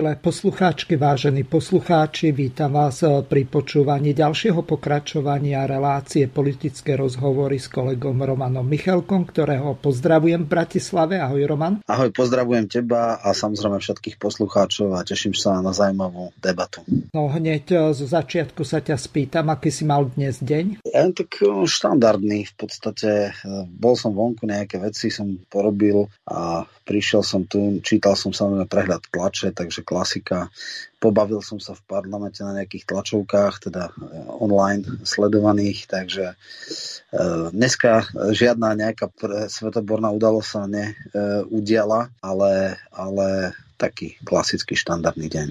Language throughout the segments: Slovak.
Milé poslucháčky, vážení poslucháči, vítam vás pri počúvaní ďalšieho pokračovania relácie politické rozhovory s kolegom Romanom Michalkom, ktorého pozdravujem v Bratislave. Ahoj Roman. Ahoj, pozdravujem teba a samozrejme všetkých poslucháčov a teším sa na zaujímavú debatu. No hneď zo začiatku sa ťa spýtam, aký si mal dnes deň? Ja, tak eh, štandardný v podstate. Eh, bol som vonku, nejaké veci som porobil a prišiel som tu, čítal som samozrejme prehľad tlače, takže klasika. Pobavil som sa v parlamente na nejakých tlačovkách, teda eh, online sledovaných, takže eh, dneska žiadna nejaká svetoborná udalosť sa neudiala, eh, ale, ale taký klasický štandardný deň.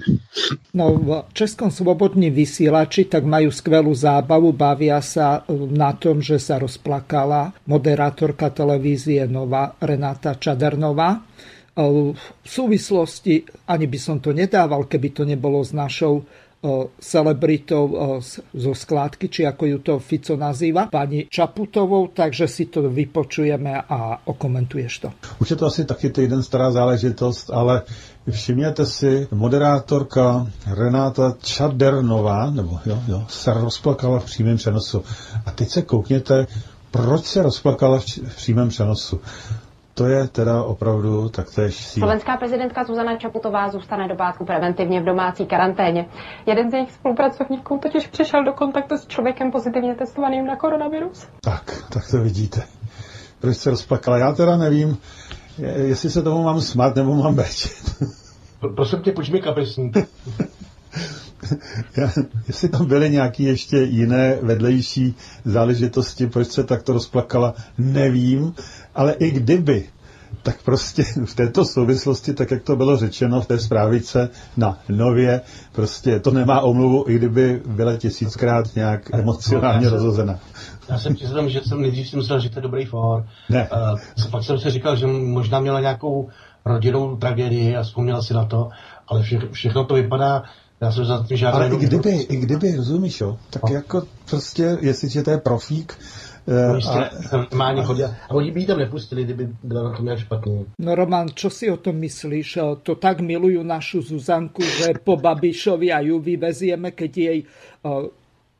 No, v Českom slobodní vysielači tak majú skvelú zábavu, bavia sa na tom, že sa rozplakala moderátorka televízie Nova Renáta Čadernová v súvislosti, ani by som to nedával, keby to nebolo s našou celebritou zo skládky, či ako ju to Fico nazýva, pani Čaputovou, takže si to vypočujeme a okomentuješ to. Už je to asi taky týden stará záležitost, ale všimněte si, moderátorka Renáta Čadernová, nebo jo, jo, se rozplakala v přímém přenosu. A teď se koukněte, proč se rozplakala v, v přímém přenosu to je teda opravdu taktéž síla. Slovenská prezidentka Zuzana Čaputová zůstane do pátku preventivně v domácí karanténě. Jeden z jejich spolupracovníků totiž přišel do kontaktu s člověkem pozitivně testovaným na koronavirus. Tak, tak to vidíte. Proč se rozplakala? Já teda nevím, jestli se tomu mám smát nebo mám brečet. Prosím tě, pojď mi kapesník. Já, jestli tam byly nějaké ještě jiné vedlejší záležitosti, proč se takto rozplakala, nevím, ale i kdyby, tak prostě v této souvislosti, tak jak to bylo řečeno v té zprávice na Nově, prostě to nemá omluvu, i kdyby byla tisíckrát nějak emocionálně no, rozhozena. Já jsem přiznám, že jsem nejdřív si myslel, že to je dobrý for. Ne. Uh, pak jsem si říkal, že možná měla nějakou rodinnou tragédii a vzpomněla si na to, ale vše, všechno to vypadá já jsem za tím žádný... Ale i kdyby, i kdyby, rozumíš, jo? Tak no. jako prostě, jestliže to je profík, No, a... oni by tam nepustili, kdyby na tom nějak špatný. No Roman, čo si o tom myslíš? To tak milujú našu Zuzanku, že po Babišovi a ju vyvezieme, keď jej uh,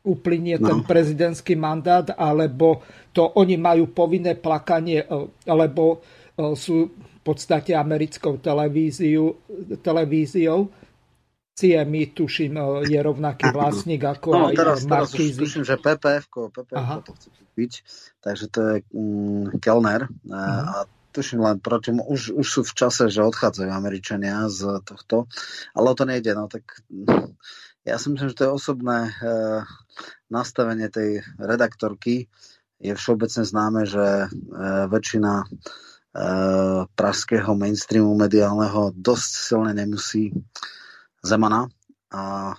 uplynie no. ten prezidentský mandát, alebo to oni majú povinné plakanie, uh, alebo uh, sú v podstate americkou televíziou, televíziou CMI, tuším, je rovnaký vlastník ako no, aj teraz, Markízy. Teraz tuším, že PPF, PPF to chce kúpiť, takže to je um, Kellner uh-huh. a tuším len proti, už, už sú v čase, že odchádzajú Američania z tohto, ale o to nejde, no tak ja si myslím, že to je osobné uh, nastavenie tej redaktorky. Je všeobecne známe, že uh, väčšina uh, pražského mainstreamu mediálneho dosť silne nemusí Zemana a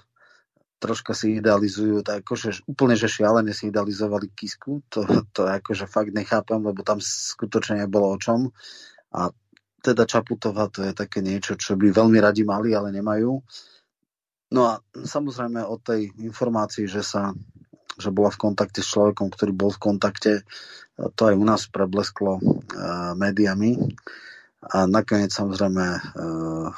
troška si idealizujú, tak akože úplne, že šialene si idealizovali Kisku, to, to akože fakt nechápem, lebo tam skutočne nebolo o čom. A teda Čaputová to je také niečo, čo by veľmi radi mali, ale nemajú. No a samozrejme o tej informácii, že sa že bola v kontakte s človekom, ktorý bol v kontakte, to aj u nás preblesklo uh, médiami. A nakoniec samozrejme uh,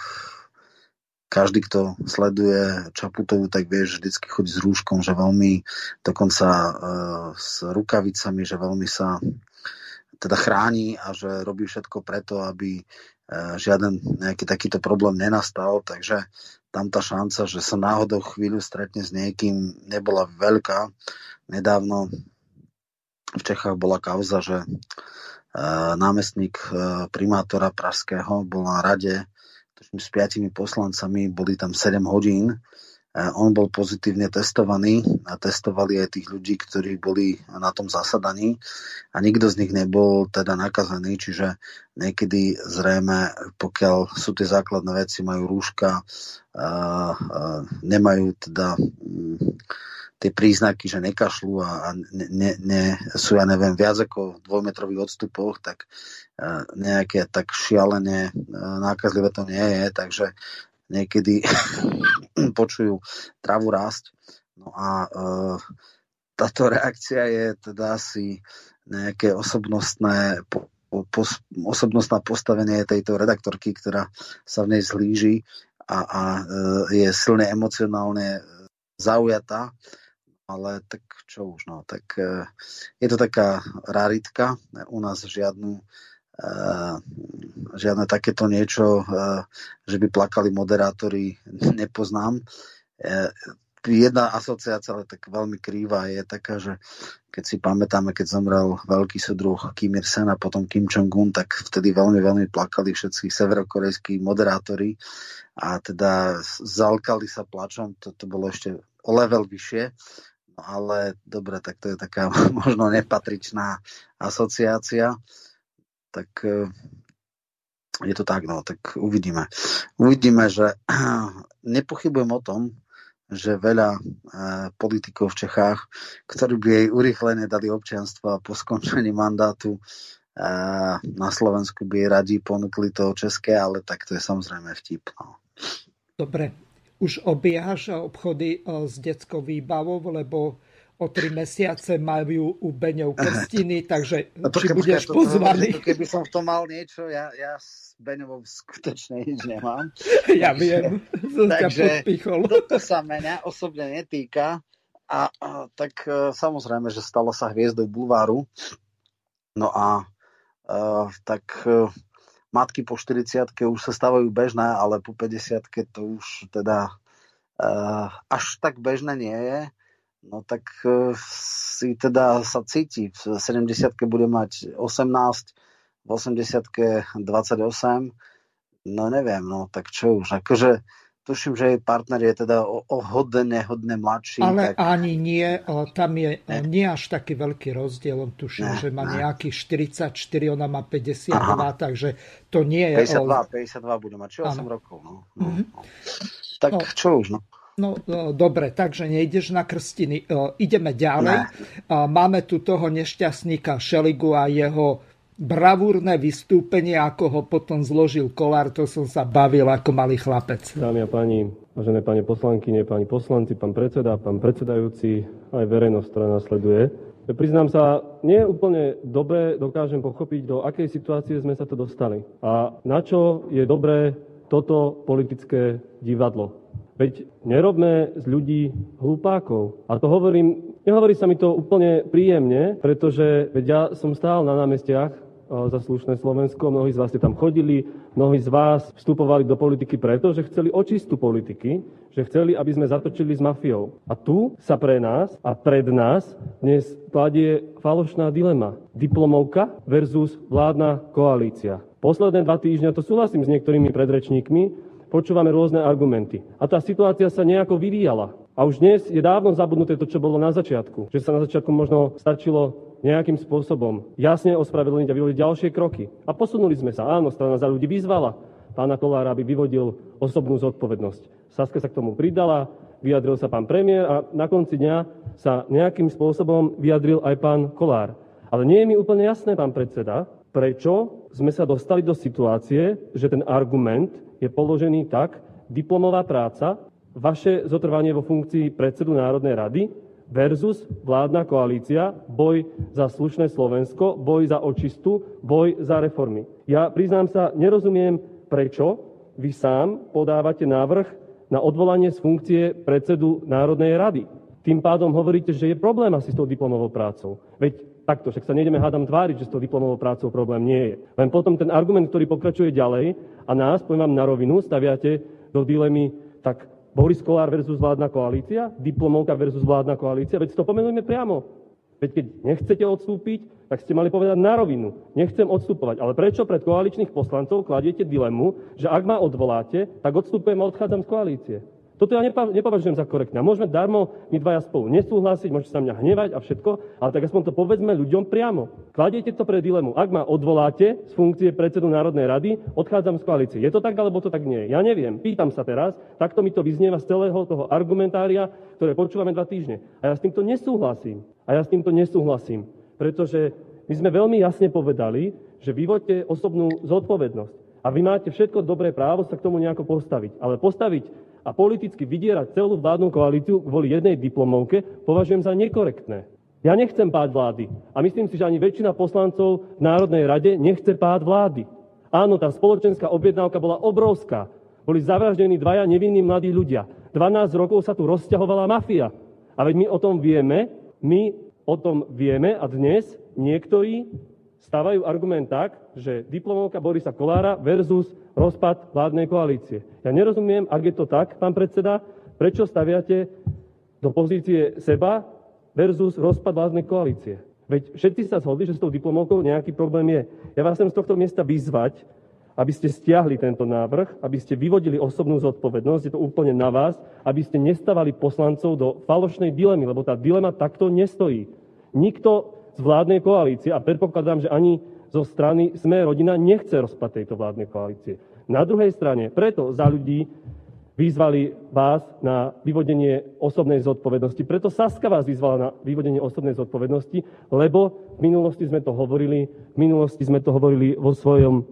každý, kto sleduje Čaputovu, tak vie, že vždycky chodí s rúškom, že veľmi, dokonca uh, s rukavicami, že veľmi sa teda chráni a že robí všetko preto, aby uh, žiaden nejaký takýto problém nenastal, takže tam tá šanca, že sa náhodou chvíľu stretne s niekým, nebola veľká. Nedávno v Čechách bola kauza, že námestník primátora Pražského bol na rade s piatimi poslancami, boli tam 7 hodín. On bol pozitívne testovaný a testovali aj tých ľudí, ktorí boli na tom zasadaní. A nikto z nich nebol teda nakazený, čiže niekedy zrejme, pokiaľ sú tie základné veci, majú rúška, nemajú teda mm, tie príznaky, že nekašľú a, a ne, ne, sú, ja neviem, viac ako v dvojmetrových odstupoch, tak nejaké tak šialené nákazlivé to nie je, takže niekedy počujú travu rásť. No a e, táto reakcia je teda asi nejaké osobnostné po, po, osobnostná postavenie tejto redaktorky, ktorá sa v nej zlíži a, a e, je silne emocionálne zaujatá, ale tak čo už, no, tak e, je to taká raritka, u nás žiadnu žiadne takéto niečo, eh, že by plakali moderátori, nepoznám. Eh, jedna asociácia, ale tak veľmi krýva, je taká, že keď si pamätáme, keď zomrel veľký súdruh Kim Il-sen a potom Kim Jong-un, tak vtedy veľmi, veľmi plakali všetci severokorejskí moderátori a teda zalkali sa plačom, to, to bolo ešte o level vyššie, no ale dobre, tak to je taká možno nepatričná asociácia tak e, je to tak, no, tak uvidíme. Uvidíme, že nepochybujem o tom, že veľa e, politikov v Čechách, ktorí by jej urychlene dali občianstvo a po skončení mandátu e, na Slovensku by jej radi ponúkli to české, ale tak to je samozrejme vtip. No. Dobre, už obiehaš obchody s detskou výbavou, lebo o tri mesiace majú u Beňov krstiny, takže no, či budeš to, pozvaný. To, keby som v tom mal niečo, ja, ja s Beňovou skutočne nič nemám. Ja viem, som takže toto sa mňa osobne netýka. A, a tak e, samozrejme, že stalo sa hviezdou bulváru. No a, e, tak e, matky po 40 už sa stávajú bežné, ale po 50 to už teda a, až tak bežné nie je no tak e, si teda sa cíti. V 70 bude mať 18, v 80 28, no neviem, no tak čo už. Akože tuším, že jej partner je teda o, o hodne, hodne mladší. Ale tak... ani nie, tam je ne. nie až taký veľký rozdiel. On tuším, ne, že má ne. nejakých 44, ona má 52, Aha. takže to nie je... 52, o... 52 bude mať, či 8 rokov. No. No, mm-hmm. no. Tak no. čo už, no. No, no dobre, takže nejdeš na krstiny. Ideme ďalej. Ne. Máme tu toho nešťastníka Šeligu a jeho bravúrne vystúpenie, ako ho potom zložil Kolár, to som sa bavil ako malý chlapec. Dámy a páni, vážené pani poslankyne, pani poslanci, pán predseda, pán predsedajúci, aj verejnosť, ktorá nasleduje. Priznám sa, nie úplne dobre dokážem pochopiť, do akej situácie sme sa to dostali. A na čo je dobré toto politické divadlo. Veď nerobme z ľudí hlupákov. A to hovorím, nehovorí sa mi to úplne príjemne, pretože veď ja som stál na námestiach za slušné Slovensko, mnohí z vás ste tam chodili, mnohí z vás vstupovali do politiky preto, že chceli očistú politiky, že chceli, aby sme zatočili s mafiou. A tu sa pre nás a pred nás dnes kladie falošná dilema. Diplomovka versus vládna koalícia. Posledné dva týždňa, to súhlasím s niektorými predrečníkmi, počúvame rôzne argumenty. A tá situácia sa nejako vyvíjala. A už dnes je dávno zabudnuté to, čo bolo na začiatku. Že sa na začiatku možno stačilo nejakým spôsobom jasne ospravedlniť a vyvodiť ďalšie kroky. A posunuli sme sa. Áno, strana za ľudí vyzvala pána Kolára, aby vyvodil osobnú zodpovednosť. Saska sa k tomu pridala, vyjadril sa pán premiér a na konci dňa sa nejakým spôsobom vyjadril aj pán Kolár. Ale nie je mi úplne jasné, pán predseda, prečo sme sa dostali do situácie, že ten argument je položený tak, diplomová práca, vaše zotrvanie vo funkcii predsedu Národnej rady versus vládna koalícia, boj za slušné Slovensko, boj za očistu, boj za reformy. Ja priznám sa, nerozumiem, prečo vy sám podávate návrh na odvolanie z funkcie predsedu Národnej rady. Tým pádom hovoríte, že je problém asi s tou diplomovou prácou. Veď takto, však sa nejdeme hádam tváriť, že s tou diplomovou prácou problém nie je. Len potom ten argument, ktorý pokračuje ďalej a nás, poviem vám na rovinu, staviate do dilemy, tak Boris Kolár versus vládna koalícia, diplomovka versus vládna koalícia, veď to pomenujeme priamo. Veď keď nechcete odstúpiť, tak ste mali povedať na rovinu. Nechcem odstupovať. Ale prečo pred koaličných poslancov kladiete dilemu, že ak ma odvoláte, tak odstupujem a odchádzam z koalície? Toto ja nepovažujem za korektné. Môžeme darmo my dvaja spolu nesúhlasiť, môžete sa mňa hnevať a všetko, ale tak aspoň to povedzme ľuďom priamo. Kladiete to pre dilemu. Ak ma odvoláte z funkcie predsedu Národnej rady, odchádzam z koalície. Je to tak, alebo to tak nie? Ja neviem. Pýtam sa teraz, takto mi to vyznieva z celého toho argumentária, ktoré počúvame dva týždne. A ja s týmto nesúhlasím. A ja s týmto nesúhlasím pretože my sme veľmi jasne povedali, že vyvoďte osobnú zodpovednosť. A vy máte všetko dobré právo sa k tomu nejako postaviť. Ale postaviť a politicky vydierať celú vládnu koalíciu kvôli jednej diplomovke považujem za nekorektné. Ja nechcem pád vlády. A myslím si, že ani väčšina poslancov v Národnej rade nechce pád vlády. Áno, tá spoločenská objednávka bola obrovská. Boli zavraždení dvaja nevinní mladí ľudia. 12 rokov sa tu rozťahovala mafia. A veď my o tom vieme, my O tom vieme a dnes niektorí stávajú argument tak, že diplomovka Borisa Kolára versus rozpad vládnej koalície. Ja nerozumiem, ak je to tak, pán predseda, prečo staviate do pozície seba versus rozpad vládnej koalície. Veď všetci sa zhodli, že s tou diplomovkou nejaký problém je. Ja vás chcem z tohto miesta vyzvať, aby ste stiahli tento návrh, aby ste vyvodili osobnú zodpovednosť, je to úplne na vás, aby ste nestavali poslancov do falošnej dilemy, lebo tá dilema takto nestojí. Nikto z vládnej koalície, a predpokladám, že ani zo strany Sme rodina nechce rozpad tejto vládnej koalície. Na druhej strane, preto za ľudí vyzvali vás na vyvodenie osobnej zodpovednosti. Preto Saska vás vyzvala na vyvodenie osobnej zodpovednosti, lebo v minulosti sme to hovorili, v minulosti sme to hovorili vo svojom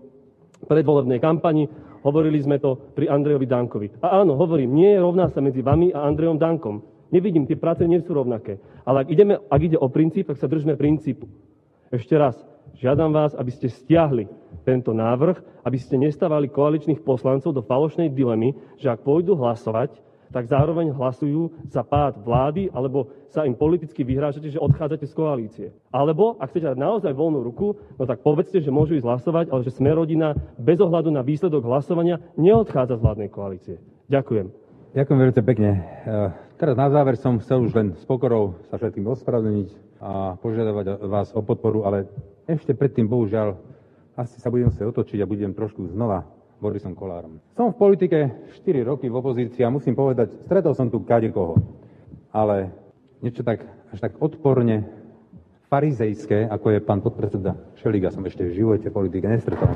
predvolebnej kampani. Hovorili sme to pri Andrejovi Dankovi. A áno, hovorím, nie je rovná sa medzi vami a Andrejom Dankom. Nevidím, tie práce nie sú rovnaké. Ale ak, ideme, ak ide o princíp, tak sa držme princípu. Ešte raz, žiadam vás, aby ste stiahli tento návrh, aby ste nestávali koaličných poslancov do falošnej dilemy, že ak pôjdu hlasovať, tak zároveň hlasujú za pád vlády, alebo sa im politicky vyhrážate, že odchádzate z koalície. Alebo, ak chcete dať naozaj voľnú ruku, no tak povedzte, že môžu ísť hlasovať, ale že sme rodina bez ohľadu na výsledok hlasovania neodchádza z vládnej koalície. Ďakujem. Ďakujem veľmi pekne. Teraz na záver som chcel už len s pokorou sa všetkým ospravedlniť a požiadavať vás o podporu, ale ešte predtým, bohužiaľ, asi sa budem sa otočiť a budem trošku znova Borisom Kolárom. Som v politike 4 roky v opozícii a musím povedať, stretol som tu kadekoho. Ale niečo tak, až tak odporne farizejské, ako je pán podpredseda Šeliga, som ešte v živote politike nestretol.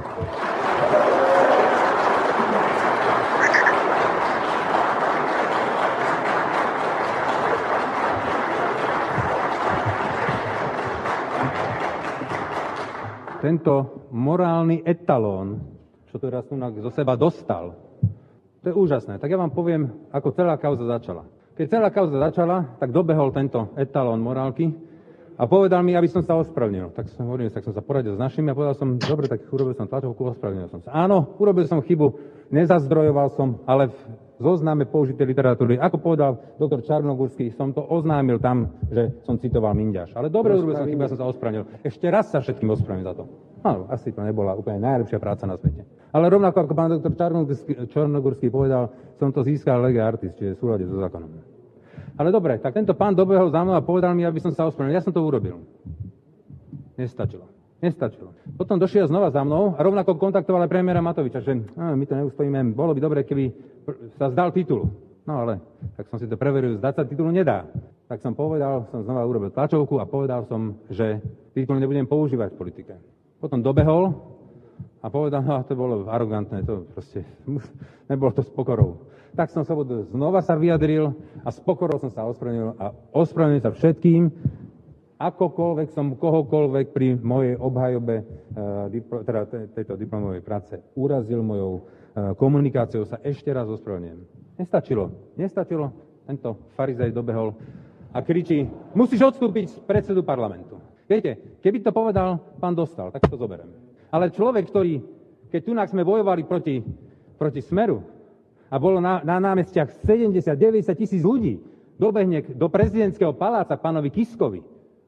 Tento morálny etalón čo tu zo seba dostal. To je úžasné. Tak ja vám poviem, ako celá kauza začala. Keď celá kauza začala, tak dobehol tento etalón morálky a povedal mi, aby som sa ospravnil. Tak som hovoril, tak som sa poradil s našimi a povedal som, dobre, tak urobil som tlačovku, ospravnil som sa. Áno, urobil som chybu, nezazdrojoval som, ale v zozname použitej literatúry, ako povedal doktor Čarnogurský, som to oznámil tam, že som citoval Minďaš. Ale dobre, urobil som chybu, ja som sa ospravnil. Ešte raz sa všetkým ospravil za to. Áno, asi to nebola úplne najlepšia práca na svete. Ale rovnako ako pán doktor Čarnogurský povedal, som to získal lege artist, čiže v súlade so zákonom. Ale dobre, tak tento pán dobehol za mnou a povedal mi, aby som sa ospravedlnil. Ja som to urobil. Nestačilo. Nestačilo. Potom došiel znova za mnou a rovnako kontaktoval aj premiéra Matoviča, že my to neustojíme, bolo by dobre, keby sa zdal titul. No ale, tak som si to preveril, zdať sa titulu nedá. Tak som povedal, som znova urobil tlačovku a povedal som, že titul nebudem používať v politike. Potom dobehol a povedal, no to bolo arogantné, to proste, nebolo to s pokorou. Tak som sa znova sa vyjadril a s pokorou som sa ospravedlnil a ospravedlnil sa všetkým, akokoľvek som kohokoľvek pri mojej obhajobe e, teda tejto diplomovej práce urazil mojou e, komunikáciou, sa ešte raz ospravedlňujem. Nestačilo. Nestačilo. Tento farizej dobehol a kričí, musíš odstúpiť z predsedu parlamentu. Viete, keby to povedal pán Dostal, tak to zoberiem. Ale človek, ktorý, keď tu sme bojovali proti, proti Smeru a bolo na, na námestiach 70-90 tisíc ľudí, dobehne do prezidentského paláca pánovi Kiskovi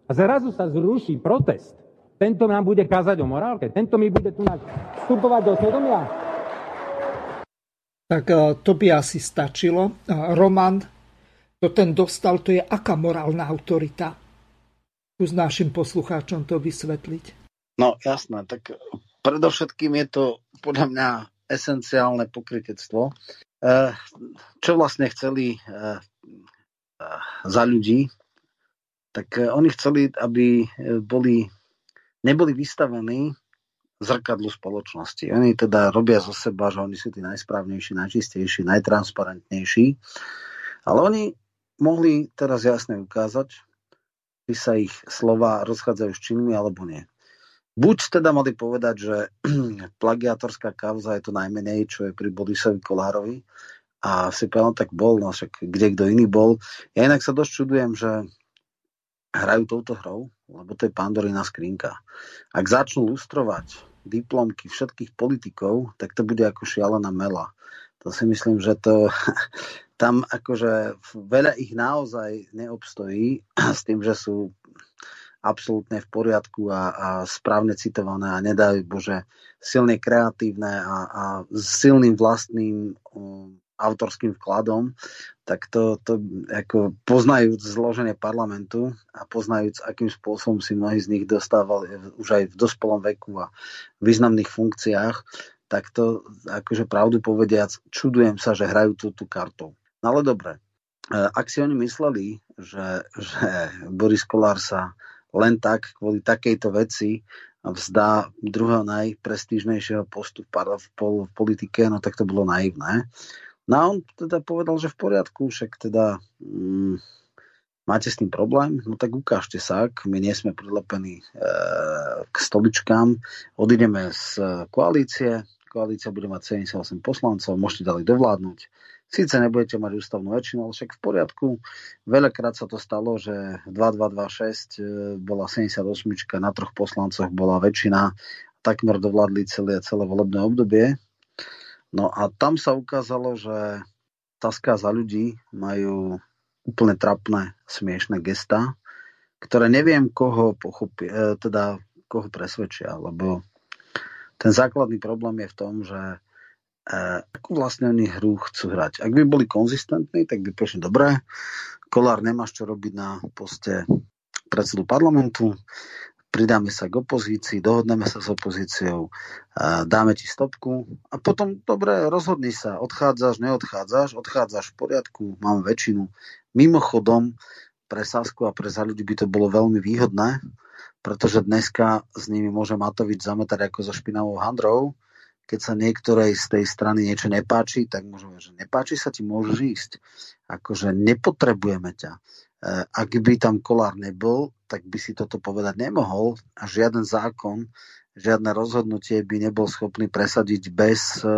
a zrazu sa zruší protest. Tento nám bude kázať o morálke? Tento mi bude tu vstupovať do svedomia? Tak e, to by asi stačilo. E, Roman, to ten dostal, to je aká morálna autorita? Skús našim poslucháčom to vysvetliť. No jasné, tak predovšetkým je to podľa mňa esenciálne pokrytectvo. Eh, čo vlastne chceli eh, za ľudí, tak oni chceli, aby boli, neboli vystavení zrkadlu spoločnosti. Oni teda robia zo seba, že oni sú tí najsprávnejší, najčistejší, najtransparentnejší, ale oni mohli teraz jasne ukázať, či sa ich slova rozchádzajú s činmi alebo nie. Buď teda mali povedať, že plagiatorská kauza je to najmenej, čo je pri Borisovi Kolárovi, a si povedal, tak bol, no však kde kto iný bol. Ja inak sa dosť čudujem, že hrajú touto hrou, lebo to je pandorina skrinka. Ak začnú lustrovať diplomky všetkých politikov, tak to bude ako šialená mela. To si myslím, že to tam akože veľa ich naozaj neobstojí s tým, že sú absolútne v poriadku a, a správne citované a nedajú Bože silne kreatívne a, a s silným vlastným um, autorským vkladom, tak to, to ako poznajúc zloženie parlamentu a poznajúc, akým spôsobom si mnohí z nich dostávali už aj v dospelom veku a významných funkciách, tak to akože pravdu povediac, čudujem sa, že hrajú tú, tú kartou. No ale dobre, e, ak si oni mysleli, že, že Boris Kolár sa len tak kvôli takejto veci vzdá druhého najprestížnejšieho postu v, politike, no tak to bolo naivné. No a on teda povedal, že v poriadku, však teda mm, máte s tým problém, no tak ukážte sa, ak my nie sme prilepení e, k stoličkám, odideme z koalície, koalícia bude mať 78 poslancov, môžete ďalej dovládnuť. Síce nebudete mať ústavnú väčšinu, ale však v poriadku. Veľakrát sa to stalo, že 2226 e, bola 78, na troch poslancoch bola väčšina, takmer dovládli celé, celé volebné obdobie. No a tam sa ukázalo, že Taska za ľudí majú úplne trapné, smiešné gesta, ktoré neviem, koho pochopí, e, teda koho presvedčia, lebo ten základný problém je v tom, že akú vlastne oni hru chcú hrať. Ak by boli konzistentní, tak by prešli dobre. Kolár nemáš čo robiť na poste predsedu parlamentu pridáme sa k opozícii, dohodneme sa s opozíciou, dáme ti stopku a potom, dobre, rozhodni sa, odchádzaš, neodchádzaš, odchádzaš v poriadku, mám väčšinu. Mimochodom, pre Sasku a pre za ľudí by to bolo veľmi výhodné, pretože dneska s nimi môže Matovič zametať ako so špinavou handrou. Keď sa niektorej z tej strany niečo nepáči, tak môžeme, že nepáči sa ti, môžeš ísť. Akože nepotrebujeme ťa. E, ak by tam kolár nebol, tak by si toto povedať nemohol a žiaden zákon, žiadne rozhodnutie by nebol schopný presadiť bez e,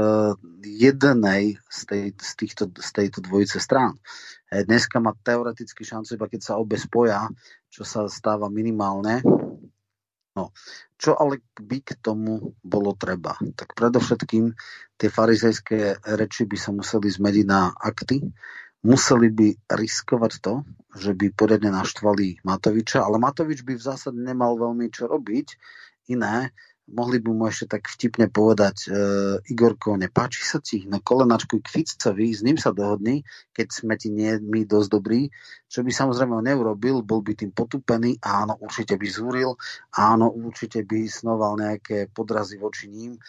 jednej z, tej, z, týchto, z tejto dvojice strán. E, dneska má teoreticky šancu, iba keď sa obe spoja, čo sa stáva minimálne. No, čo ale by k tomu bolo treba? Tak predovšetkým tie farizejské reči by sa museli zmeniť na akty, museli by riskovať to, že by poriadne naštvali Matoviča, ale Matovič by v zásade nemal veľmi čo robiť iné. Mohli by mu ešte tak vtipne povedať e, Igorko, nepáči sa ti? No kolenačku k Ficcovi, s ním sa dohodni, keď sme ti nie my dosť dobrí, čo by samozrejme neurobil, bol by tým potupený, áno, určite by zúril, áno, určite by snoval nejaké podrazy voči ním,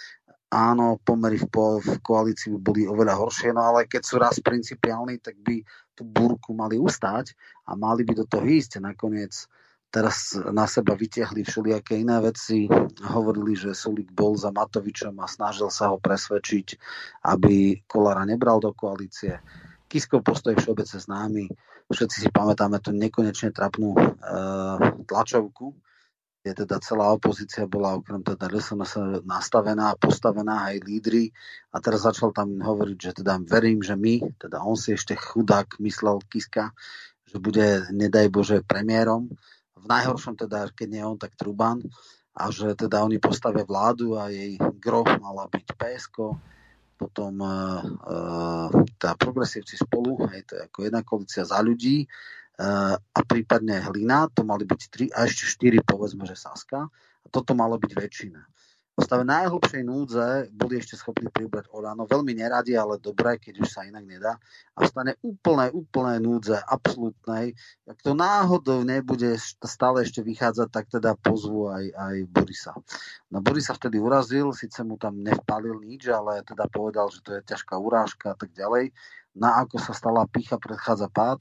áno, pomery v, po, v koalícii boli oveľa horšie, no ale keď sú raz principiálni, tak by tú búrku mali ustať a mali by do toho ísť. Nakoniec teraz na seba vytiahli všelijaké iné veci. Hovorili, že Sulik bol za Matovičom a snažil sa ho presvedčiť, aby Kolára nebral do koalície. Kiskov postoj všeobecne známy. Všetci si pamätáme tú nekonečne trapnú e, tlačovku, kde teda celá opozícia bola okrem teda LSNS nastavená, postavená aj lídry a teraz začal tam hovoriť, že teda verím, že my, teda on si ešte chudák myslel Kiska, že bude, nedaj Bože, premiérom. V najhoršom teda, keď nie on, tak Truban a že teda oni postavia vládu a jej gro mala byť PSK, potom uh, uh, tá progresívci spolu, hej, to je ako jedna koalícia za ľudí, a prípadne hlina, to mali byť 3 a ešte 4 povedzme, že Saska. A toto malo byť väčšina. V stave najhlbšej núdze boli ešte schopní pribrať Olano. Veľmi neradi, ale dobre, keď už sa inak nedá. A v stane úplnej, úplnej núdze, absolútnej. Ak to náhodou nebude stále ešte vychádzať, tak teda pozvu aj, aj Borisa. No Boris sa vtedy urazil, síce mu tam nevpalil nič, ale teda povedal, že to je ťažká urážka a tak ďalej. Na ako sa stala pícha, predchádza pád.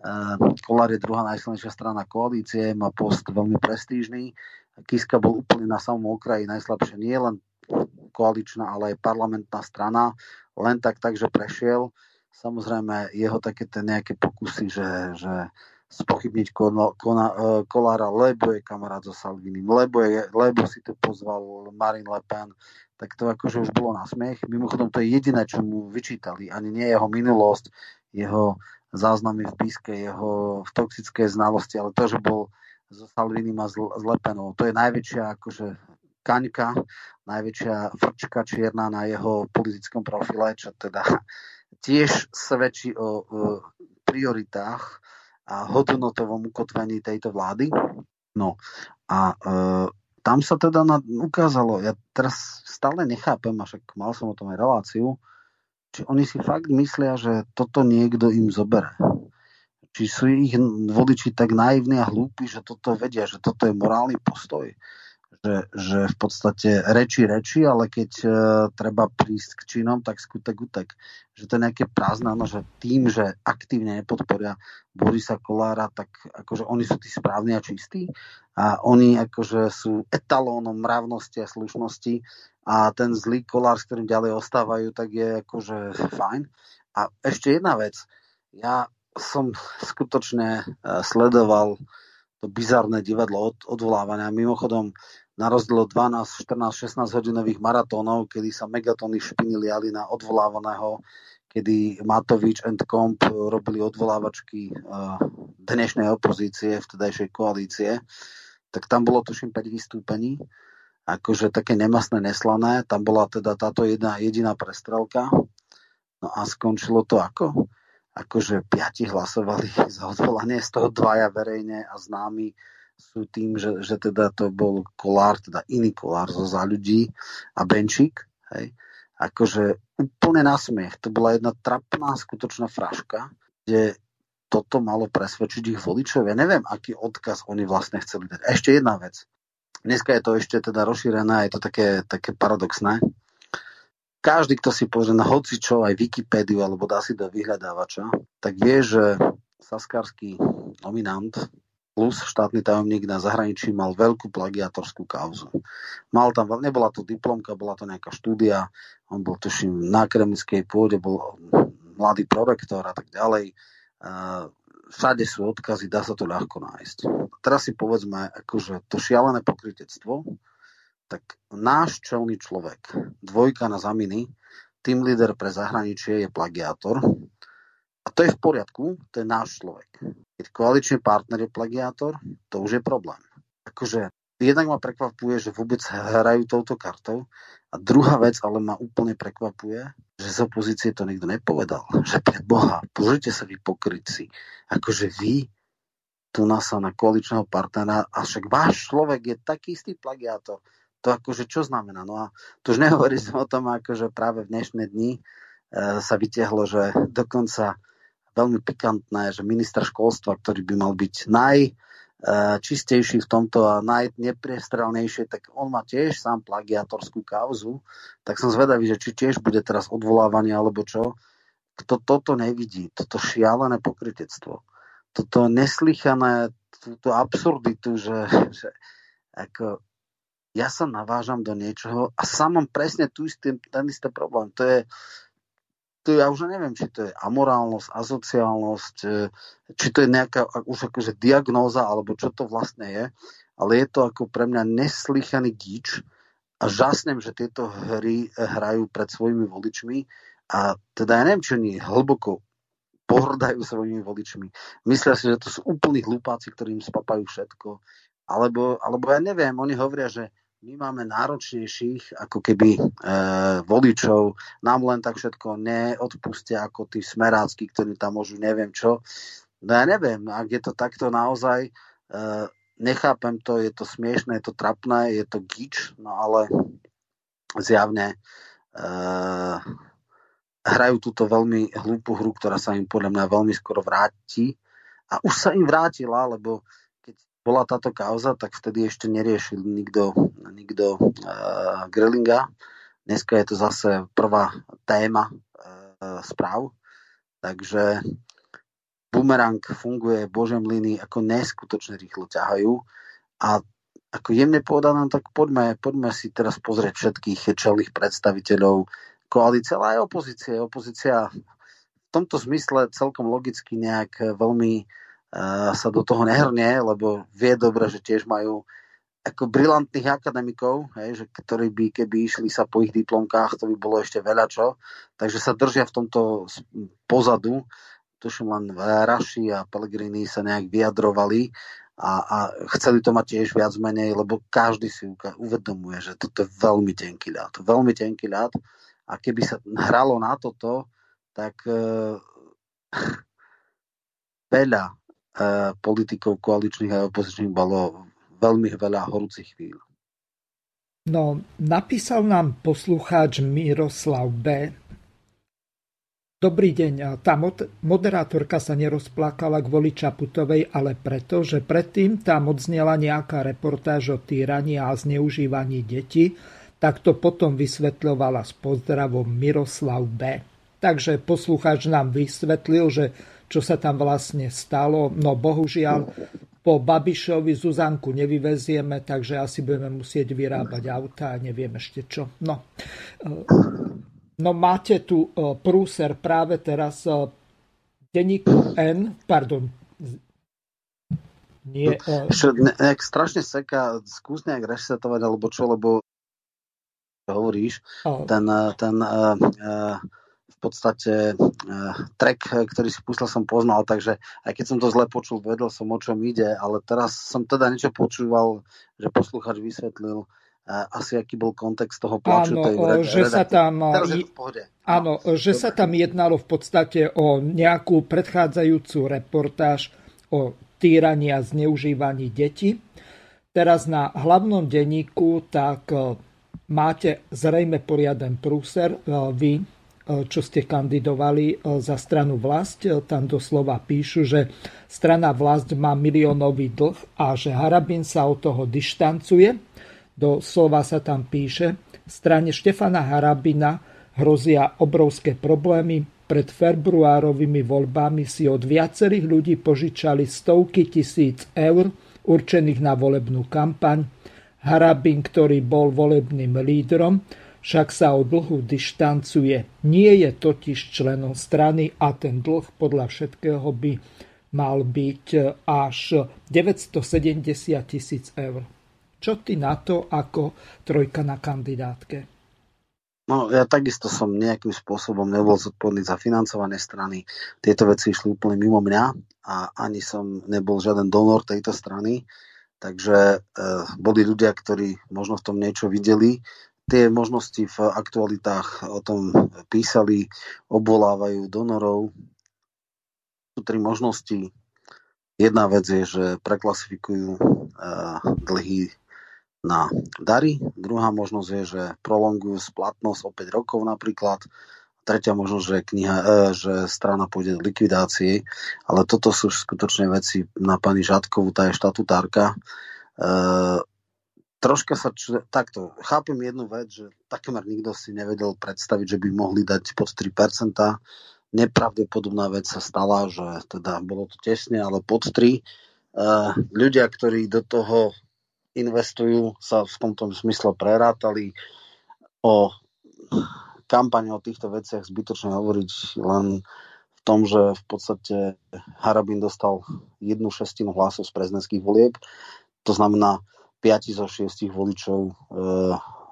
Ehm, Kolár je druhá najsilnejšia strana koalície, má post veľmi prestížny Kiska bol úplne na samom okraji najslabšie. Nie len koaličná, ale aj parlamentná strana. Len tak, takže prešiel. Samozrejme, jeho také tie nejaké pokusy, že, že spochybniť kona, kona, e, Kolára, lebo je kamarát so Salvinim, lebo, je, lebo si tu pozval Marine Le Pen, tak to akože už bolo na smiech. Mimochodom, to je jediné, čo mu vyčítali. Ani nie jeho minulosť, jeho záznamy v píske, jeho v toxické znalosti, ale to, že bol so Salvinim a s Lepenou. To je najväčšia akože kaňka, najväčšia vrčka čierna na jeho politickom profile, čo teda tiež svedčí o, o prioritách a hodnotovom ukotvení tejto vlády. No a e, tam sa teda na, ukázalo, ja teraz stále nechápem, a mal som o tom aj reláciu, či oni si fakt myslia, že toto niekto im zobere či sú ich voliči tak naivní a hlúpi, že toto vedia, že toto je morálny postoj. Že, že v podstate reči reči, ale keď uh, treba prísť k činom, tak skutek utek. Že to je nejaké prázdne, no, že tým, že aktívne nepodporia Borisa Kolára, tak akože oni sú tí správni a čistí a oni akože sú etalónom mravnosti a slušnosti a ten zlý Kolár, s ktorým ďalej ostávajú, tak je akože fajn. A ešte jedna vec. Ja som skutočne e, sledoval to bizarné divadlo od, odvolávania. Mimochodom, na rozdiel od 12, 14, 16 hodinových maratónov, kedy sa megatóny špiny liali na odvolávaného, kedy Matovič and Comp robili odvolávačky uh, dnešnej opozície, vtedajšej koalície, tak tam bolo tuším 5 vystúpení, akože také nemasné, neslané. Tam bola teda táto jedna jediná prestrelka. No a skončilo to ako? Akože piati hlasovali za odvolanie, z toho dvaja verejne a známi sú tým, že, že teda to bol Kolár, teda iný Kolár zo za ľudí a Benčík. Hej. Akože úplne na smiech. To bola jedna trapná skutočná fraška, kde toto malo presvedčiť ich voličov. Ja neviem, aký odkaz oni vlastne chceli dať. A ešte jedna vec. Dneska je to ešte teda rozšírené, je to také, také paradoxné každý, kto si pozrie na čo, aj Wikipédiu, alebo dá si do vyhľadávača, tak vie, že saskarský nominant plus štátny tajomník na zahraničí mal veľkú plagiatorskú kauzu. Mal tam, nebola to diplomka, bola to nejaká štúdia, on bol tuším na akademickej pôde, bol mladý prorektor a tak ďalej. Všade sú odkazy, dá sa to ľahko nájsť. Teraz si povedzme, akože to šialené pokrytectvo, tak náš čelný človek, dvojka na zaminy, tým líder pre zahraničie je plagiátor. A to je v poriadku, to je náš človek. Keď koaličný partner je plagiátor, to už je problém. Akože jednak ma prekvapuje, že vôbec hrajú touto kartou. A druhá vec ale ma úplne prekvapuje, že z opozície to nikto nepovedal. Že pre Boha, pozrite sa vy pokrytci. Akože vy tu nás na koaličného partnera a však váš človek je taký istý plagiátor to akože čo znamená? No a tu už nehovorím o tom, akože práve v dnešné dni e, sa vytiahlo, že dokonca veľmi pikantné, že minister školstva, ktorý by mal byť najčistejší e, v tomto a najnepriestrelnejšie, tak on má tiež sám plagiatorskú kauzu. Tak som zvedavý, že či tiež bude teraz odvolávanie alebo čo. Kto toto nevidí, toto šialené pokrytectvo, toto neslychané, túto absurditu, že, že ako ja sa navážam do niečoho a sám mám presne tu istý, ten istý problém. To je, to ja už neviem, či to je amorálnosť, asociálnosť, e, či to je nejaká už akože diagnóza, alebo čo to vlastne je, ale je to ako pre mňa neslychaný gíč a žasnem, že tieto hry hrajú pred svojimi voličmi a teda ja neviem, či oni hlboko pohrdajú svojimi voličmi. Myslia si, že to sú úplní hlupáci, ktorým spapajú všetko. Alebo, alebo ja neviem, oni hovoria, že my máme náročnejších ako keby e, voličov, nám len tak všetko neodpustia ako tí smerácky, ktorí tam môžu neviem čo. No ja neviem, ak je to takto naozaj, e, nechápem to, je to smiešné, je to trapné, je to gič, no ale zjavne uh, hrajú túto veľmi hlúpu hru, ktorá sa im podľa mňa veľmi skoro vráti. A už sa im vrátila, lebo bola táto kauza, tak vtedy ešte neriešil nikto, nikto uh, Grillinga. Dneska je to zase prvá téma uh, správ. Takže bumerang funguje, Bože mlyny ako neskutočne rýchlo ťahajú a ako jemne povedané, tak poďme, poďme si teraz pozrieť všetkých čelných predstaviteľov koalície, ale aj opozície. Opozícia v tomto zmysle celkom logicky nejak veľmi uh, sa do toho nehrnie, lebo vie dobre, že tiež majú ako brilantných akademikov, hej, že ktorí by, keby išli sa po ich diplomkách, to by bolo ešte veľa čo. Takže sa držia v tomto pozadu tuším len Raši a Pellegrini sa nejak vyjadrovali a, a chceli to mať tiež viac menej, lebo každý si uvedomuje, že toto je veľmi tenký ľad. Veľmi tenký ľad a keby sa hralo na toto, tak uh, veľa politikov koaličných a opozičných bolo veľmi veľa horúcich chvíľ. No, napísal nám poslucháč Miroslav B. Dobrý deň. Tá moderátorka sa nerozplakala kvôli Čaputovej, ale preto, že predtým tam odznela nejaká reportáž o týraní a zneužívaní detí, tak to potom vysvetľovala s pozdravom Miroslav B. Takže poslucháč nám vysvetlil, že čo sa tam vlastne stalo. No bohužiaľ, po Babišovi Zuzanku nevyvezieme, takže asi budeme musieť vyrábať auta a neviem ešte čo. No, No máte tu e, prúser práve teraz e, denníku N, pardon, nie. Uh... nejak strašne seká, skús nejak resetovať, alebo čo, lebo hovoríš, ten, ten uh, uh, v podstate uh, track, ktorý si pustil, som poznal, takže aj keď som to zle počul, vedel som, o čom ide, ale teraz som teda niečo počúval, že posluchač vysvetlil, asi aký bol kontext toho plaču. Áno, tej že sa tam, áno, že sa tam jednalo v podstate o nejakú predchádzajúcu reportáž o týraní a zneužívaní detí. Teraz na hlavnom denníku tak máte zrejme poriaden prúser. Vy, čo ste kandidovali za stranu vlast, tam doslova píšu, že strana vlast má miliónový dlh a že Harabin sa od toho dištancuje do slova sa tam píše, strane Štefana Harabina hrozia obrovské problémy. Pred februárovými voľbami si od viacerých ľudí požičali stovky tisíc eur určených na volebnú kampaň. Harabin, ktorý bol volebným lídrom, však sa od dlhu dištancuje. Nie je totiž členom strany a ten dlh podľa všetkého by mal byť až 970 tisíc eur. Čo ty na to ako trojka na kandidátke? No, ja takisto som nejakým spôsobom nebol zodpovedný za financovanie strany. Tieto veci išli úplne mimo mňa a ani som nebol žiaden donor tejto strany. Takže e, boli ľudia, ktorí možno v tom niečo videli. Tie možnosti v aktualitách o tom písali, obvolávajú donorov. Sú tri možnosti. Jedna vec je, že preklasifikujú e, dlhy na dary. Druhá možnosť je, že prolongujú splatnosť o 5 rokov napríklad. Tretia možnosť, že, kniha, e, že strana pôjde do likvidácie. Ale toto sú skutočne veci na pani Žadkovú, tá je štatutárka. Troška sa, č- takto, chápem jednu vec, že takmer nikto si nevedel predstaviť, že by mohli dať pod 3%. Nepravdepodobná vec sa stala, že teda bolo to tesne, ale pod 3. Uh, e, ľudia, ktorí do toho investujú, sa v tomto smysle prerátali. O kampane o týchto veciach zbytočne hovoriť len v tom, že v podstate Harabin dostal jednu šestinu hlasov z prezidentských volieb. To znamená, 5 zo 6 voličov e,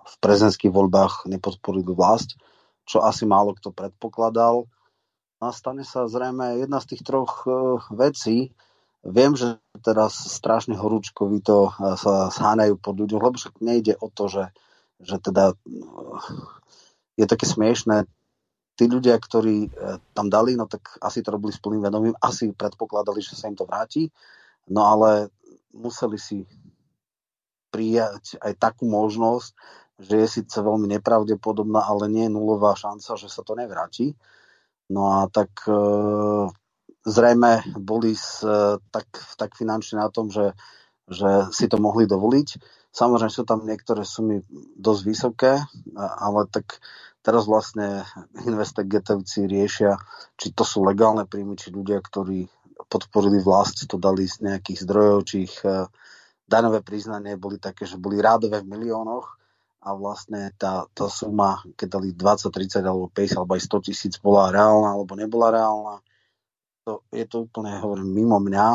v prezidentských voľbách nepodporili vlast, čo asi málo kto predpokladal. Nastane sa zrejme jedna z tých troch e, vecí, Viem, že teraz strašne horúčkovito sa zháňajú pod ľuďom, lebo však nejde o to, že, že teda je také smiešné. Tí ľudia, ktorí tam dali, no tak asi to robili s plným vedomím, asi predpokladali, že sa im to vráti. No ale museli si prijať aj takú možnosť, že je síce veľmi nepravdepodobná, ale nie je nulová šanca, že sa to nevráti. No a tak e, zrejme boli s, e, tak, tak finančne na tom, že, že si to mohli dovoliť. Samozrejme sú tam niektoré sumy dosť vysoké, ale tak teraz vlastne Investec riešia, či to sú legálne príjmy, či ľudia, ktorí podporili vlast, to dali z nejakých zdrojov, či ich e, daňové priznanie boli také, že boli rádové v miliónoch a vlastne tá, tá suma, keď dali 20, 30 alebo 50 alebo aj 100 tisíc bola reálna alebo nebola reálna. To, je to úplne, hovorím, mimo mňa.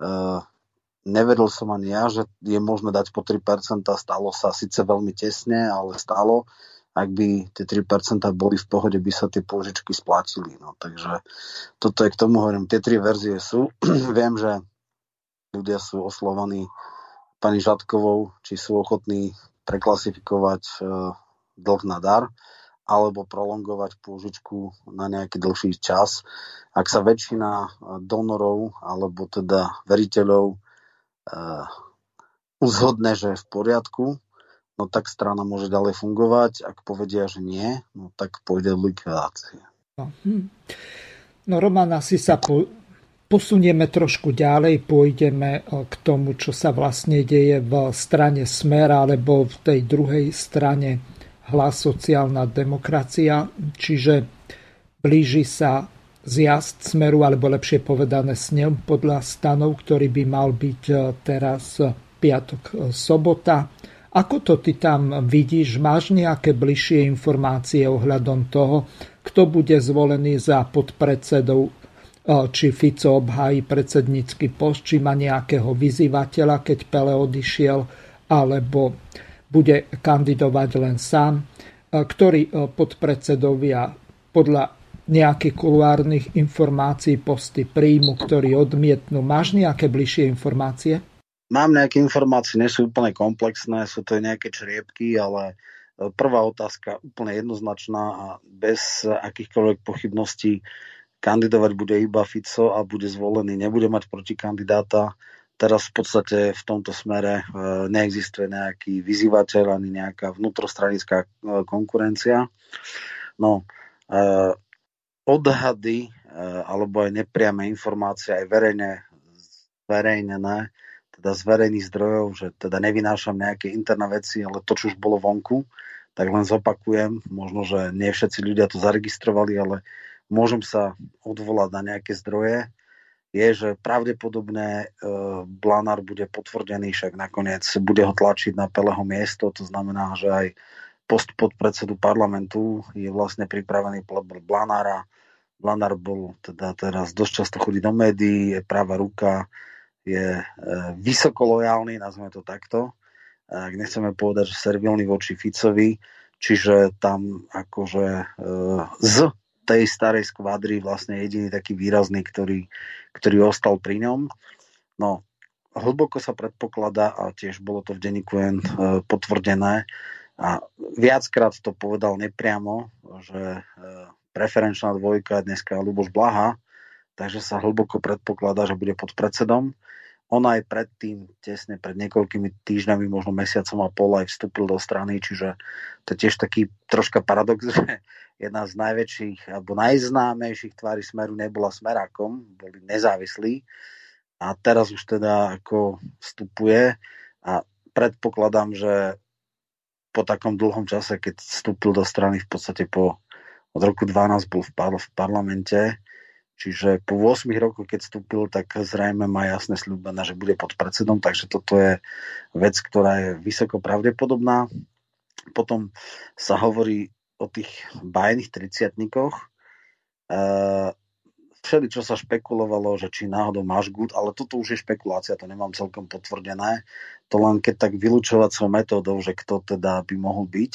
Uh, neveril som ani ja, že je možné dať po 3%, stalo sa síce veľmi tesne, ale stalo. Ak by tie 3% boli v pohode, by sa tie pôžičky splatili. No, takže toto je k tomu, hovorím, tie tri verzie sú. Viem, že ľudia sú oslovaní pani Žadkovou, či sú ochotní preklasifikovať e, dlh na dar alebo prolongovať pôžičku na nejaký dlhší čas. Ak sa väčšina e, donorov alebo teda veriteľov uh, uzhodne, že je v poriadku, no tak strana môže ďalej fungovať. Ak povedia, že nie, no tak pôjde do likvidácie. No, hm. no Roman, asi sa po, posunieme trošku ďalej, pôjdeme e, k tomu, čo sa vlastne deje v strane Smer alebo v tej druhej strane hlas sociálna demokracia, čiže blíži sa zjazd Smeru, alebo lepšie povedané s ním podľa stanov, ktorý by mal byť e, teraz piatok, e, sobota. Ako to ty tam vidíš? Máš nejaké bližšie informácie ohľadom toho, kto bude zvolený za podpredsedov či Fico obhájí predsednícky post, či má nejakého vyzývateľa, keď Pele odišiel, alebo bude kandidovať len sám, ktorí podpredsedovia podľa nejakých kuluárnych informácií posty príjmu, ktorí odmietnú. Máš nejaké bližšie informácie? Mám nejaké informácie, nie sú úplne komplexné, sú to nejaké čriepky, ale prvá otázka úplne jednoznačná a bez akýchkoľvek pochybností kandidovať bude iba Fico a bude zvolený, nebude mať protikandidáta. Teraz v podstate v tomto smere e, neexistuje nejaký vyzývateľ ani nejaká vnútrostranická e, konkurencia. No, e, odhady alebo aj nepriame informácie, aj verejne zverejnené, teda z verejných zdrojov, že teda nevynášam nejaké interné veci, ale to, čo už bolo vonku, tak len zopakujem, možno, že nie všetci ľudia to zaregistrovali, ale môžem sa odvolať na nejaké zdroje, je, že pravdepodobne e, Blanár bude potvrdený, však nakoniec bude ho tlačiť na Peleho miesto, to znamená, že aj post podpredsedu parlamentu je vlastne pripravený Blanára. Blanár bol teda teraz dosť často chodí do médií, je práva ruka, je e, vysoko lojálny, nazveme to takto. Ak nechceme povedať, že servilný voči Ficovi, čiže tam akože e, z tej starej skvadry vlastne jediný taký výrazný, ktorý, ktorý ostal pri ňom. No, hlboko sa predpokladá, a tiež bolo to v denníku N e, potvrdené, a viackrát to povedal nepriamo, že e, preferenčná dvojka je dneska Luboš Blaha, takže sa hlboko predpokladá, že bude pod predsedom. On aj predtým, tesne pred niekoľkými týždňami, možno mesiacom a pol aj vstúpil do strany, čiže to je tiež taký troška paradox, že jedna z najväčších alebo najznámejších tvári Smeru nebola Smerákom, boli nezávislí. A teraz už teda ako vstupuje a predpokladám, že po takom dlhom čase, keď vstúpil do strany v podstate po od roku 12 bol v, par- v parlamente, čiže po 8 rokoch, keď vstúpil, tak zrejme má jasne slúbené, že bude pod predsedom, takže toto je vec, ktorá je vysoko pravdepodobná. Potom sa hovorí o tých bajných triciatnikoch. Uh, všeli, čo sa špekulovalo, že či náhodou máš gut, ale toto už je špekulácia, to nemám celkom potvrdené. To len keď tak vylúčovacou metódou, že kto teda by mohol byť.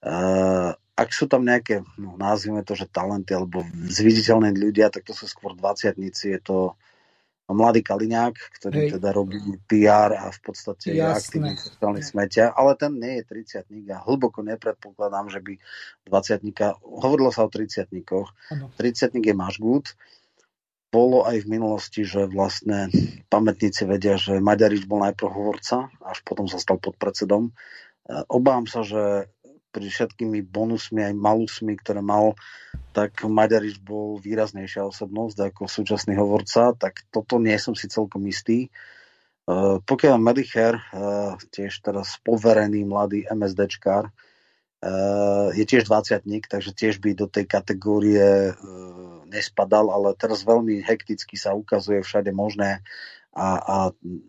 Uh, ak sú tam nejaké, no, nazvime to, že talenty alebo zviditeľné ľudia, tak to sú skôr 20 je to mladý Kaliňák, ktorý Hej. teda robí PR a v podstate Jasné. je aktívny v sociálnych smeťa, ale ten nie je 30 a hlboko nepredpokladám, že by 20 hovorilo sa o 30 30 je Mažgut, bolo aj v minulosti, že vlastne pamätníci vedia, že Maďarič bol najprv hovorca, až potom sa stal podpredsedom. Obávam sa, že pri všetkými bonusmi aj malusmi, ktoré mal, tak Maďarič bol výraznejšia osobnosť ako súčasný hovorca, tak toto nie som si celkom istý. Uh, pokiaľ Medicher, uh, tiež teraz poverený mladý MSDčkár, uh, je tiež 20 takže tiež by do tej kategórie nespadal, ale teraz veľmi hekticky sa ukazuje všade možné a, a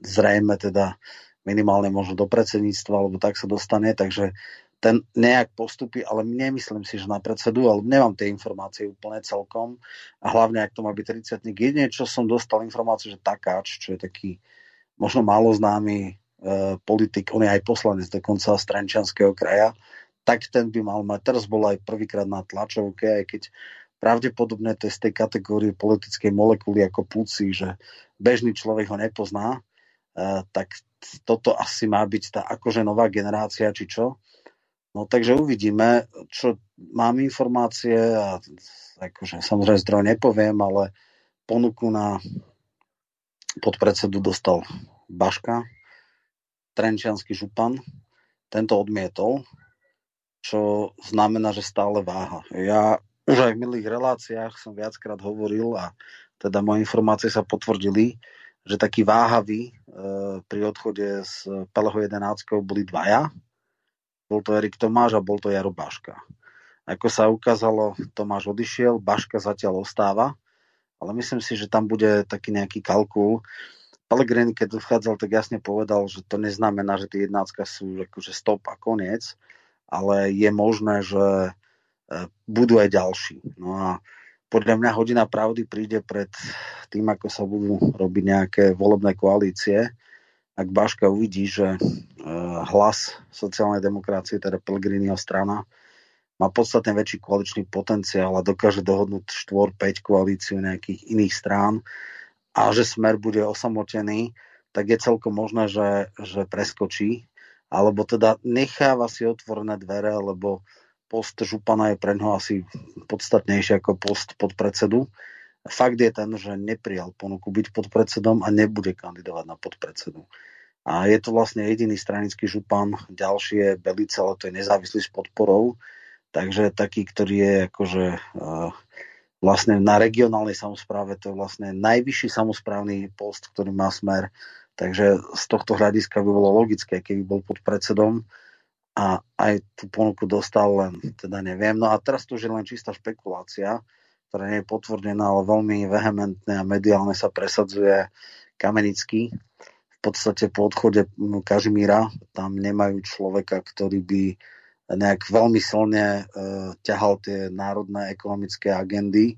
zrejme teda minimálne možno do predsedníctva, alebo tak sa dostane, takže ten nejak postupí, ale nemyslím si, že na predsedu, ale nemám tie informácie úplne celkom a hlavne, ak to má byť 30 Jedine, čo som dostal informáciu, že Takáč, čo je taký možno málo známy e, politik, on je aj poslanec dokonca z Trenčanského kraja, tak ten by mal mať, teraz bol aj prvýkrát na tlačovke, aj keď pravdepodobne to je z tej kategórie politickej molekuly ako púci, že bežný človek ho nepozná, e, tak toto asi má byť tá akože nová generácia, či čo. No takže uvidíme, čo mám informácie a akože samozrejme zdroj nepoviem, ale ponuku na podpredsedu dostal Baška, Trenčianský župan, tento odmietol, čo znamená, že stále váha. Ja už aj v milých reláciách som viackrát hovoril a teda moje informácie sa potvrdili, že taký váhavý e, pri odchode z Peleho 11 boli dvaja. Bol to Erik Tomáš a bol to Jaro Baška. Ako sa ukázalo, Tomáš odišiel, Baška zatiaľ ostáva, ale myslím si, že tam bude taký nejaký kalkul. Pellegrini, keď odchádzal, tak jasne povedal, že to neznamená, že tie jednácka sú akože stop a koniec, ale je možné, že E, budú aj ďalší. No a podľa mňa hodina pravdy príde pred tým, ako sa budú robiť nejaké volebné koalície. Ak Baška uvidí, že e, hlas sociálnej demokracie, teda Pellegriniho strana, má podstatne väčší koaličný potenciál a dokáže dohodnúť 4-5 koalíciu nejakých iných strán a že smer bude osamotený, tak je celkom možné, že, že preskočí, alebo teda necháva si otvorené dvere, lebo post župana je pre ňoho asi podstatnejší ako post podpredsedu. Fakt je ten, že neprijal ponuku byť podpredsedom a nebude kandidovať na podpredsedu. A je to vlastne jediný stranický župan, ďalší je Belice, ale to je nezávislý s podporou. Takže taký, ktorý je akože uh, vlastne na regionálnej samozpráve, to je vlastne najvyšší samozprávny post, ktorý má smer. Takže z tohto hľadiska by bolo logické, keby bol pod predsedom, a aj tú ponuku dostal, len teda neviem. No a teraz to už je len čistá špekulácia, ktorá nie je potvrdená, ale veľmi vehementne a mediálne sa presadzuje Kamenický. V podstate po odchode Kažimíra tam nemajú človeka, ktorý by nejak veľmi silne e, ťahal tie národné ekonomické agendy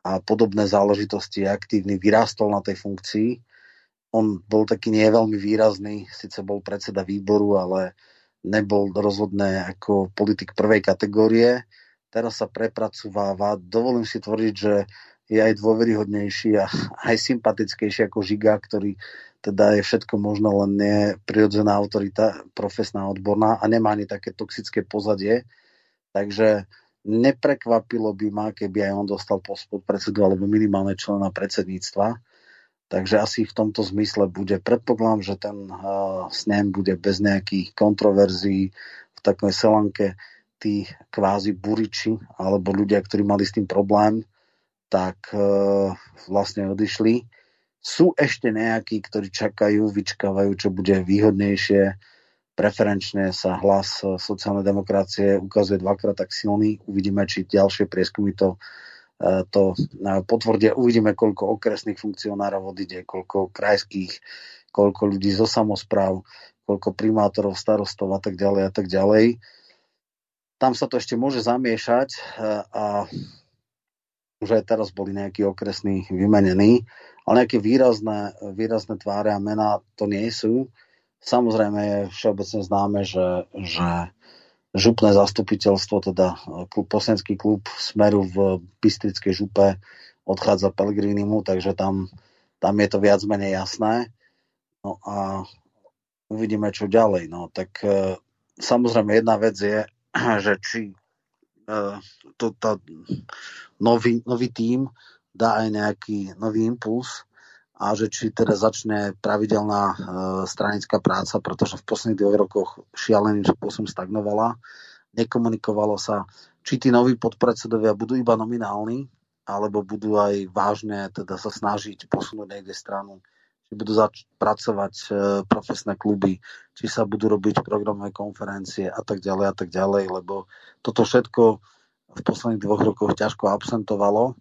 a podobné záležitosti aktívny, vyrástol na tej funkcii. On bol taký nie veľmi výrazný, síce bol predseda výboru, ale nebol rozhodné ako politik prvej kategórie. Teraz sa prepracováva. Dovolím si tvrdiť, že je aj dôveryhodnejší a aj sympatickejší ako Žiga, ktorý teda je všetko možno, len nie prirodzená autorita, profesná, odborná a nemá ani také toxické pozadie. Takže neprekvapilo by ma, keby aj on dostal post podpredsedu alebo minimálne člena predsedníctva Takže asi v tomto zmysle bude, predpokladám, že ten uh, snem bude bez nejakých kontroverzií v takej selanke tí kvázi buriči alebo ľudia, ktorí mali s tým problém, tak uh, vlastne odišli. Sú ešte nejakí, ktorí čakajú, vyčkávajú, čo bude výhodnejšie. Preferenčne sa hlas sociálnej demokracie ukazuje dvakrát tak silný. Uvidíme, či ďalšie prieskumy to E, to e, potvrdia. Uvidíme, koľko okresných funkcionárov odíde, koľko krajských, koľko ľudí zo samozpráv, koľko primátorov, starostov a tak ďalej a tak ďalej. Tam sa to ešte môže zamiešať e, a už aj teraz boli nejakí okresní vymenení, ale nejaké výrazné, výrazné tváre a mená to nie sú. Samozrejme je všeobecne známe, že, že župné zastupiteľstvo, teda e, klub, poslanecký klub Smeru v Bystrickej župe odchádza Pellegrinimu, takže tam, tam je to viac menej jasné. No a uvidíme, čo ďalej. No tak e, samozrejme jedna vec je, že či e, to, tá, nový, nový tím dá aj nejaký nový impuls a že či teda začne pravidelná e, stranická práca, pretože v posledných dvoch rokoch šialeným spôsobom stagnovala. Nekomunikovalo sa, či tí noví podpredsedovia budú iba nominálni, alebo budú aj vážne teda sa snažiť posunúť niekde stranu, či budú zač- pracovať e, profesné kluby, či sa budú robiť programové konferencie a tak ďalej a tak ďalej, lebo toto všetko v posledných dvoch rokoch ťažko absentovalo.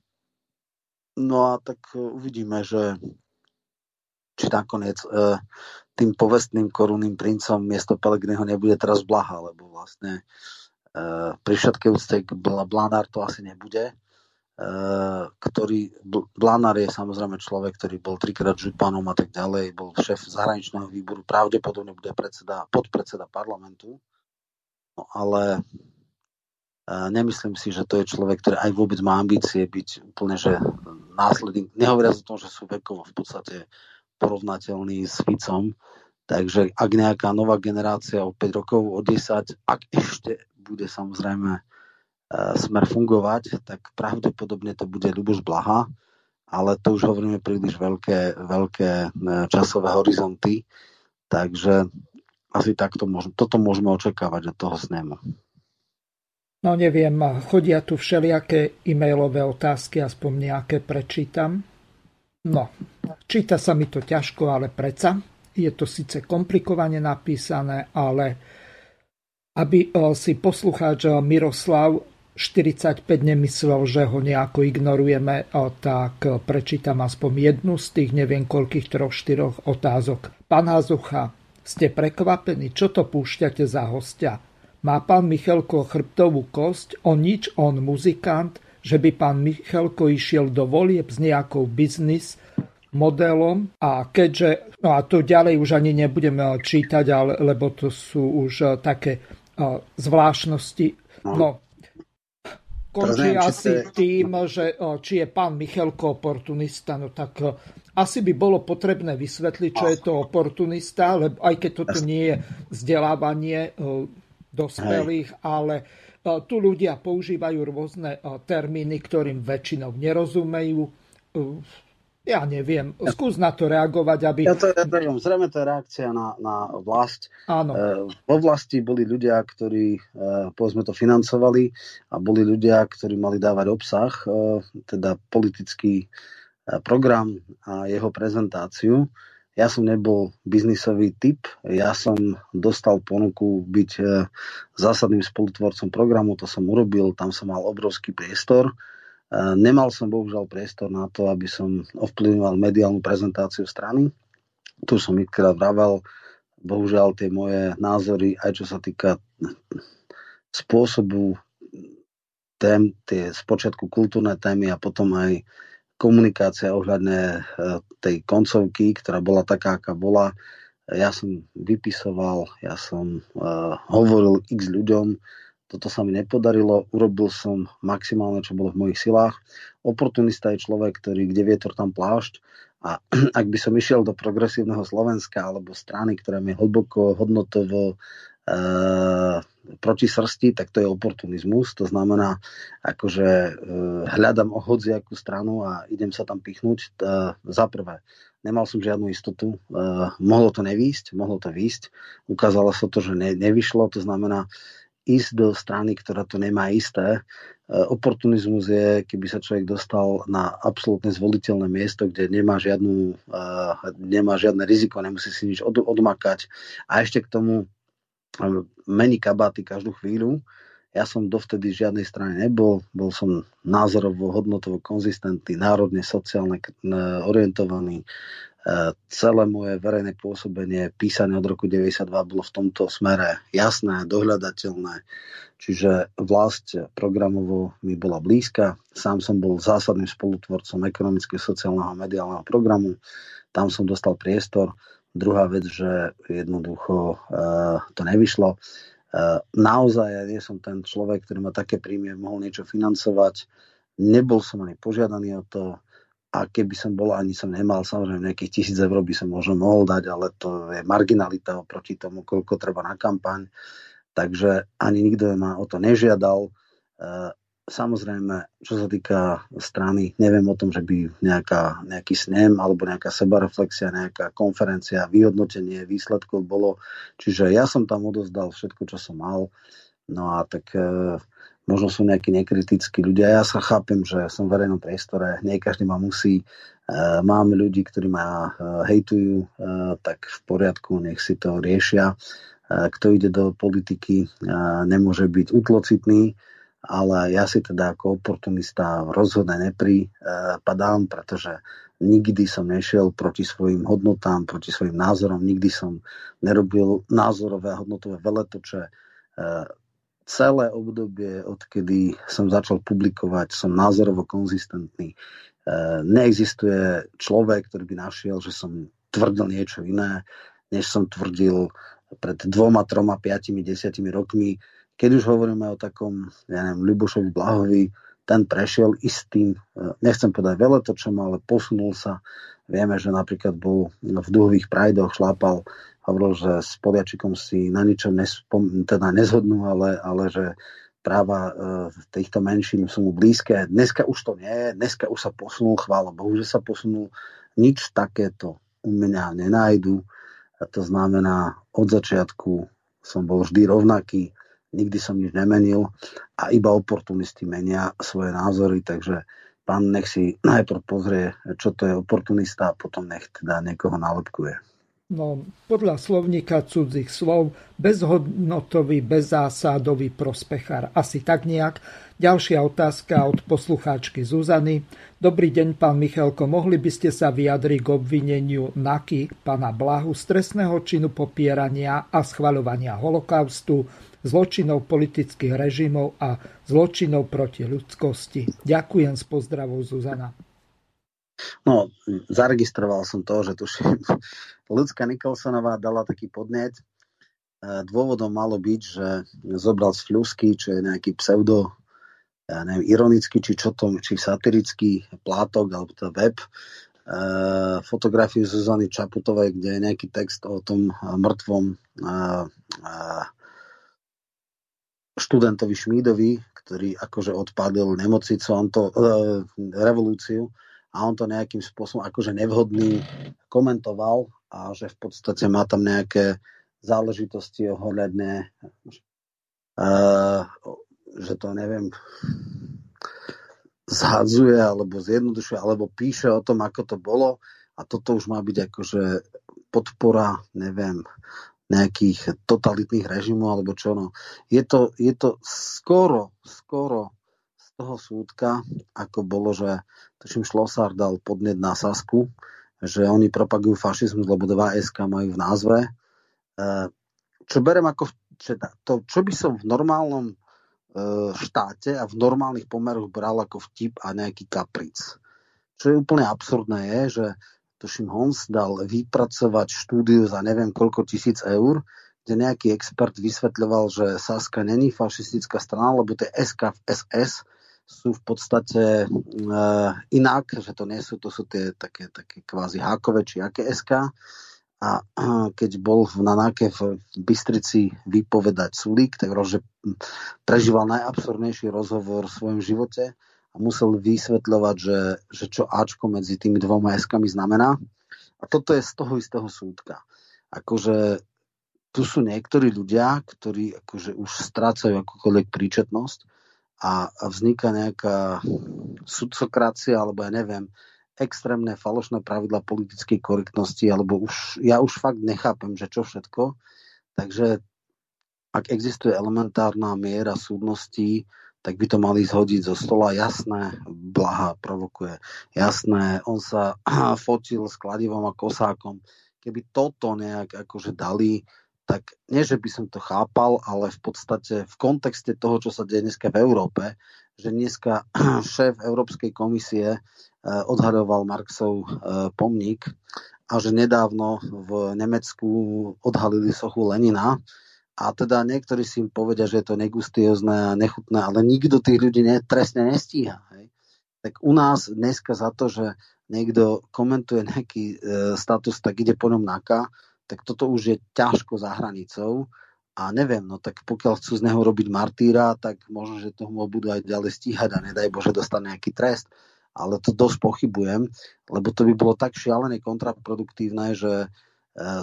No a tak e, uvidíme, že či nakoniec e, tým povestným korunným princom miesto Pelegriniho nebude teraz Blaha, lebo vlastne e, pri všetkej úcte Blanár to asi nebude, ktorý, Blanár je samozrejme človek, ktorý bol trikrát županom a tak ďalej, bol šéf zahraničného výboru, pravdepodobne bude predseda, podpredseda parlamentu, no ale nemyslím si, že to je človek, ktorý aj vôbec má ambície byť úplne, že následník, nehovoriac o tom, že sú vekovo v podstate porovnateľný s Ficom. Takže ak nejaká nová generácia o 5 rokov, o 10, ak ešte bude samozrejme e, smer fungovať, tak pravdepodobne to bude Ľuboš Blaha, ale to už hovoríme príliš veľké, veľké e, časové horizonty, takže asi takto môžeme, toto môžeme očakávať od toho snemu. No neviem, chodia tu všelijaké e-mailové otázky, aspoň nejaké prečítam. No, číta sa mi to ťažko, ale predsa. Je to síce komplikovane napísané, ale aby eh, si poslucháč eh, Miroslav 45 nemyslel, že ho nejako ignorujeme, eh, tak prečítam aspoň jednu z tých neviem koľkých troch, štyroch otázok. Pán Hazucha, ste prekvapení, čo to púšťate za hostia? Má pán Michalko chrbtovú kosť, on nič, on muzikant, že by pán Michalko išiel do volieb s nejakou biznis modelom a keďže, no a to ďalej už ani nebudeme čítať, ale, lebo to sú už uh, také uh, zvláštnosti. No, končí asi tým, že či je pán Michalko oportunista, no tak asi by bolo potrebné vysvetliť, čo je to oportunista, lebo aj keď toto nie je vzdelávanie dospelých, ale tu ľudia používajú rôzne termíny, ktorým väčšinou nerozumejú. E, ja neviem, skús na to reagovať, aby... Ja to ja neviem, zrejme to je reakcia na, na vlast. Áno. Vo vlasti boli ľudia, ktorí, povedzme to, financovali a boli ľudia, ktorí mali dávať obsah, teda politický program a jeho prezentáciu. Ja som nebol biznisový typ, ja som dostal ponuku byť e, zásadným spolutvorcom programu, to som urobil, tam som mal obrovský priestor. E, nemal som bohužiaľ priestor na to, aby som ovplyvňoval mediálnu prezentáciu strany. Tu som ikrát vravel, bohužiaľ tie moje názory, aj čo sa týka spôsobu tém, tie spočiatku kultúrne témy a potom aj komunikácia ohľadne e, tej koncovky, ktorá bola taká, aká bola. Ja som vypisoval, ja som uh, hovoril x ľuďom, toto sa mi nepodarilo, urobil som maximálne, čo bolo v mojich silách. Oportunista je človek, ktorý kde vietor tam plášť a ak by som išiel do progresívneho Slovenska alebo strany, ktorá mi hlboko hodnotovo e, proti srsti, tak to je oportunizmus. To znamená, akože e, hľadám o hodziakú stranu a idem sa tam pichnúť. E, za prvé, nemal som žiadnu istotu. E, mohlo to nevýsť, mohlo to výsť. Ukázalo sa to, že ne, nevyšlo. To znamená, ísť do strany, ktorá to nemá isté. E, oportunizmus je, keby sa človek dostal na absolútne zvoliteľné miesto, kde nemá, žiadnu, e, nemá žiadne riziko, nemusí si nič od, odmakať. A ešte k tomu mení kabáty každú chvíľu. Ja som dovtedy žiadnej strane nebol, bol som názorovo, hodnotovo konzistentný, národne, sociálne orientovaný. E, celé moje verejné pôsobenie, písanie od roku 92 bolo v tomto smere jasné, dohľadateľné. Čiže vlast programovo mi bola blízka. Sám som bol zásadným spolutvorcom ekonomického, sociálneho a mediálneho programu. Tam som dostal priestor Druhá vec, že jednoducho uh, to nevyšlo. Uh, naozaj ja nie som ten človek, ktorý má také príjmy, mohol niečo financovať. Nebol som ani požiadaný o to a keby som bol, ani som nemal, samozrejme nejakých tisíc eur by som možno mohol dať, ale to je marginalita oproti tomu, koľko treba na kampaň. Takže ani nikto ma o to nežiadal. Uh, samozrejme, čo sa týka strany, neviem o tom, že by nejaká, nejaký snem alebo nejaká sebareflexia, nejaká konferencia, vyhodnotenie výsledkov bolo. Čiže ja som tam odozdal všetko, čo som mal. No a tak e, možno sú nejakí nekritickí ľudia. Ja sa chápem, že som v verejnom priestore, nie každý ma musí. E, máme ľudí, ktorí ma e, hejtujú, e, tak v poriadku, nech si to riešia. Kto ide do politiky, nemôže byť utlocitný ale ja si teda ako oportunista rozhodne nepripadám, pretože nikdy som nešiel proti svojim hodnotám, proti svojim názorom, nikdy som nerobil názorové hodnotové veletoče. Celé obdobie, odkedy som začal publikovať, som názorovo konzistentný. E, neexistuje človek, ktorý by našiel, že som tvrdil niečo iné, než som tvrdil pred dvoma, troma, piatimi, desiatimi rokmi keď už hovoríme o takom, ja neviem, Ľubošovi Blahovi, ten prešiel istým, e, nechcem povedať veletočom, ale posunul sa. Vieme, že napríklad bol v duhových prajdoch, šlápal, hovoril, že s Poliačikom si na ničom nespom, teda nezhodnú, ale, ale že práva e, týchto menšín sú mu blízke. Dneska už to nie dneska už sa posunul, chvála Bohu, že sa posunul. Nič takéto u mňa nenájdu. A to znamená, od začiatku som bol vždy rovnaký nikdy som nič nemenil a iba oportunisti menia svoje názory, takže pán nech si najprv pozrie, čo to je oportunista a potom nech teda niekoho nálepkuje. No, podľa slovníka cudzích slov, bezhodnotový, bezzásádový prospechár. Asi tak nejak. Ďalšia otázka od poslucháčky Zuzany. Dobrý deň, pán Michalko. Mohli by ste sa vyjadriť k obvineniu NAKY, pána Blahu, stresného činu popierania a schvaľovania holokaustu, zločinov politických režimov a zločinov proti ľudskosti. Ďakujem s pozdravou Zuzana. No, zaregistroval som to, že tuším, ľudská Nikolsonová dala taký podnet. E, dôvodom malo byť, že zobral z fľusky, čo je nejaký pseudo, ja neviem, ironický, či čo to, či satirický plátok, alebo to web, e, fotografiu Zuzany Čaputovej, kde je nejaký text o tom mŕtvom e, študentovi Šmídovi, ktorý akože odpadil nemocnicu, on revolúciu a on to nejakým spôsobom akože nevhodný komentoval a že v podstate má tam nejaké záležitosti ohľadne e, že to neviem zhadzuje alebo zjednodušuje alebo píše o tom, ako to bolo a toto už má byť akože podpora, neviem, nejakých totalitných režimov alebo čo. No. Je, to, je to skoro, skoro z toho súdka, ako bolo, že tuším Šlosár dal podnet na Sasku, že oni propagujú fašizmus, lebo dva SK majú v názve. E, čo berem ako to, čo by som v normálnom e, štáte a v normálnych pomeroch bral ako vtip a nejaký kapric. Čo je úplne absurdné je, že tuším Hons dal vypracovať štúdiu za neviem koľko tisíc eur, kde nejaký expert vysvetľoval, že Saska není fašistická strana, lebo tie SK v SS sú v podstate e, inak, že to nie sú, to sú tie také, také kvázi hákové či aké SK. A e, keď bol v Nanáke v Bystrici vypovedať Sulík, tak že prežíval najabsurdnejší rozhovor v svojom živote a musel vysvetľovať, že, že čo Ačko medzi tými dvoma eskami znamená. A toto je z toho istého súdka. Akože tu sú niektorí ľudia, ktorí akože už strácajú akúkoľvek príčetnosť a, vzniká nejaká sudcokracia, alebo ja neviem, extrémne falošné pravidla politickej korektnosti, alebo už, ja už fakt nechápem, že čo všetko. Takže ak existuje elementárna miera súdnosti, tak by to mali zhodiť zo stola. Jasné, Blaha provokuje. Jasné, on sa fotil s kladivom a kosákom. Keby toto nejak akože dali, tak nie, že by som to chápal, ale v podstate v kontexte toho, čo sa deje dneska v Európe, že dneska šéf Európskej komisie eh, odhadoval Marxov eh, pomník a že nedávno v Nemecku odhalili sochu Lenina, a teda niektorí si im povedia, že je to negustiozné a nechutné, ale nikto tých ľudí ne, trestne nestíha. Hej. Tak u nás dneska za to, že niekto komentuje nejaký e, status, tak ide po ňom naka, tak toto už je ťažko za hranicou a neviem, no tak pokiaľ chcú z neho robiť martýra, tak možno, že toho budú aj ďalej stíhať a nedaj Bože dostane nejaký trest. Ale to dosť pochybujem, lebo to by bolo tak šialené kontraproduktívne, že e,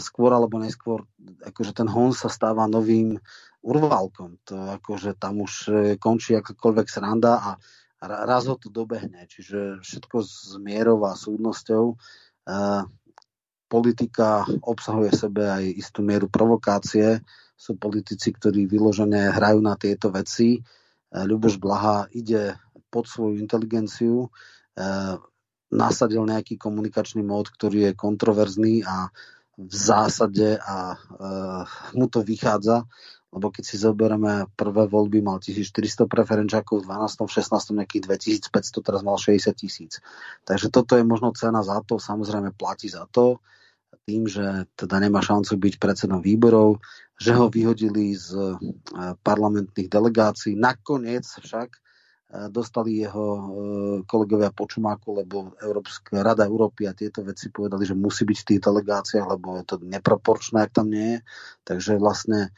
skôr alebo neskôr akože ten hon sa stáva novým urvalkom. To akože tam už e, končí akákoľvek sranda a raz ho to dobehne. Čiže všetko s mierou a súdnosťou. Politika obsahuje v sebe aj istú mieru provokácie, sú politici, ktorí vyložené hrajú na tieto veci. E, Ľuboš Blaha ide pod svoju inteligenciu, e, nasadil nejaký komunikačný mód, ktorý je kontroverzný a v zásade a e, mu to vychádza, lebo keď si zoberieme prvé voľby, mal 1400 preferenčákov, v 12. 16. nejakých 2500, teraz mal 60 tisíc. Takže toto je možno cena za to, samozrejme platí za to tým, že teda nemá šancu byť predsedom výborov, že ho vyhodili z e, parlamentných delegácií. Nakoniec však e, dostali jeho e, kolegovia počumáku, lebo Európska rada Európy a tieto veci povedali, že musí byť v tých delegáciách, lebo je to neproporčné, ak tam nie je. Takže vlastne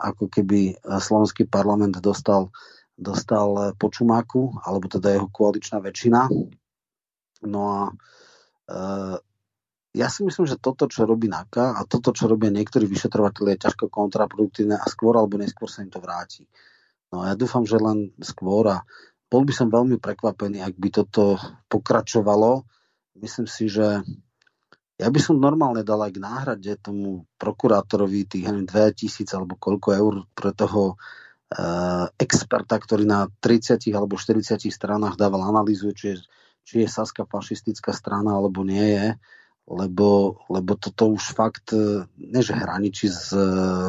ako keby slovenský parlament dostal, dostal počumáku, alebo teda jeho koaličná väčšina. No a ja si myslím, že toto, čo robí NAKA a toto, čo robia niektorí vyšetrovateľi, je ťažko kontraproduktívne a skôr alebo neskôr sa im to vráti. No a ja dúfam, že len skôr a bol by som veľmi prekvapený, ak by toto pokračovalo. Myslím si, že ja by som normálne dal aj k náhrade tomu prokurátorovi tých 2000 alebo koľko eur pre toho uh, experta, ktorý na 30 alebo 40 stranách dával analýzu, či je, či je Saska fašistická strana alebo nie je lebo, lebo toto už fakt, e, než hraničí s e,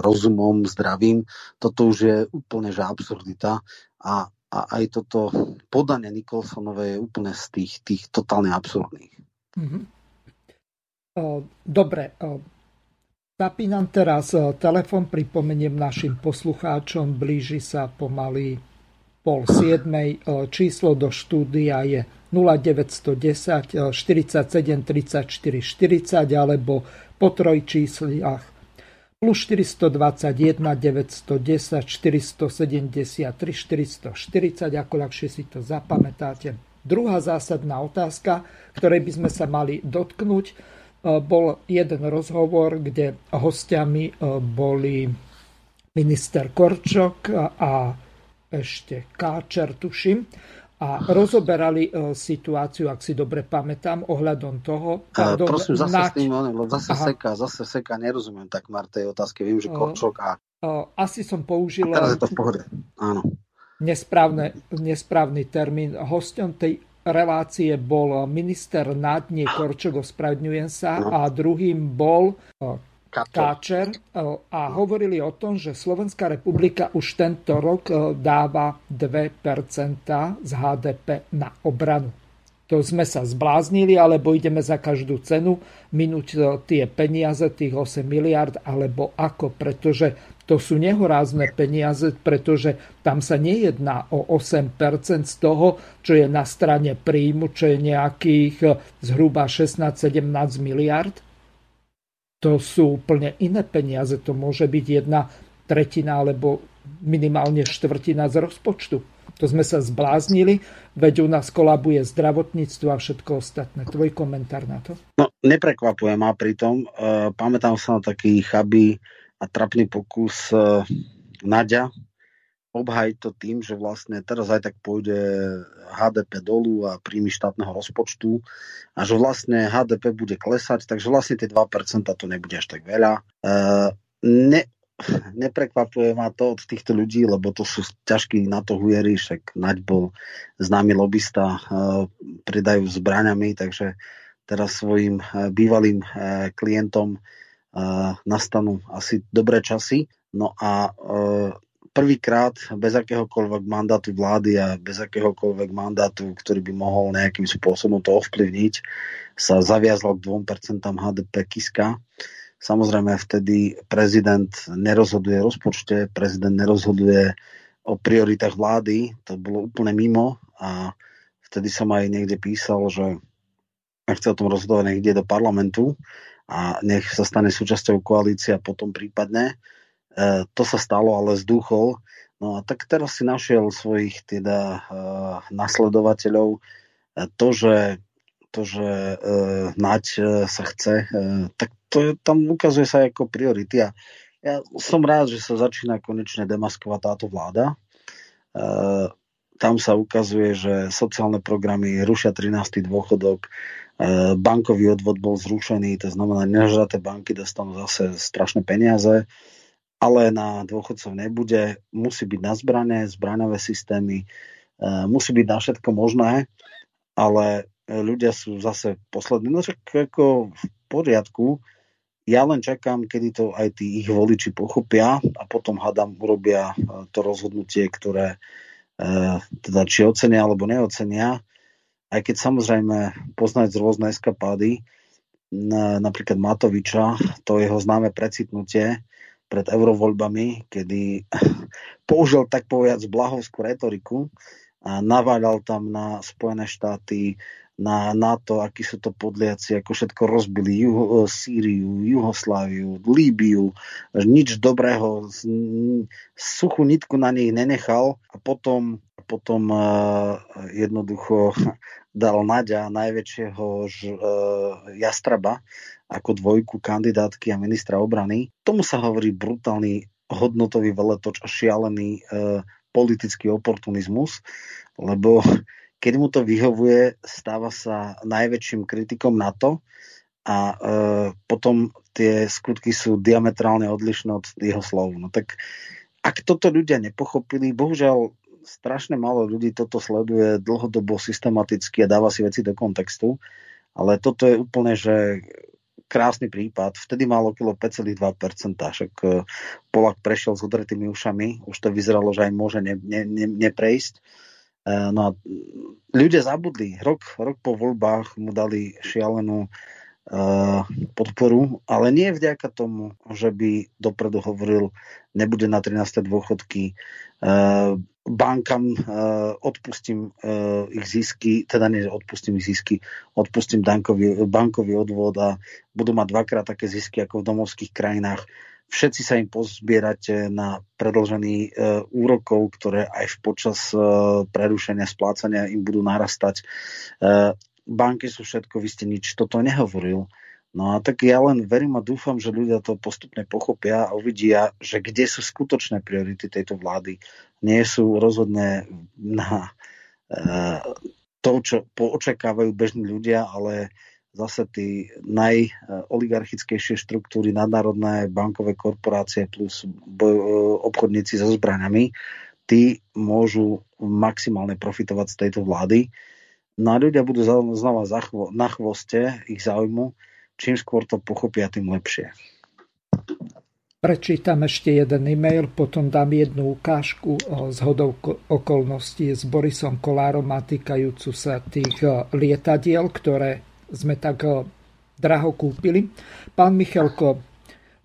rozumom, zdravím, toto už je úplne že absurdita a, a aj toto podanie Nikolsonové je úplne z tých, tých totálne absurdných. Mm-hmm. Dobre, zapínam teraz telefon, pripomeniem našim poslucháčom, blíži sa pomaly pol siedmej. Číslo do štúdia je 0910 47 34 40 alebo po trojčísliach plus 421 910 473 440, ako ľahšie si to zapamätáte. Druhá zásadná otázka, ktorej by sme sa mali dotknúť, e, bol jeden rozhovor, kde hostiami e, boli minister Korčok a ešte Káčer, tuším a rozoberali uh, situáciu, ak si dobre pamätám, ohľadom toho. Pardon, prosím, zase nač... s tým, lebo zase Aha. seka, zase seka, nerozumiem tak tej otázke, viem, že Korčok a... Asi som použil... A teraz je to v pohode, áno. Nesprávne, nesprávny termín. Hostom tej relácie bol minister Nádnie Korčok, ospravedňujem sa, no. a druhým bol Káčer a hovorili o tom, že Slovenská republika už tento rok dáva 2% z HDP na obranu. To sme sa zbláznili, alebo ideme za každú cenu minúť tie peniaze, tých 8 miliard, alebo ako, pretože to sú nehorázne peniaze, pretože tam sa nejedná o 8% z toho, čo je na strane príjmu, čo je nejakých zhruba 16-17 miliard, to sú úplne iné peniaze. To môže byť jedna tretina alebo minimálne štvrtina z rozpočtu. To sme sa zbláznili, veď u nás kolabuje zdravotníctvo a všetko ostatné. Tvoj komentár na to? No, neprekvapuje ma pritom. E, pamätám sa na taký chabý a trapný pokus e, Nadia, obhajiť to tým, že vlastne teraz aj tak pôjde HDP dolu a príjmy štátneho rozpočtu a že vlastne HDP bude klesať, takže vlastne tie 2% to nebude až tak veľa. E, ne, neprekvapuje ma to od týchto ľudí, lebo to sú ťažkí na to hujery, však Naď bol známy lobista, e, pridajú zbraňami, takže teraz svojim e, bývalým klientom nastanú asi dobré časy. No a prvýkrát bez akéhokoľvek mandátu vlády a bez akéhokoľvek mandátu, ktorý by mohol nejakým spôsobom to ovplyvniť, sa zaviazal k 2% HDP Kiska. Samozrejme, vtedy prezident nerozhoduje o rozpočte, prezident nerozhoduje o prioritách vlády, to bolo úplne mimo a vtedy som aj niekde písal, že chce o tom rozhodovať, ide do parlamentu a nech sa stane súčasťou koalícia potom prípadne to sa stalo, ale zdúchol. No a tak teraz si našiel svojich teda nasledovateľov. To, že, to, že nať sa chce, tak to je, tam ukazuje sa ako priority. A ja som rád, že sa začína konečne demaskovať táto vláda tam sa ukazuje, že sociálne programy rušia 13. dôchodok, e, bankový odvod bol zrušený, to znamená, nežraté banky dostanú zase strašné peniaze, ale na dôchodcov nebude. Musí byť na zbrane, zbraňové systémy, e, musí byť na všetko možné, ale ľudia sú zase poslední. No však ako v poriadku, ja len čakám, kedy to aj tí ich voliči pochopia a potom hadám urobia e, to rozhodnutie, ktoré E, teda či ocenia alebo neocenia, aj keď samozrejme poznať rôzne eskapády, napríklad Matoviča, to jeho známe precitnutie pred eurovoľbami, kedy použil tak povedať blahovskú retoriku a naváľal tam na Spojené štáty, na NATO, akí sú to podliaci, ako všetko rozbili, Juho, Sýriu, Juhosláviu, Líbiu, nič dobrého, suchú nitku na nich nenechal a potom, potom uh, jednoducho dal Naďa najväčšieho uh, jastraba ako dvojku kandidátky a ministra obrany. Tomu sa hovorí brutálny hodnotový veletoč a šialený uh, politický oportunizmus, lebo keď mu to vyhovuje, stáva sa najväčším kritikom NATO a e, potom tie skutky sú diametrálne odlišné od jeho slov. No tak ak toto ľudia nepochopili, bohužiaľ strašne málo ľudí toto sleduje dlhodobo systematicky a dáva si veci do kontextu, ale toto je úplne, že krásny prípad. Vtedy mal okolo 5,2%, však e, Polak prešiel s odretými ušami, už to vyzeralo, že aj môže ne, ne, ne, neprejsť. Eh, no a ľudia zabudli. Rok, rok po voľbách mu dali šialenú podporu, ale nie vďaka tomu, že by dopredu hovoril, nebude na 13. dôchodky, bankám uh, odpustím uh, ich zisky, teda nie odpustím ich zisky, odpustím bankový, bankový odvod a budú mať dvakrát také zisky ako v domovských krajinách všetci sa im pozbierate na predlžený e, úrokov, ktoré aj počas prerušenia splácania im budú narastať. Banky sú všetko, vy ste nič toto nehovoril. No a tak ja len verím a dúfam, že ľudia to postupne pochopia a uvidia, že kde sú skutočné priority tejto vlády. Nie sú rozhodné na e, to, čo očakávajú bežní ľudia, ale zase tí najoligarchickejšie štruktúry, nadnárodné bankové korporácie plus boj, e, obchodníci so zbraňami, tí môžu maximálne profitovať z tejto vlády. No a ľudia budú znova na chvoste ich záujmu. Čím skôr to pochopia, tým lepšie. Prečítam ešte jeden e-mail, potom dám jednu ukážku z hodou okolností s Borisom Kolárom a týkajúcu sa tých e, lietadiel, ktoré sme tak eh, draho kúpili. Pán Michalko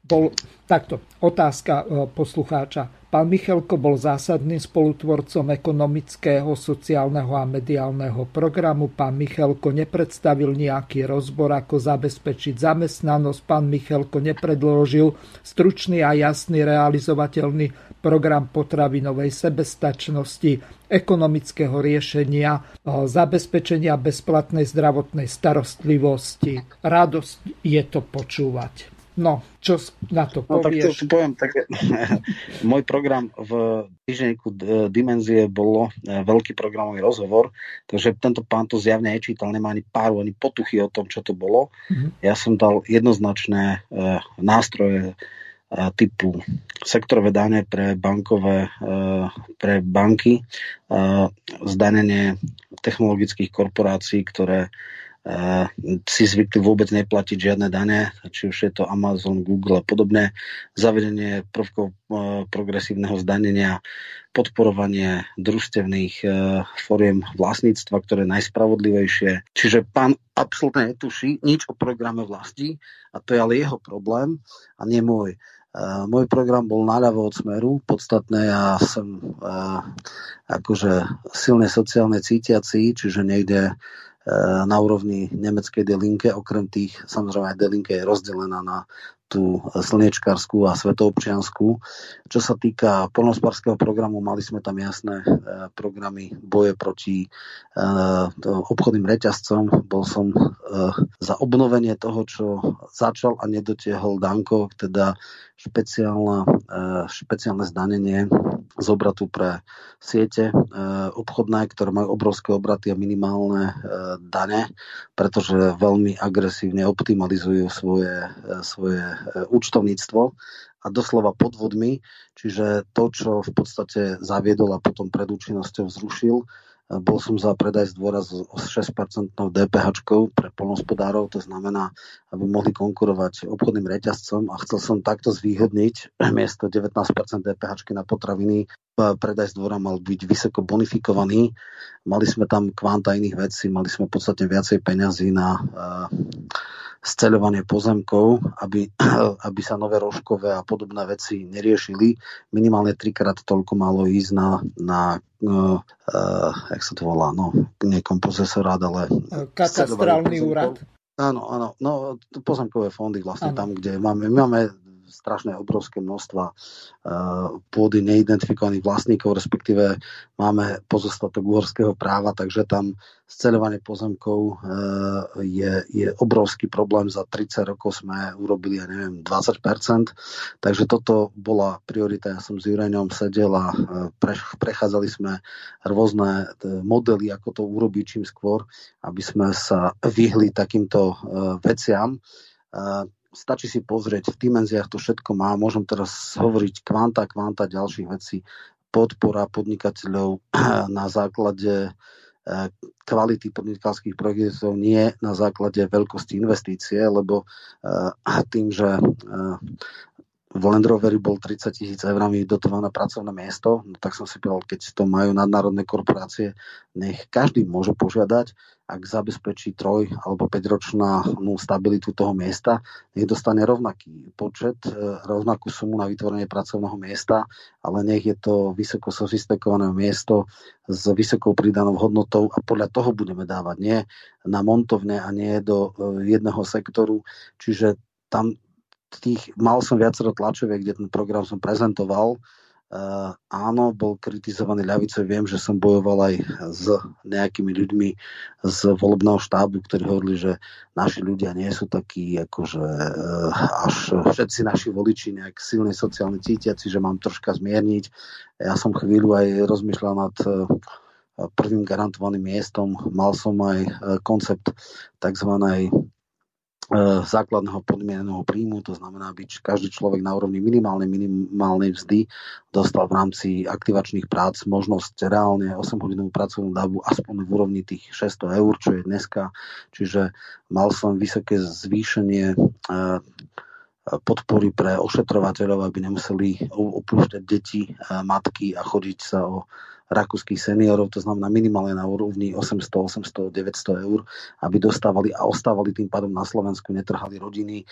bol takto, otázka eh, poslucháča. Pán Michalko bol zásadným spolutvorcom ekonomického, sociálneho a mediálneho programu. Pán Michalko nepredstavil nejaký rozbor, ako zabezpečiť zamestnanosť. Pán Michalko nepredložil stručný a jasný realizovateľný program potravinovej sebestačnosti, ekonomického riešenia, zabezpečenia bezplatnej zdravotnej starostlivosti. Radosť je to počúvať. No, čo na to no, povieš? tak to poviem, tak môj program v týždenníku Dimenzie bolo e, veľký programový rozhovor, takže tento pán to zjavne nečítal, nemá ani páru, ani potuchy o tom, čo to bolo. Mm-hmm. Ja som dal jednoznačné e, nástroje e, typu sektorové dane pre bankové, pre banky, zdanenie technologických korporácií, ktoré si zvykli vôbec neplatiť žiadne dane, či už je to Amazon, Google a podobné, zavedenie prvkov e, progresívneho zdanenia, podporovanie družstevných e, foriem vlastníctva, ktoré je najspravodlivejšie. Čiže pán absolútne netuší nič o programe vlasti a to je ale jeho problém a nie môj. Uh, môj program bol naľavo od smeru, podstatné ja som uh, akože silne sociálne cítiaci, čiže nejde na úrovni nemeckej delinke. Okrem tých, samozrejme aj delinke je rozdelená na tú slniečkarskú a svetoobčianskú. Čo sa týka polnospárskeho programu, mali sme tam jasné programy boje proti obchodným reťazcom. Bol som za obnovenie toho, čo začal a nedotiehol Danko, teda špeciálne zdanenie z obratu pre siete obchodné, ktoré majú obrovské obraty a minimálne dane, pretože veľmi agresívne optimalizujú svoje, svoje účtovníctvo a doslova podvodmi, čiže to, čo v podstate zaviedol a potom pred účinnosťou zrušil, bol som za predaj z dôraz s 6% DPH pre polnospodárov, to znamená, aby mohli konkurovať obchodným reťazcom a chcel som takto zvýhodniť miesto 19% DPH na potraviny predaj z dvora mal byť vysoko bonifikovaný. Mali sme tam kvanta iných vecí, mali sme podstatne viacej peňazí na sceľovanie pozemkov, aby, aby sa nové rožkové a podobné veci neriešili. Minimálne trikrát toľko malo ísť na, na uh, uh, jak sa to volá, no, nie kompozesorát, ale... Katastrálny úrad. Áno, áno, no pozemkové fondy vlastne ano. tam, kde máme, my máme strašné obrovské množstva uh, pôdy neidentifikovaných vlastníkov, respektíve máme pozostatok uhorského práva, takže tam sceľovanie pozemkov uh, je, je obrovský problém. Za 30 rokov sme urobili, ja neviem, 20%, takže toto bola priorita. Ja som s Jurejom sedel a pre, prechádzali sme rôzne modely, ako to urobiť čím skôr, aby sme sa vyhli takýmto veciam stačí si pozrieť, v dimenziách to všetko má. Môžem teraz hovoriť kvanta, kvanta ďalších vecí. Podpora podnikateľov na základe eh, kvality podnikateľských projektov, nie na základe veľkosti investície, lebo eh, tým, že eh, v Land Roveri bol 30 tisíc eurami dotované pracovné miesto, no tak som si povedal, keď to majú nadnárodné korporácie, nech každý môže požiadať, ak zabezpečí troj alebo 5-ročnú stabilitu toho miesta, nech dostane rovnaký počet, e, rovnakú sumu na vytvorenie pracovného miesta, ale nech je to vysoko sofistikované miesto s vysokou pridanou hodnotou a podľa toho budeme dávať, nie na montovne a nie do e, jedného sektoru. Čiže tam tých, mal som viacero tlačoviek, kde ten program som prezentoval. Uh, áno, bol kritizovaný ľavicou. Viem, že som bojoval aj s nejakými ľuďmi z volebného štábu, ktorí hovorili, že naši ľudia nie sú takí, akože uh, až všetci naši voliči nejak silne sociálne cítiaci, že mám troška zmierniť. Ja som chvíľu aj rozmýšľal nad uh, prvým garantovaným miestom. Mal som aj koncept tzv základného podmieneného príjmu, to znamená, aby každý človek na úrovni minimálnej, minimálnej vzdy dostal v rámci aktivačných prác možnosť reálne 8 hodinovú pracovnú dobu aspoň v úrovni tých 600 eur, čo je dneska. Čiže mal som vysoké zvýšenie e, podpory pre ošetrovateľov, aby nemuseli opúšťať deti, e, matky a chodiť sa o rakúskych seniorov, to znamená minimálne na úrovni 800, 800, 900 eur, aby dostávali a ostávali tým pádom na Slovensku, netrhali rodiny. E,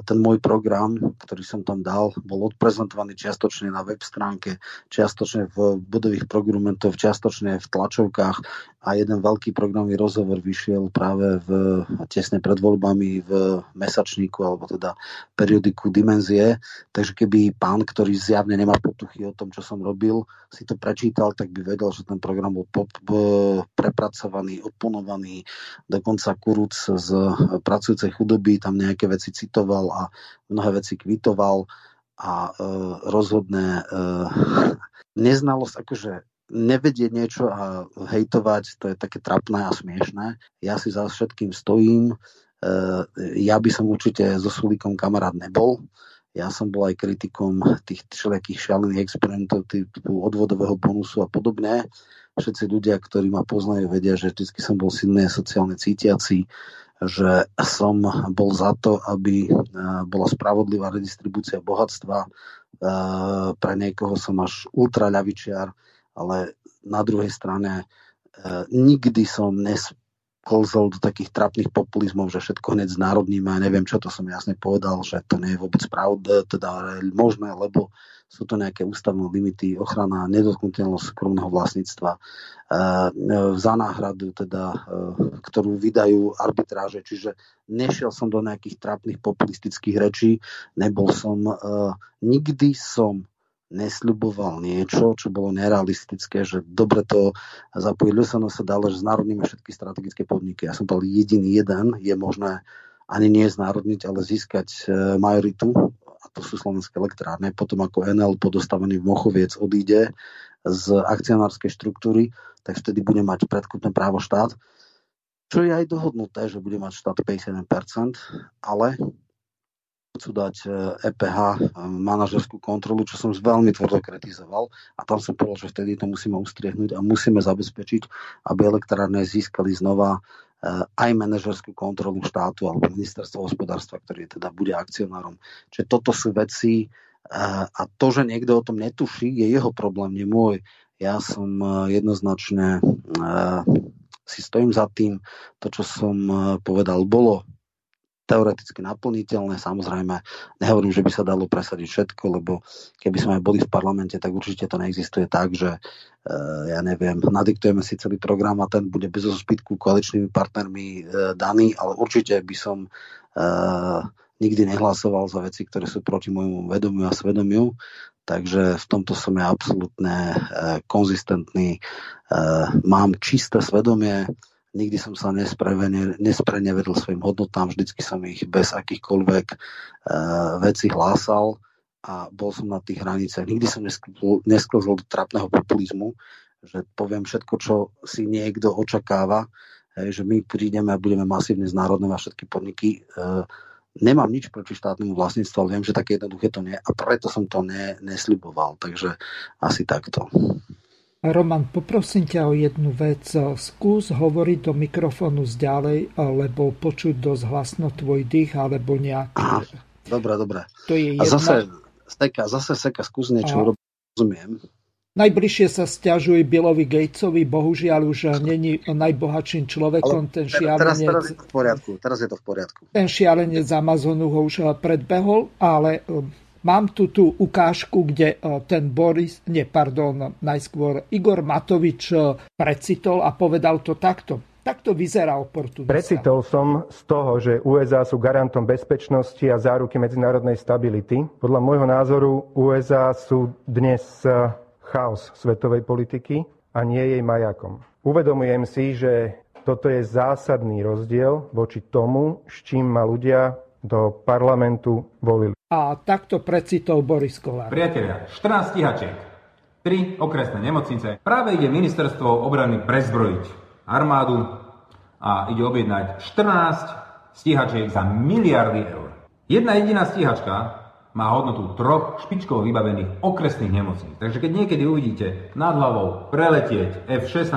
ten môj program, ktorý som tam dal, bol odprezentovaný čiastočne na web stránke, čiastočne v budových programentoch, čiastočne v tlačovkách a jeden veľký programový rozhovor vyšiel práve v, tesne pred voľbami v mesačníku alebo teda periodiku Dimenzie. Takže keby pán, ktorý zjavne nemá potuchy o tom, čo som robil, si to prečítal, tak by vedel, že ten program bol prepracovaný, odponovaný, dokonca Kuruc z pracujúcej chudoby tam nejaké veci citoval a mnohé veci kvitoval a e, rozhodne e, neznalosť, akože nevedieť niečo a hejtovať, to je také trapné a smiešné. Ja si za všetkým stojím. E, ja by som určite so Sulíkom kamarát nebol. Ja som bol aj kritikom tých všelijakých šialených experimentov typu odvodového bonusu a podobne. Všetci ľudia, ktorí ma poznajú, vedia, že vždy som bol silný sociálne cítiaci, že som bol za to, aby e, bola spravodlivá redistribúcia bohatstva. E, pre niekoho som až ultraľavičiar, ale na druhej strane e, nikdy som nes, klzol do takých trapných populizmov, že všetko hneď znárodníme a neviem čo, to som jasne povedal, že to nie je vôbec pravda, teda možné, lebo sú to nejaké ústavné limity, ochrana nedotknutelnosť súkromného vlastníctva, za náhradu, teda, ktorú vydajú arbitráže, čiže nešiel som do nejakých trapných populistických rečí, nebol som, nikdy som nesľuboval niečo, čo bolo nerealistické, že dobre to zapojiť Lusano sa dalo, že znárodníme všetky strategické podniky. Ja som povedal, jediný jeden. Je možné ani nie znárodniť, ale získať e, majoritu, a to sú slovenské elektrárne, potom ako NL podostavený v Mochoviec odíde z akcionárskej štruktúry, tak vtedy bude mať predkupné právo štát, čo je aj dohodnuté, že bude mať štát 51%, ale chcú dať EPH, e e, manažerskú kontrolu, čo som veľmi tvrdo kritizoval a tam som povedal, že vtedy to musíme ustriehnúť a musíme zabezpečiť, aby elektrárne získali znova e, aj manažerskú kontrolu štátu alebo ministerstvo hospodárstva, ktorý teda bude akcionárom. Čiže toto sú veci a to, že niekto o tom netuší, je jeho problém, nie môj. Ja som jednoznačne si stojím za tým, to, čo som povedal, bolo teoreticky naplniteľné. Samozrejme, nehovorím, že by sa dalo presadiť všetko, lebo keby sme aj boli v parlamente, tak určite to neexistuje tak, že eh, ja neviem, nadiktujeme si celý program a ten bude bez zbytku koaličnými partnermi eh, daný, ale určite by som uh, nikdy nehlasoval za veci, ktoré sú proti môjmu vedomiu a svedomiu. Takže v tomto som ja absolútne uh, konzistentný. Uh, mám čisté svedomie, nikdy som sa nesprenevedol svojim hodnotám, vždycky som ich bez akýchkoľvek uh, vecí hlásal a bol som na tých hraniciach. Nikdy som nesklzol do trapného populizmu, že poviem všetko, čo si niekto očakáva, hej, že my prídeme a budeme masívne znárodňovať všetky podniky. Uh, nemám nič proti štátnemu vlastníctvu, ale viem, že také jednoduché to nie a preto som to ne, nesľuboval. Takže asi takto. Roman, poprosím ťa o jednu vec. Skús hovoriť do mikrofónu zďalej, lebo počuť dosť hlasno tvoj dých, alebo nejaký... Dobre, dobre. To je jedna... A zase seka, zase seka, skús niečo urobiť, rozumiem. Najbližšie sa stiažuje Billovi Gatesovi, bohužiaľ už není najbohatším človekom, Ale ten šialenec... Teraz, teraz je to v poriadku, teraz je to v poriadku. Ten šialenec z Amazonu ho už predbehol, ale Mám tu tú ukážku, kde e, ten Boris, nie, pardon, najskôr Igor Matovič e, precitol a povedal to takto. Takto vyzerá oportunista. Precitol som z toho, že USA sú garantom bezpečnosti a záruky medzinárodnej stability. Podľa môjho názoru USA sú dnes e, chaos svetovej politiky a nie jej majakom. Uvedomujem si, že toto je zásadný rozdiel voči tomu, s čím ma ľudia do parlamentu volili. A takto precitol Boris Kolár. Priatelia, 14 stíhačiek, 3 okresné nemocnice. Práve ide ministerstvo obrany prezbrojiť armádu a ide objednať 14 stíhačiek za miliardy eur. Jedna jediná stíhačka má hodnotu troch špičkovo vybavených okresných nemocníc. Takže keď niekedy uvidíte nad hlavou preletieť F-16,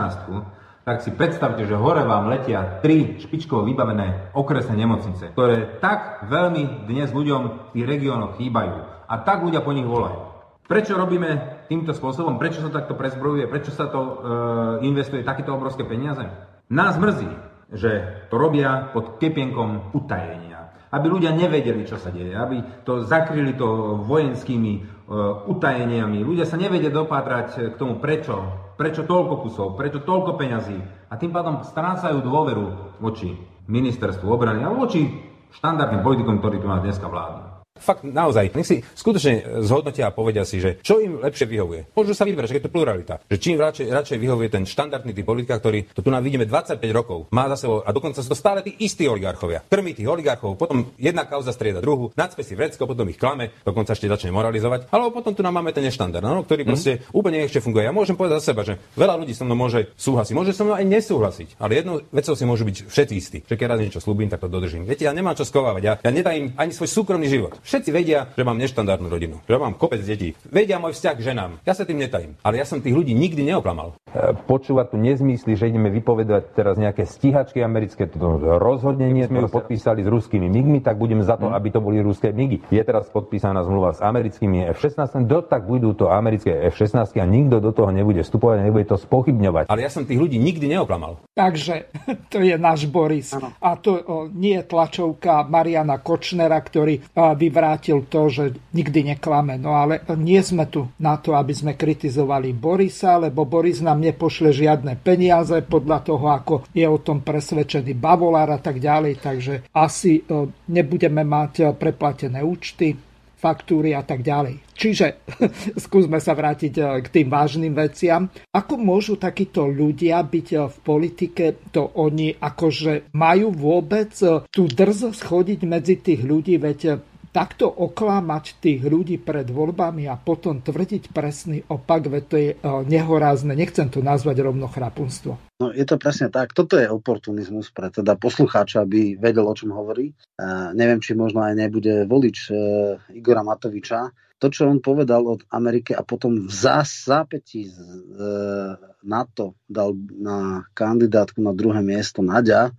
tak si predstavte, že hore vám letia tri špičkovo vybavené okresné nemocnice, ktoré tak veľmi dnes ľuďom v tých regiónoch chýbajú. A tak ľudia po nich volajú. Prečo robíme týmto spôsobom? Prečo sa takto prezbrojuje? Prečo sa to e, investuje takéto obrovské peniaze? Nás mrzí, že to robia pod kepienkom utajenia. Aby ľudia nevedeli, čo sa deje. Aby to zakryli to vojenskými e, utajeniami. Ľudia sa nevedia dopátrať k tomu, prečo prečo toľko kusov, prečo toľko peňazí a tým pádom strácajú dôveru voči ministerstvu obrany a voči štandardným politikom, ktorí tu nás dneska vládnu. Fakt naozaj, nech si skutočne zhodnotia a povedia si, že čo im lepšie vyhovuje. Môžu sa vybrať, že je to pluralita. Že čím radšej, radšej vyhovuje ten štandardný typ politika, ktorý to tu nám vidíme 25 rokov, má za sebou a dokonca sú to stále tí istí oligarchovia. Krmí tých oligarchov, potom jedna kauza strieda druhú, nadspe si vrecko, potom ich klame, dokonca ešte začne moralizovať. Ale potom tu nám máme ten neštandard, no, ktorý mm. proste úplne ešte funguje. Ja môžem povedať za seba, že veľa ľudí so mnou môže súhlasiť, môže so mnou aj nesúhlasiť, ale jednou vecou si môžu byť všetci istí, že keď raz niečo slúbim, tak to dodržím. Viete, ja nemám čo skovávať, ja, ja nedám ani svoj súkromný život Všetci vedia, že mám neštandardnú rodinu, že mám kopec detí. Vedia môj vzťah k ženám. Ja sa tým netajím. Ale ja som tých ľudí nikdy neoklamal. E, počúvať tu nezmysly, že ideme vypovedať teraz nejaké stíhačky americké, to rozhodne nie sme ju podpísali s ruskými migmi, tak budeme za to, hmm. aby to boli ruské migy. Je teraz podpísaná zmluva s americkými F-16, do tak budú to americké F-16 a nikto do toho nebude vstupovať a nebude to spochybňovať. Ale ja som tých ľudí nikdy neoklamal. Takže to je náš Boris. Ano. A to o, nie je tlačovka Mariana Kočnera, ktorý o, vyvrátil to, že nikdy neklame. No ale nie sme tu na to, aby sme kritizovali Borisa, lebo Boris nám nepošle žiadne peniaze podľa toho, ako je o tom presvedčený Bavolár a tak ďalej. Takže asi o, nebudeme mať preplatené účty faktúry a tak ďalej. Čiže skúsme sa vrátiť eh, k tým vážnym veciam. Ako môžu takíto ľudia byť v politike, to oni akože majú vôbec tú drzosť chodiť medzi tých ľudí, veď takto oklamať tých ľudí pred voľbami a potom tvrdiť presný opak, veď to je nehorázne. Nechcem to nazvať rovno chrapunstvo. No je to presne tak. Toto je oportunizmus pre teda poslucháča, aby vedel, o čom hovorí. Uh, neviem, či možno aj nebude volič uh, Igora Matoviča. To, čo on povedal od Ameriky a potom v zás, zápätí z, uh, NATO dal na kandidátku na druhé miesto Nadia,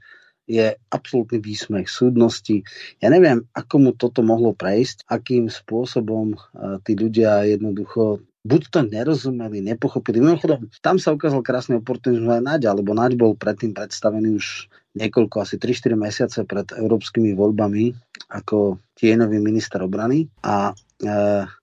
je absolútny výsmech súdnosti. Ja neviem, ako mu toto mohlo prejsť, akým spôsobom uh, tí ľudia jednoducho buď to nerozumeli, nepochopili. Mimochodom, tam sa ukázal krásny oportunizmus aj Naď, alebo Naď bol predtým predstavený už niekoľko, asi 3-4 mesiace pred európskymi voľbami ako tieňový minister obrany a e,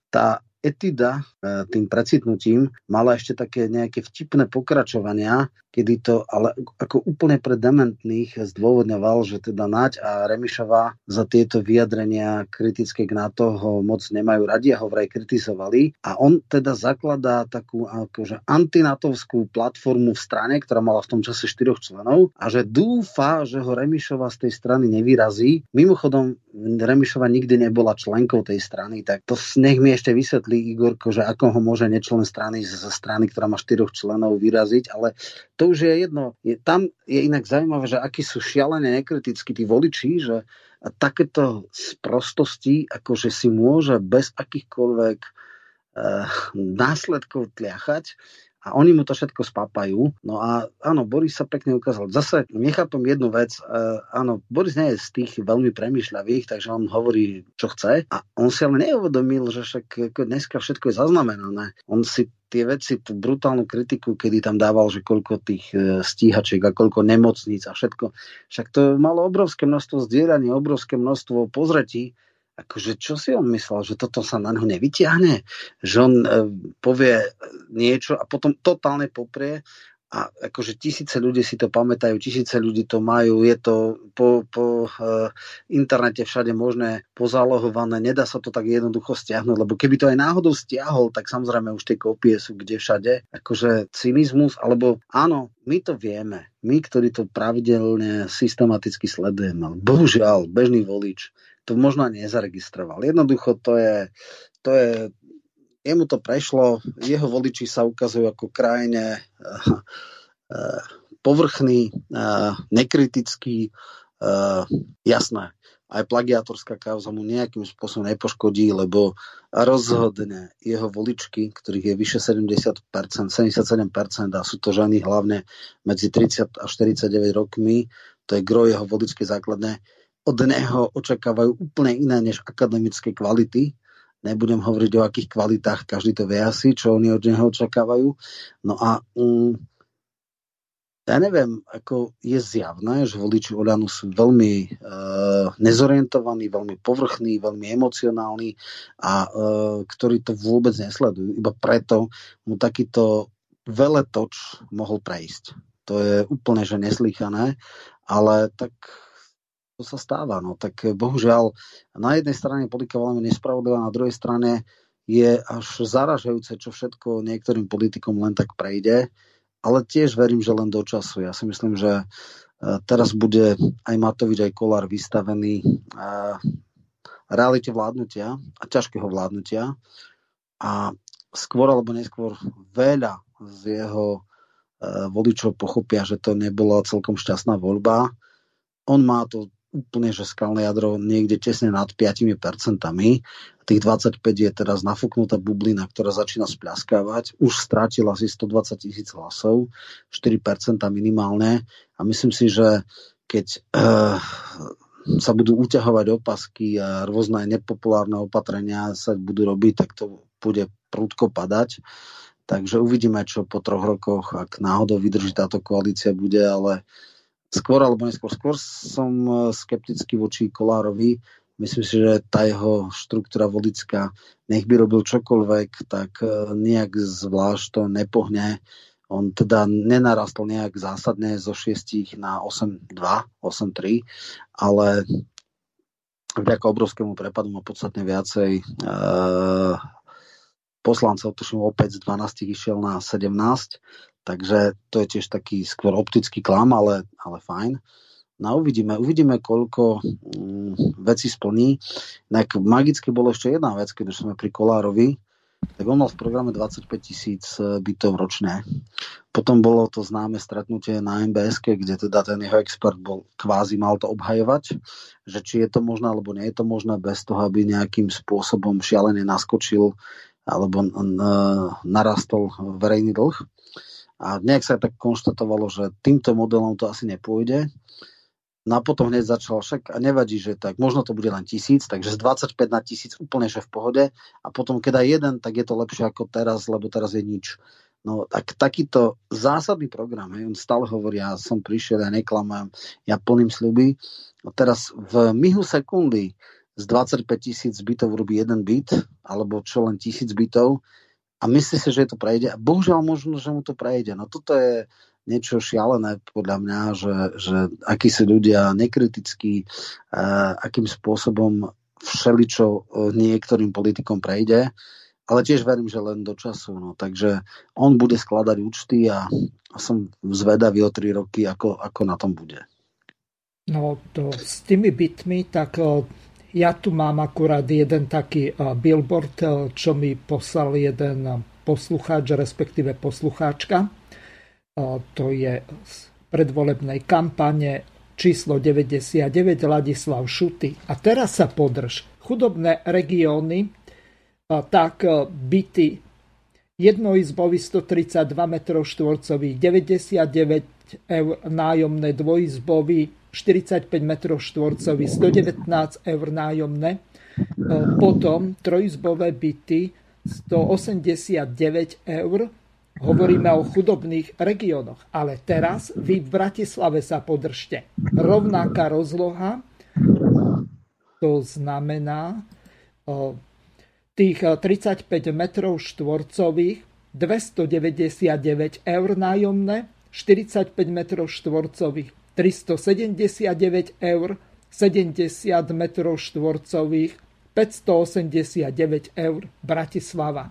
tá etida e, tým precitnutím mala ešte také nejaké vtipné pokračovania, kedy to ale ako úplne pre dementných zdôvodňoval, že teda Naď a Remišová za tieto vyjadrenia kritické k NATO ho moc nemajú radi a ho vraj kritizovali. A on teda zakladá takú akože antinatovskú platformu v strane, ktorá mala v tom čase štyroch členov a že dúfa, že ho Remišova z tej strany nevyrazí. Mimochodom, Remišova nikdy nebola členkou tej strany, tak to nech mi ešte vysvetlí Igorko, že ako ho môže nečlen strany ze strany, ktorá má štyroch členov vyraziť, ale to už je jedno. Je, tam je inak zaujímavé, že akí sú šialené nekritickí tí voliči, že takéto sprostosti, akože si môže bez akýchkoľvek uh, následkov tliachať, a oni mu to všetko spápajú. No a áno, Boris sa pekne ukázal. Zase nechápem jednu vec. Uh, áno, Boris nie je z tých veľmi premyšľavých, takže on hovorí, čo chce. A on si ale neuvedomil, že však ako dneska všetko je zaznamenané. On si tie veci, tú brutálnu kritiku, kedy tam dával, že koľko tých e, stíhačiek a koľko nemocníc a všetko. Však to malo obrovské množstvo zdieľaní, obrovské množstvo pozretí akože čo si on myslel, že toto sa na ňo nevyťahne? Že on e, povie niečo a potom totálne poprie a akože tisíce ľudí si to pamätajú, tisíce ľudí to majú, je to po, po uh, internete všade možné pozálohované, nedá sa to tak jednoducho stiahnuť, lebo keby to aj náhodou stiahol, tak samozrejme už tie kópie sú kde všade. Akože cynizmus, alebo áno, my to vieme, my, ktorí to pravidelne systematicky sledujeme, bohužiaľ, bežný volič to možno nezaregistroval. Jednoducho to je, to je jemu to prešlo, jeho voliči sa ukazujú ako krajine uh, uh, povrchný, uh, nekritický, jasné. Aj plagiatorská kauza mu nejakým spôsobom nepoškodí, lebo rozhodne jeho voličky, ktorých je vyše 70%, 77% a sú to ženy hlavne medzi 30 a 49 rokmi, to je gro jeho voličskej základne, od neho očakávajú úplne iné než akademické kvality. Nebudem hovoriť o akých kvalitách, každý to vie asi, čo oni od neho očakávajú. No a um, ja neviem, ako je zjavné, že voliči Oľanu sú veľmi uh, nezorientovaní, veľmi povrchní, veľmi emocionálni a uh, ktorí to vôbec nesledujú. Iba preto mu takýto veletoč mohol prejsť. To je úplne že neslýchané, ale tak to sa stáva. No tak eh, bohužiaľ na jednej strane politika veľmi nespravodlivá, na druhej strane je až zaražajúce, čo všetko niektorým politikom len tak prejde, ale tiež verím, že len do času. Ja si myslím, že eh, teraz bude aj Matovič, aj Kolár vystavený eh, realite vládnutia a ťažkého vládnutia a skôr alebo neskôr veľa z jeho voličov pochopia, že to nebola celkom šťastná voľba. On má to úplne, že skalné jadro niekde tesne nad 5%. Tých 25 je teraz nafúknutá bublina, ktorá začína spľaskávať. Už strátila asi 120 tisíc hlasov, 4% minimálne. A myslím si, že keď uh, sa budú uťahovať opasky a rôzne nepopulárne opatrenia sa budú robiť, tak to bude prúdko padať. Takže uvidíme, čo po troch rokoch, ak náhodou vydrží táto koalícia, bude, ale skôr alebo neskôr. Skôr som e, skeptický voči Kolárovi. Myslím si, že tá jeho štruktúra vodická, nech by robil čokoľvek, tak e, nejak zvlášť to nepohne. On teda nenarastol nejak zásadne zo 6 na 8-2, 8-3, ale vďaka obrovskému prepadu má podstatne viacej uh, poslancov, tuším opäť z 12 išiel na 17, takže to je tiež taký skôr optický klam, ale, ale fajn. No uvidíme, uvidíme, koľko mm, vecí splní. Tak magicky bolo ešte jedna vec, keď už sme pri Kolárovi, tak on mal v programe 25 tisíc e, bytov ročne. Potom bolo to známe stretnutie na MBS, kde teda ten jeho expert bol kvázi mal to obhajovať, že či je to možné alebo nie je to možné bez toho, aby nejakým spôsobom šialene naskočil alebo narastol verejný dlh. A nejak sa tak konštatovalo, že týmto modelom to asi nepôjde. No a potom hneď začal však a nevadí, že tak možno to bude len tisíc, takže z 25 na tisíc úplne že v pohode a potom keď aj jeden, tak je to lepšie ako teraz, lebo teraz je nič. No tak takýto zásadný program, hej, on stále hovorí, ja som prišiel, ja neklamám, ja plným sľuby. A teraz v mihu sekundy z 25 tisíc bytov robí jeden byt, alebo čo len tisíc bytov a myslí si, že to prejde. A bohužiaľ možno, že mu to prejde. No toto je niečo šialené podľa mňa, že, že akí si ľudia nekritickí, uh, akým spôsobom všeličo uh, niektorým politikom prejde, ale tiež verím, že len do času. No. Takže on bude skladať účty a, a som zvedavý o tri roky, ako, ako na tom bude. No to s tými bytmi, tak ja tu mám akurát jeden taký billboard, čo mi poslal jeden poslucháč, respektíve poslucháčka. To je z predvolebnej kampane číslo 99 Ladislav Šuty. A teraz sa podrž. Chudobné regióny, tak byty jednoizbový 132 m štvorcových, 99 eur nájomné dvojizbový 45 m štvorcový, 119 eur nájomné. E, potom trojizbové byty 189 eur. Hovoríme o chudobných regiónoch. Ale teraz vy v Bratislave sa podržte. Rovnaká rozloha, to znamená e, tých 35 m štvorcových 299 eur nájomné, 45 m štvorcových 379 eur, 70 m štvorcových, 589 eur Bratislava.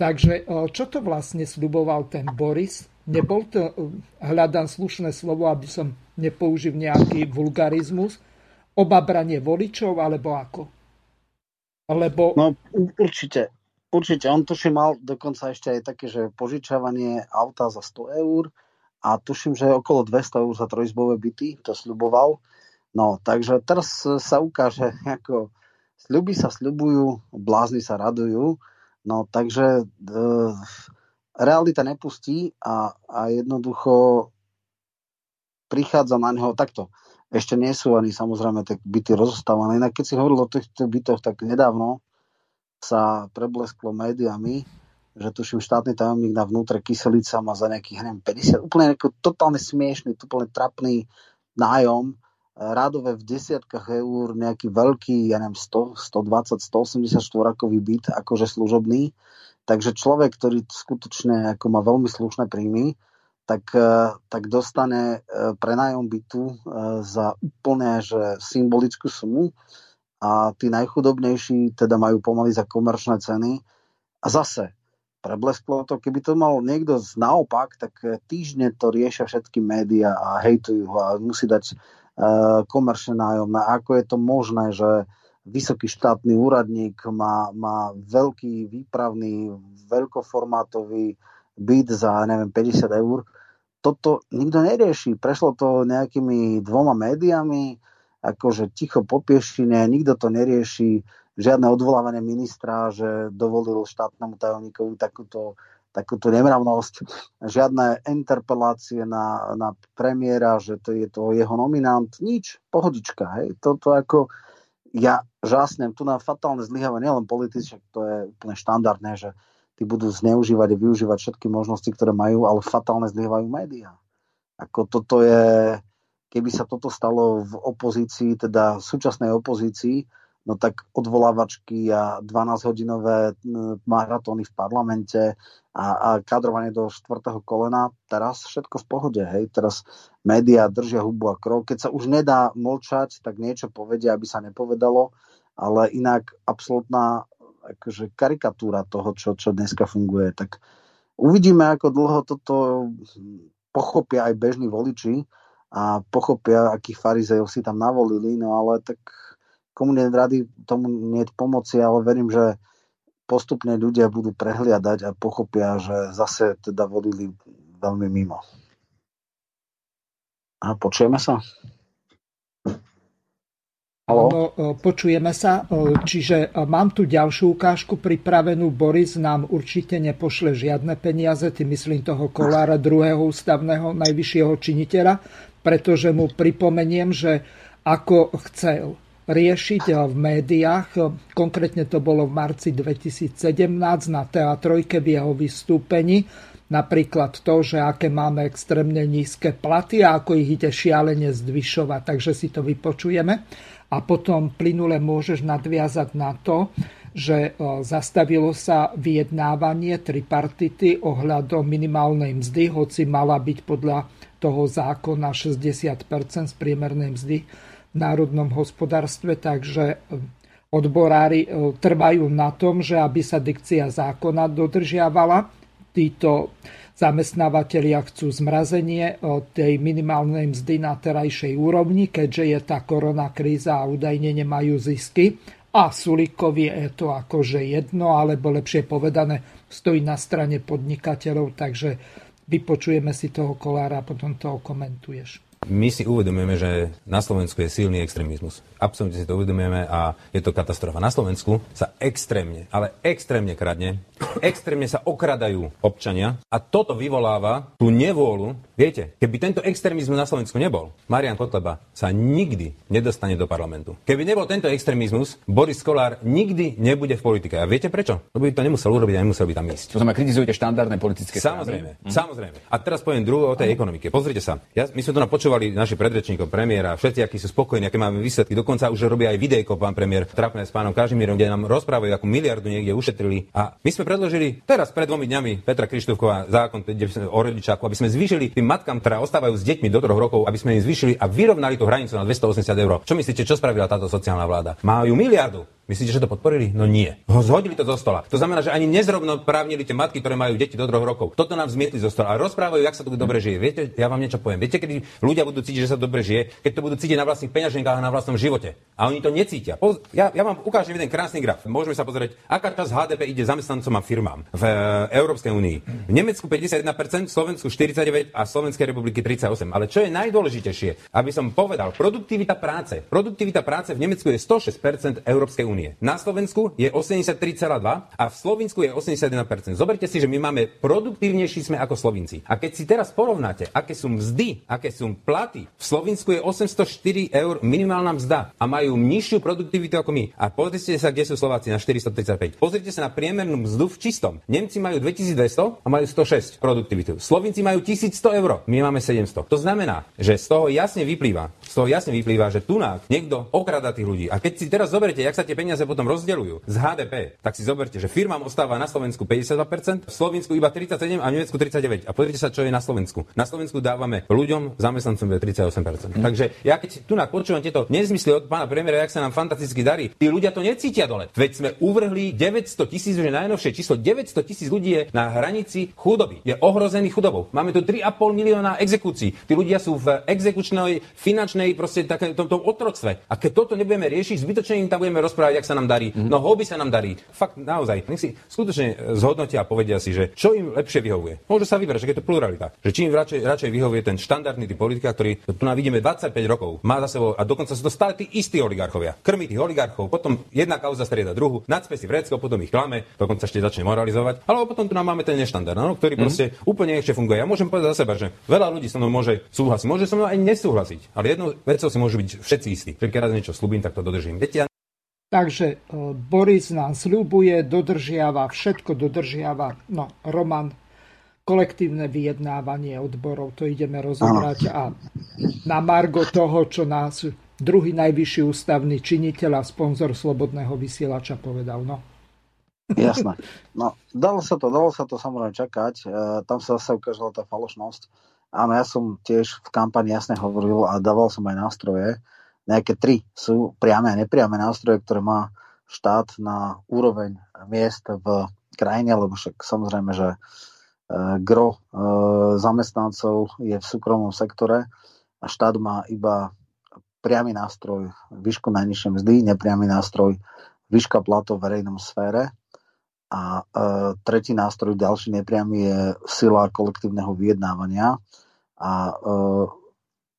Takže čo to vlastne sluboval ten Boris? Nebol to, hľadám slušné slovo, aby som nepoužil nejaký vulgarizmus, obabranie voličov, alebo ako? Lebo... No určite, určite. On tuším mal dokonca ešte aj také, že požičavanie auta za 100 eur, a tuším, že okolo 200 eur za trojizbové byty, to sľuboval. No, takže teraz sa ukáže, ako sľuby sa sľubujú, blázni sa radujú, no takže e, realita nepustí a, a jednoducho prichádza na neho takto. Ešte nie sú ani samozrejme tie byty rozostávané. Inak keď si hovoril o týchto bytoch, tak nedávno sa preblesklo médiami, že tuším štátny tajomník na vnútre Kyselica má za nejakých, neviem, 50, úplne nejaký totálne smiešný, úplne trapný nájom, e, rádové v desiatkách eur, nejaký veľký, ja neviem, 100, 120, 180 štvorakový byt, akože služobný. Takže človek, ktorý skutočne ako má veľmi slušné príjmy, tak, e, tak dostane e, prenájom bytu za úplne že symbolickú sumu a tí najchudobnejší teda majú pomaly za komerčné ceny. A zase, preblesklo to. Keby to mal niekto naopak, tak eh, týždne to riešia všetky médiá a hejtujú ho a musí dať uh, komerčné nájomné. Ako je to možné, že vysoký štátny úradník má, má veľký výpravný, veľkoformátový byt za, neviem, 50 eur. Toto nikto nerieši. Prešlo to nejakými dvoma médiami, akože ticho po piešine, nikto to nerieši, žiadne odvolávanie ministra, že dovolil štátnemu tajomníkovi takúto, takúto nemravnosť, žiadne interpelácie na, na premiéra, že to je to jeho nominant, nič, pohodička. Hej. Toto ako, ja žásnem tu na fatálne zlyhávanie, nielen politici, to je úplne štandardné, že tí budú zneužívať a využívať všetky možnosti, ktoré majú, ale fatálne zlyhávajú médiá. Ako toto je, keby sa toto stalo v opozícii, teda súčasnej opozícii, no tak odvolávačky a 12-hodinové maratóny v parlamente a, a kadrovanie do štvrtého kolena, teraz všetko v pohode, hej, teraz médiá držia hubu a krov, keď sa už nedá mlčať, tak niečo povedia, aby sa nepovedalo, ale inak absolútna akože karikatúra toho, čo, čo dneska funguje, tak uvidíme, ako dlho toto pochopia aj bežní voliči a pochopia, akých farizejov si tam navolili, no ale tak komunitné rady tomu nie je pomoci, ale verím, že postupne ľudia budú prehliadať a pochopia, že zase teda volili veľmi mimo. A počujeme sa? Halo? E, počujeme sa. E, čiže e, mám tu ďalšiu ukážku pripravenú. Boris nám určite nepošle žiadne peniaze, tým myslím toho Kolára, druhého ústavného najvyššieho činiteľa, pretože mu pripomeniem, že ako chcel riešiť v médiách. Konkrétne to bolo v marci 2017 na teatrojke v jeho vystúpení. Napríklad to, že aké máme extrémne nízke platy a ako ich ide šialene zvyšovať. Takže si to vypočujeme. A potom plynule môžeš nadviazať na to, že zastavilo sa vyjednávanie tripartity ohľadom minimálnej mzdy, hoci mala byť podľa toho zákona 60% z priemernej mzdy národnom hospodárstve, takže eh, odborári eh, trvajú na tom, že aby sa dikcia zákona dodržiavala. Títo zamestnávateľia chcú zmrazenie eh, tej minimálnej mzdy na terajšej úrovni, keďže je tá korona kríza a údajne nemajú zisky. A Sulikovi je to akože jedno, alebo lepšie povedané, stojí na strane podnikateľov, takže vypočujeme si toho kolára a potom to komentuješ my si uvedomujeme, že na Slovensku je silný extrémizmus. Absolutne si to uvedomujeme a je to katastrofa. Na Slovensku sa extrémne, ale extrémne kradne, extrémne sa okradajú občania a toto vyvoláva tú nevôľu. Viete, keby tento extrémizmus na Slovensku nebol, Marian Kotleba sa nikdy nedostane do parlamentu. Keby nebol tento extrémizmus, Boris Kolár nikdy nebude v politike. A viete prečo? Lebo by to nemusel urobiť a nemusel by tam ísť. To znamená, kritizujete štandardné politické Samozrejme, hm. samozrejme. A teraz poviem druhú o tej ekonomike. Pozrite sa. Ja, my sme tu napočúvali naši predrečníkov, premiéra, všetci, akí sú spokojní, aké máme výsledky. Dokonca už robia aj videjko, pán premiér, trapné s pánom Kažimírom, kde nám rozprávajú, akú miliardu niekde ušetrili. A my sme predložili teraz pred dvomi dňami Petra Krištúfková zákon o rodičáku, aby sme zvýšili tým matkám, ktoré ostávajú s deťmi do troch rokov, aby sme im zvýšili a vyrovnali tú hranicu na 280 eur. Čo myslíte, čo spravila táto sociálna vláda? Majú miliardu. Myslíte, že to podporili? No nie. Ho zhodili to zo stola. To znamená, že ani nezrovnoprávnili tie matky, ktoré majú deti do troch rokov. Toto nám zmietli zo stola. A rozprávajú, jak sa tu dobre žije. Viete, ja vám niečo poviem. Viete, kedy ľudia budú cítiť, že sa dobre žije, keď to budú cítiť na vlastných peňaženkách a na vlastnom živote. A oni to necítia. Ja, ja vám ukážem jeden krásny graf. Môžeme sa pozrieť, aká časť HDP ide zamestnancom a firmám v e, Európskej únii. V Nemecku 51%, v Slovensku 49% a Slovenskej republiky 38%. Ale čo je najdôležitejšie, aby som povedal, produktivita práce. Produktivita práce v Nemecku je 106% Európskej únie. Na Slovensku je 83,2 a v Slovensku je 81%. Zoberte si, že my máme produktívnejší sme ako Slovinci. A keď si teraz porovnáte, aké sú mzdy, aké sú platy, v Slovensku je 804 eur minimálna mzda a majú nižšiu produktivitu ako my. A pozrite sa, kde sú Slováci na 435. Pozrite sa na priemernú mzdu v čistom. Nemci majú 2200 a majú 106 produktivitu. Slovinci majú 1100 eur, my máme 700. To znamená, že z toho jasne vyplýva, z toho jasne vyplýva, že tu niekto okrada tých ľudí. A keď si teraz zoberiete, jak sa tie peniaze potom rozdeľujú, z HDP, tak si zoberte, že firmám ostáva na Slovensku 52%, v Slovensku iba 37% a v Nemecku 39%. A pozrite sa, čo je na Slovensku. Na Slovensku dávame ľuďom, zamestnancom 38%. Mm. Takže ja keď tu počúvam tieto nezmysly od pána premiéra, jak sa nám fantasticky darí, tí ľudia to necítia dole. Veď sme uvrhli 900 tisíc, že najnovšie číslo 900 tisíc ľudí je na hranici chudoby. Je ohrozený chudobou. Máme tu 3,5 milióna exekúcií. Tí ľudia sú v exekučnej, finančnej, proste takom tom, tom otroctve. A keď toto nebudeme riešiť, zbytočne im tam budeme rozprávať, jak sa nám darí. Mm-hmm. No hobby sa nám darí. Fakt naozaj. Nech si skutočne zhodnotia a povedia si, že čo im lepšie vyhovuje. Môžu sa vybrať, že je to pluralita. Že čím radšej, radšej vyhovuje ten štandardný typ politika, ktorý tu nám vidíme 25 rokov, má za sebou a dokonca sú to stále tí istí oligarchovia. Krmí tých oligarchov, potom jedna kauza strieda druhú, nadspe si vrecko, potom ich klame, dokonca ešte začne moralizovať. Alebo potom tu nám máme ten neštandard, no, ktorý mm-hmm. proste úplne ešte funguje. Ja môžem povedať za seba, že veľa ľudí so mnou môže súhlasiť, môže so mnou aj nesúhlasiť, ale jednou vecou si môžu byť všetci istí. Keď raz niečo slúbim, tak to dodržím. Viete, Takže e, Boris nám sľubuje, dodržiava, všetko dodržiava. No, Roman, kolektívne vyjednávanie odborov, to ideme rozobrať a na margo toho, čo nás druhý najvyšší ústavný činiteľ a sponzor Slobodného vysielača povedal. No. Jasné. No, dalo sa to, dalo sa to samozrejme čakať. E, tam sa zase ukázala tá falošnosť. Áno, ja som tiež v kampani jasne hovoril a dával som aj nástroje, nejaké tri sú priame a nepriame nástroje, ktoré má štát na úroveň miest v krajine, lebo však samozrejme, že e, gro e, zamestnancov je v súkromnom sektore a štát má iba priamy nástroj výšku najnižšej mzdy, nepriamy nástroj výška platov v verejnom sfére a e, tretí nástroj, ďalší nepriamy je sila kolektívneho vyjednávania a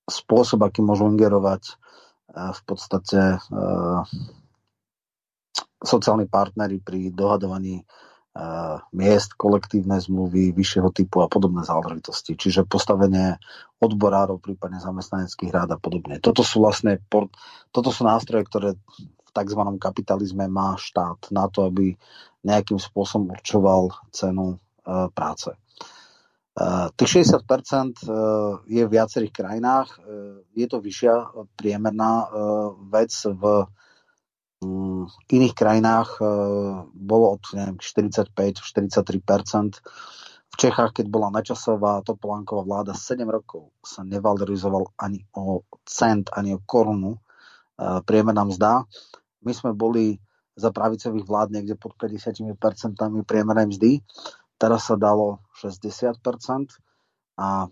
spôsob, aký môžu ingerovať v podstate sociálni partnery pri dohadovaní miest, kolektívne zmluvy vyššieho typu a podobné záležitosti. Čiže postavenie odborárov, prípadne zamestnaneckých rád a podobne. Toto sú vlastne toto sú nástroje, ktoré v tzv. kapitalizme má štát na to, aby nejakým spôsobom určoval cenu práce. Tých 60% e, je v viacerých krajinách. Je to vyššia priemerná vec v iných krajinách bolo od neviem, 45-43%. V Čechách, keď bola načasová Topolánková vláda 7 rokov, sa nevalorizoval ani o cent, ani o korunu priemerná mzda. My sme boli za pravicových vlád niekde pod 50% priemernej mzdy teraz sa dalo 60% a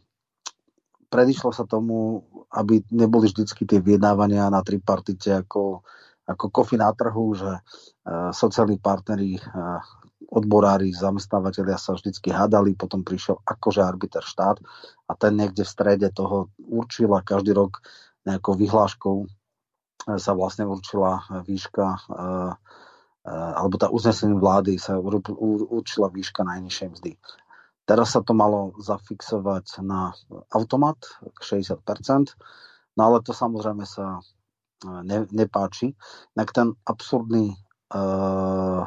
predišlo sa tomu, aby neboli vždycky tie vyjednávania na tripartite ako, ako kofi na trhu, že uh, sociálni partneri, uh, odborári, zamestnávateľia sa vždycky hádali, potom prišiel akože arbiter štát a ten niekde v strede toho určil a každý rok nejakou vyhláškou sa vlastne určila výška uh, alebo tá uznesenie vlády sa určila výška najnižšej mzdy. Teraz sa to malo zafixovať na automat 60%, no ale to samozrejme sa eh, ne, nepáči. Tak ten absurdný uh,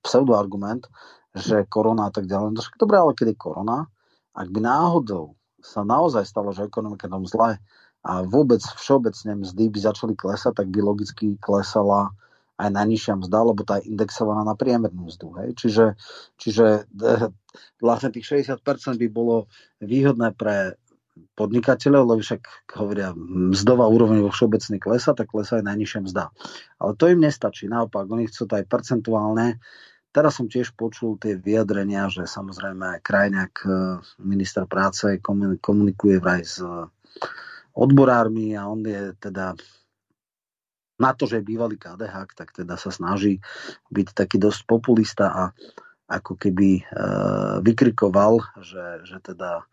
pseudoargument, že korona a tak ďalej. No dobre, ale keď korona, ak by náhodou sa naozaj stalo, že ekonomika tam zle a vôbec všeobecne mzdy by začali klesať, tak by logicky klesala aj najnižšia mzda, lebo tá je indexovaná na priemernú mzdu. Hej. Čiže, čiže eh, vlastne tých 60% by bolo výhodné pre podnikateľov, lebo však hovoria, mzdová úroveň vo všeobecný klesa, tak klesa aj najnižšia mzda. Ale to im nestačí, naopak, oni chcú to aj percentuálne. Teraz som tiež počul tie vyjadrenia, že samozrejme krajňák eh, minister práce komunikuje vraj s odborármi a on je teda na to, že je bývalý KDH, tak teda sa snaží byť taký dosť populista a ako keby e, vykrikoval, že, že teda e,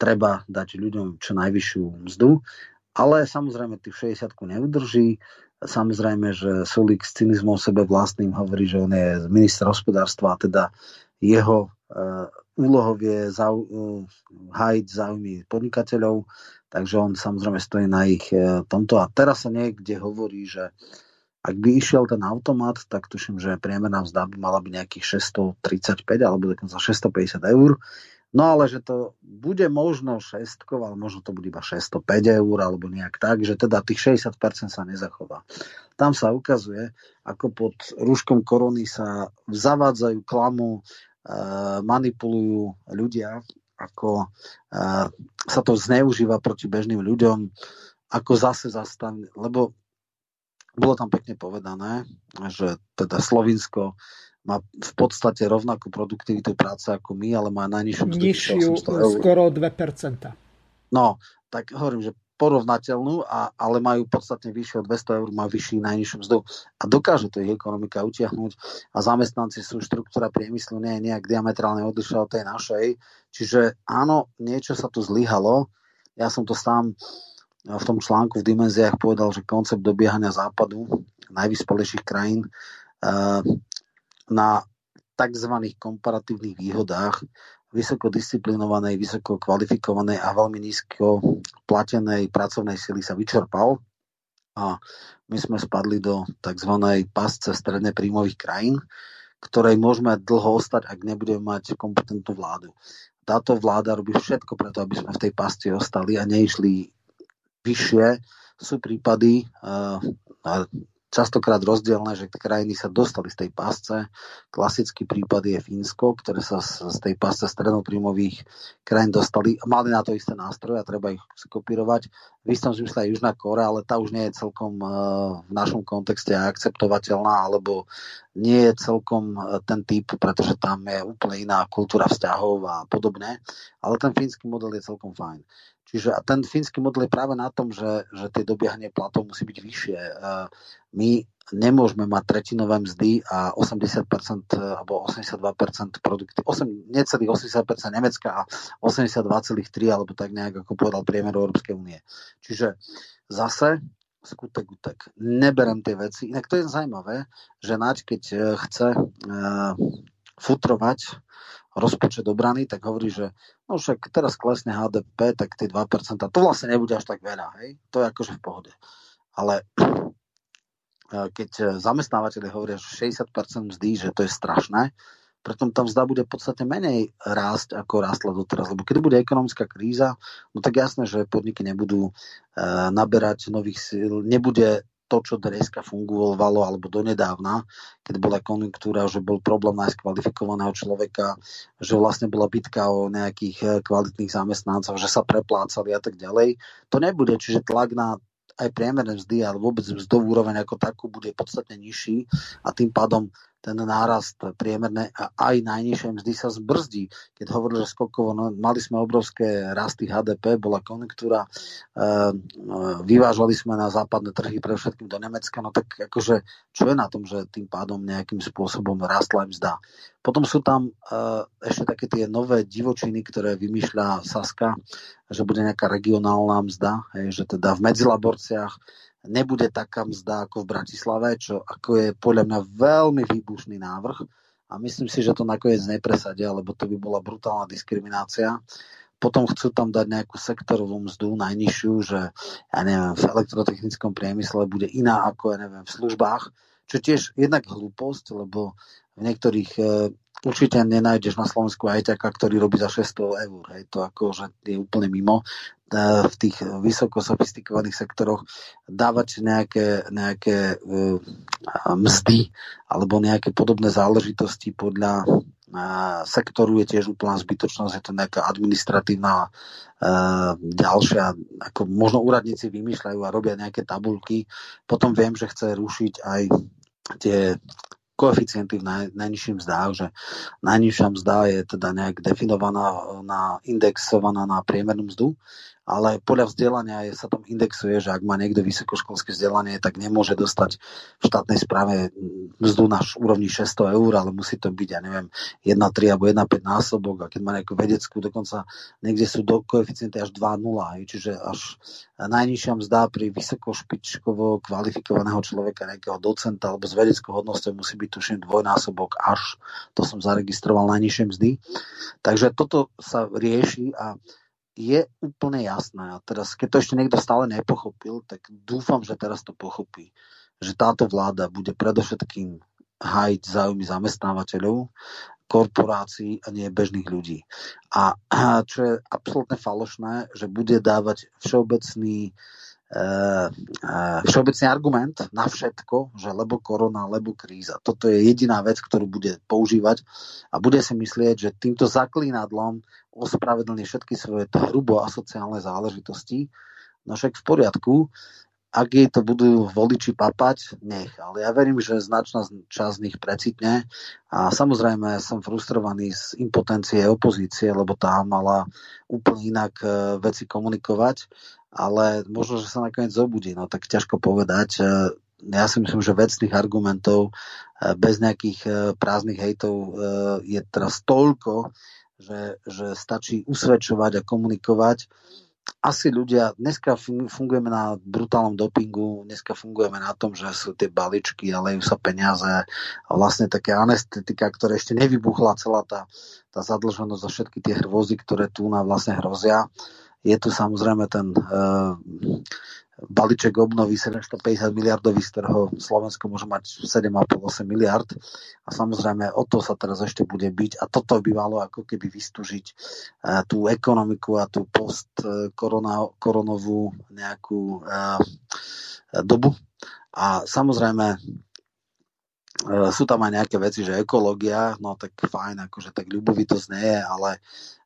treba dať ľuďom čo najvyššiu mzdu, ale samozrejme tých 60 neudrží. Samozrejme, že Solík s cynizmom sebe vlastným hovorí, že on je minister hospodárstva a teda jeho e, úlohou je zau, e, hájiť záujmy podnikateľov, Takže on samozrejme stojí na ich e, tomto. A teraz sa niekde hovorí, že ak by išiel ten automat, tak tuším, že priemerná mzda by mala byť nejakých 635 alebo dokonca 650 eur. No ale že to bude možno 6, ale možno to bude iba 605 eur alebo nejak tak, že teda tých 60% sa nezachová. Tam sa ukazuje, ako pod rúškom korony sa zavádzajú klamu, manipulujú ľudia ako uh, sa to zneužíva proti bežným ľuďom, ako zase zastaviť, lebo bolo tam pekne povedané, že teda Slovinsko má v podstate rovnakú produktivitu práce ako my, ale má najnižšiu Nižšiu, skoro 2%. No, tak hovorím, že porovnateľnú, a, ale majú podstatne vyššie od 200 eur, majú vyšší najnižšiu mzdu a dokáže to ich ekonomika utiahnuť a zamestnanci sú štruktúra priemyslu nie je nejak diametrálne odlišná od tej našej. Čiže áno, niečo sa tu zlyhalo. Ja som to sám v tom článku v dimenziách povedal, že koncept dobiehania západu najvyspelejších krajín eh, na tzv. komparatívnych výhodách vysoko disciplinovanej, vysoko kvalifikovanej a veľmi nízko platenej pracovnej sily sa vyčerpal a my sme spadli do tzv. pasce stredne príjmových krajín, ktorej môžeme dlho ostať, ak nebudeme mať kompetentnú vládu. Táto vláda robí všetko preto, aby sme v tej pasti ostali a neišli vyššie. Sú prípady, uh, častokrát rozdielne, že krajiny sa dostali z tej pásce. Klasický prípad je Fínsko, ktoré sa z tej pásce strednoprímových krajín dostali. Mali na to isté nástroje a treba ich skopírovať. V istom zmysle aj Južná Kórea, ale tá už nie je celkom eh, v našom kontexte akceptovateľná, alebo nie je celkom eh, ten typ, pretože tam je úplne iná kultúra vzťahov a podobne. Ale ten fínsky model je celkom fajn. Čiže ten fínsky model je práve na tom, že, že tie dobiehanie platov musí byť vyššie. E, my nemôžeme mať tretinové mzdy a 80% alebo 82% produkty, 8, necelých 80% Nemecka a 82,3 alebo tak nejak, ako povedal priemer Európskej únie. Čiže zase skutek utek. Neberem tie veci. Inak to je zaujímavé, že Naď, keď e, chce uh, futrovať rozpočet obrany, tak hovorí, že no však teraz klesne HDP, tak tie 2%, to vlastne nebude až tak veľa, hej? To je akože v pohode. Ale eh, keď zamestnávateľe hovoria, že 60% mzdy, že to je strašné, preto tam mzda bude podstatne menej rásť, ako rástla doteraz. Lebo keď bude ekonomická kríza, no tak jasné, že podniky nebudú e, naberať nových síl, nebude to, čo dneska fungovalo, alebo donedávna, keď bola konjunktúra, že bol problém nájsť kvalifikovaného človeka, že vlastne bola bitka o nejakých eh, kvalitných zamestnancov, že sa preplácali a tak ďalej. To nebude, čiže tlak na aj priemerné mzdy, ale vôbec mzdovú úroveň ako takú bude podstatne nižší a tým pádom ten nárast priemerné a aj najnižšie mzdy sa zbrzdí. Keď hovorili, že skokovo, no, mali sme obrovské rasty HDP, bola konjunktúra, e, vyvážali sme na západné trhy pre všetkým do Nemecka, no tak akože čo je na tom, že tým pádom nejakým spôsobom rastla mzda. Potom sú tam e, ešte také tie nové divočiny, ktoré vymýšľa Saska, že bude nejaká regionálna mzda, hej, že teda v medzilaborciách nebude taká mzda ako v Bratislave, čo ako je podľa mňa veľmi výbušný návrh a myslím si, že to nakoniec nepresadia, lebo to by bola brutálna diskriminácia. Potom chcú tam dať nejakú sektorovú mzdu najnižšiu, že ja neviem, v elektrotechnickom priemysle bude iná ako ja neviem, v službách, čo tiež jednak hlúposť, lebo v niektorých e, určite nenájdeš na Slovensku aj ktorý robí za 600 eur. Hej. To ako, že je úplne mimo. E, v tých vysoko sofistikovaných sektoroch dávať nejaké, nejaké uh, mzdy alebo nejaké podobné záležitosti podľa uh, sektoru je tiež úplná zbytočnosť, je to nejaká administratívna uh, ďalšia, ako možno úradníci vymýšľajú a robia nejaké tabulky. Potom viem, že chce rušiť aj tie koeficienty v naj, najnižším mzdách, že najnižšia mzda je teda nejak definovaná na indexovaná na priemernú mzdu ale podľa vzdelania je, sa tam indexuje, že ak má niekto vysokoškolské vzdelanie, tak nemôže dostať v štátnej správe mzdu na úrovni 600 eur, ale musí to byť, ja neviem, 1,3 alebo 1,5 násobok a keď má nejakú vedeckú, dokonca niekde sú do koeficienty až 2,0, čiže až najnižšia mzda pri vysokošpičkovo kvalifikovaného človeka, nejakého docenta alebo s vedeckou hodnosťou musí byť tuším dvojnásobok až, to som zaregistroval najnižšie mzdy. Takže toto sa rieši a je úplne jasné. A teraz, keď to ešte niekto stále nepochopil, tak dúfam, že teraz to pochopí. Že táto vláda bude predovšetkým hájiť záujmy zamestnávateľov, korporácií a nie bežných ľudí. A čo je absolútne falošné, že bude dávať všeobecný všeobecný argument na všetko, že lebo korona, lebo kríza. Toto je jediná vec, ktorú bude používať a bude si myslieť, že týmto zaklínadlom ospravedlní všetky svoje hrubo asociálne záležitosti. No však v poriadku, ak jej to budú voliči papať, nech. Ale ja verím, že značná časť z nich precitne a samozrejme som frustrovaný z impotencie opozície, lebo tá mala úplne inak eh, veci komunikovať ale možno, že sa nakoniec zobudí, no tak ťažko povedať. Ja si myslím, že vecných argumentov bez nejakých prázdnych hejtov je teraz toľko, že, že stačí usvedčovať a komunikovať asi ľudia, dneska fungujeme na brutálnom dopingu, dneska fungujeme na tom, že sú tie baličky a lejú sa peniaze a vlastne také anestetika, ktoré ešte nevybuchla celá tá, tá zadlženosť za všetky tie hrôzy, ktoré tu nám vlastne hrozia. Je tu samozrejme ten uh, balíček obnovy 750 miliardový, z ktorého Slovensko môže mať 7,5-8 miliard. A samozrejme o to sa teraz ešte bude byť. A toto by malo ako keby vystúžiť uh, tú ekonomiku a tú post-koronovú nejakú uh, dobu. A samozrejme sú tam aj nejaké veci, že ekológia, no tak fajn, akože tak ľubovitosť nie je, ale,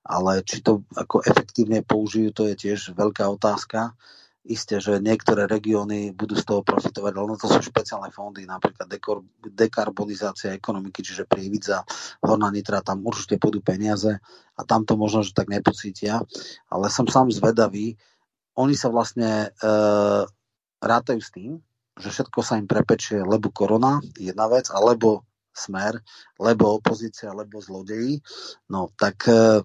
ale či to ako efektívne použijú, to je tiež veľká otázka. Isté, že niektoré regióny budú z toho profitovať, ale to sú špeciálne fondy, napríklad dekor, dekarbonizácia ekonomiky, čiže Prievidza, Horná Nitra, tam určite pôjdu peniaze a tam to možno, že tak nepocítia. Ale som sám zvedavý, oni sa vlastne e, rátajú s tým, že všetko sa im prepečie, lebo korona, jedna vec, alebo smer, lebo opozícia, lebo zlodeji. No tak e,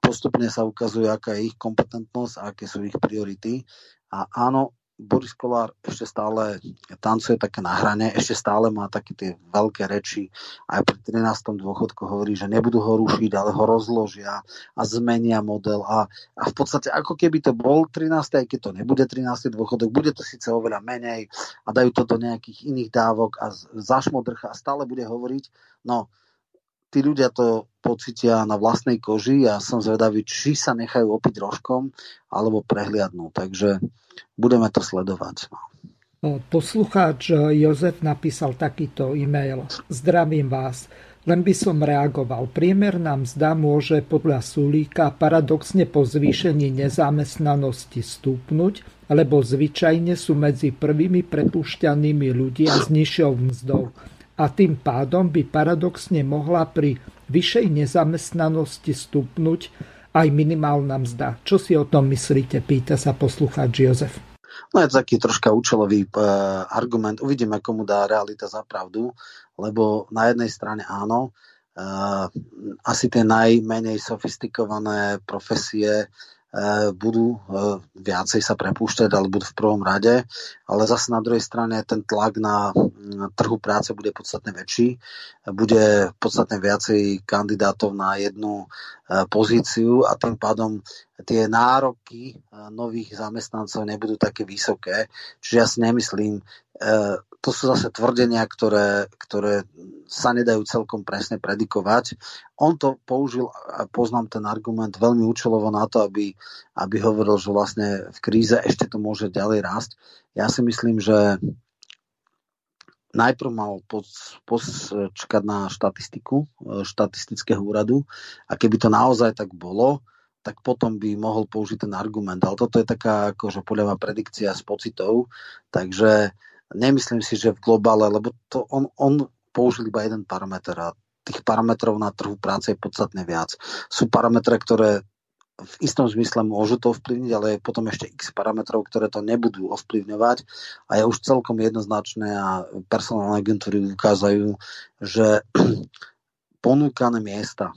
postupne sa ukazuje, aká je ich kompetentnosť a aké sú ich priority. A áno, Boris Kolár ešte stále tancuje také na hrane, ešte stále má také tie veľké reči. Aj pri 13. dôchodku hovorí, že nebudú ho rušiť, ale ho rozložia a zmenia model. A, a v podstate ako keby to bol 13. aj keď to nebude 13. dôchodok, bude to síce oveľa menej a dajú to do nejakých iných dávok a zašmodrcha a stále bude hovoriť, no tí ľudia to pocitia na vlastnej koži a som zvedavý, či sa nechajú opiť rožkom alebo prehliadnú. Takže budeme to sledovať. No. Poslucháč Jozef napísal takýto e-mail. Zdravím vás. Len by som reagoval. Priemerná mzda môže podľa Sulíka paradoxne po zvýšení nezamestnanosti stúpnuť, lebo zvyčajne sú medzi prvými prepušťanými ľudia s nižšou mzdou a tým pádom by paradoxne mohla pri vyššej nezamestnanosti stupnúť aj minimálna mzda. Čo si o tom myslíte? Pýta sa poslucháč Jozef. No je to taký troška účelový uh, argument. Uvidíme, komu dá realita za pravdu, lebo na jednej strane áno, uh, asi tie najmenej sofistikované profesie E, budú e, viacej sa prepúšťať, ale budú v prvom rade. Ale zase na druhej strane ten tlak na trhu práce bude podstatne väčší. Bude podstatne viacej kandidátov na jednu e, pozíciu a tým pádom tie nároky nových zamestnancov nebudú také vysoké. Čiže ja si nemyslím, to sú zase tvrdenia, ktoré, ktoré sa nedajú celkom presne predikovať. On to použil, a poznám ten argument, veľmi účelovo na to, aby, aby hovoril, že vlastne v kríze ešte to môže ďalej rásť. Ja si myslím, že najprv mal počkať na štatistiku e, štatistického úradu a keby to naozaj tak bolo, tak potom by mohol použiť ten argument. Ale toto je taká akože podľa predikcia z pocitov, takže nemyslím si, že v globále, lebo to on, on použili iba jeden parameter a tých parametrov na trhu práce je podstatne viac. Sú parametre, ktoré v istom zmysle môžu to ovplyvniť, ale je potom ešte x parametrov, ktoré to nebudú ovplyvňovať a je už celkom jednoznačné a personálne agentúry ukázajú, že ponúkané miesta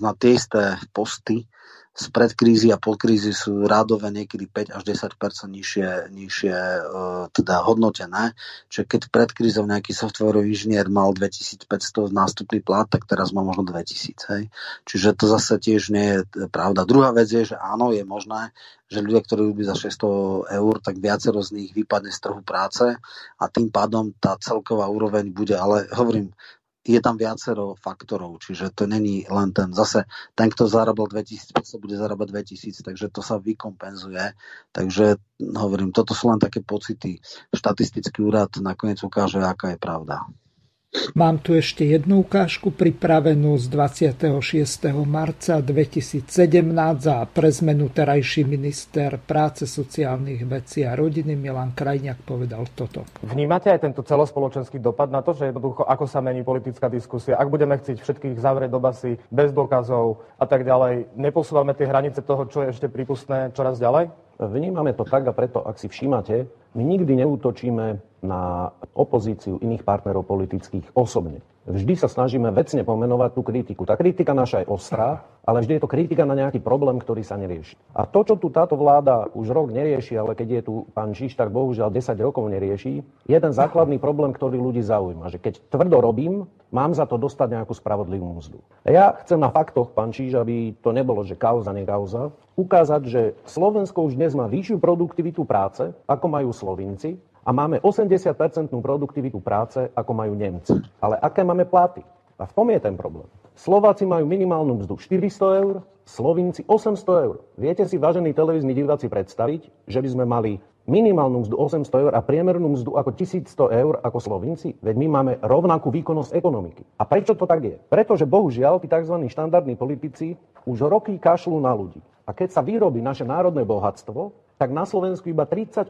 na tie isté posty z predkrízy a podkrízy sú rádové niekedy 5 až 10 nižšie, nižšie uh, teda hodnotené. Čiže keď pred krízou nejaký softwarový inžinier mal 2500 nástupný plat, tak teraz má možno 2000. Hej. Čiže to zase tiež nie je pravda. Druhá vec je, že áno, je možné, že ľudia, ktorí robí za 600 eur, tak viacero z nich vypadne z trhu práce a tým pádom tá celková úroveň bude, ale hovorím, je tam viacero faktorov, čiže to není len ten, zase ten, kto zarábal 2500, bude zarábať 2000, takže to sa vykompenzuje. Takže hovorím, toto sú len také pocity. Štatistický úrad nakoniec ukáže, aká je pravda. Mám tu ešte jednu ukážku pripravenú z 26. marca 2017 za pre zmenu terajší minister práce, sociálnych vecí a rodiny Milan Krajniak povedal toto. Vnímate aj tento celospoločenský dopad na to, že jednoducho ako sa mení politická diskusia, ak budeme chcieť všetkých zavrieť do basy bez dokazov a tak ďalej, neposúvame tie hranice toho, čo je ešte prípustné čoraz ďalej? Vnímame to tak a preto, ak si všímate, my nikdy neútočíme na opozíciu iných partnerov politických osobne. Vždy sa snažíme vecne pomenovať tú kritiku. Tá kritika naša je ostrá, ale vždy je to kritika na nejaký problém, ktorý sa nerieši. A to, čo tu táto vláda už rok nerieši, ale keď je tu pán Žiž, tak bohužiaľ 10 rokov nerieši, je ten základný problém, ktorý ľudí zaujíma. Že keď tvrdo robím, mám za to dostať nejakú spravodlivú mzdu. Ja chcem na faktoch, pán Číž, aby to nebolo, že kauza, nekauza, ukázať, že Slovensko už dnes má vyššiu produktivitu práce, ako majú Slovinci, a máme 80% produktivitu práce, ako majú Nemci. Ale aké máme platy? A v tom je ten problém. Slováci majú minimálnu mzdu 400 eur, Slovinci 800 eur. Viete si, vážení televízni diváci, predstaviť, že by sme mali minimálnu mzdu 800 eur a priemernú mzdu ako 1100 eur ako Slovinci? Veď my máme rovnakú výkonnosť ekonomiky. A prečo to tak je? Pretože bohužiaľ tí tzv. štandardní politici už roky kašľú na ľudí. A keď sa vyrobí naše národné bohatstvo, tak na Slovensku iba 38%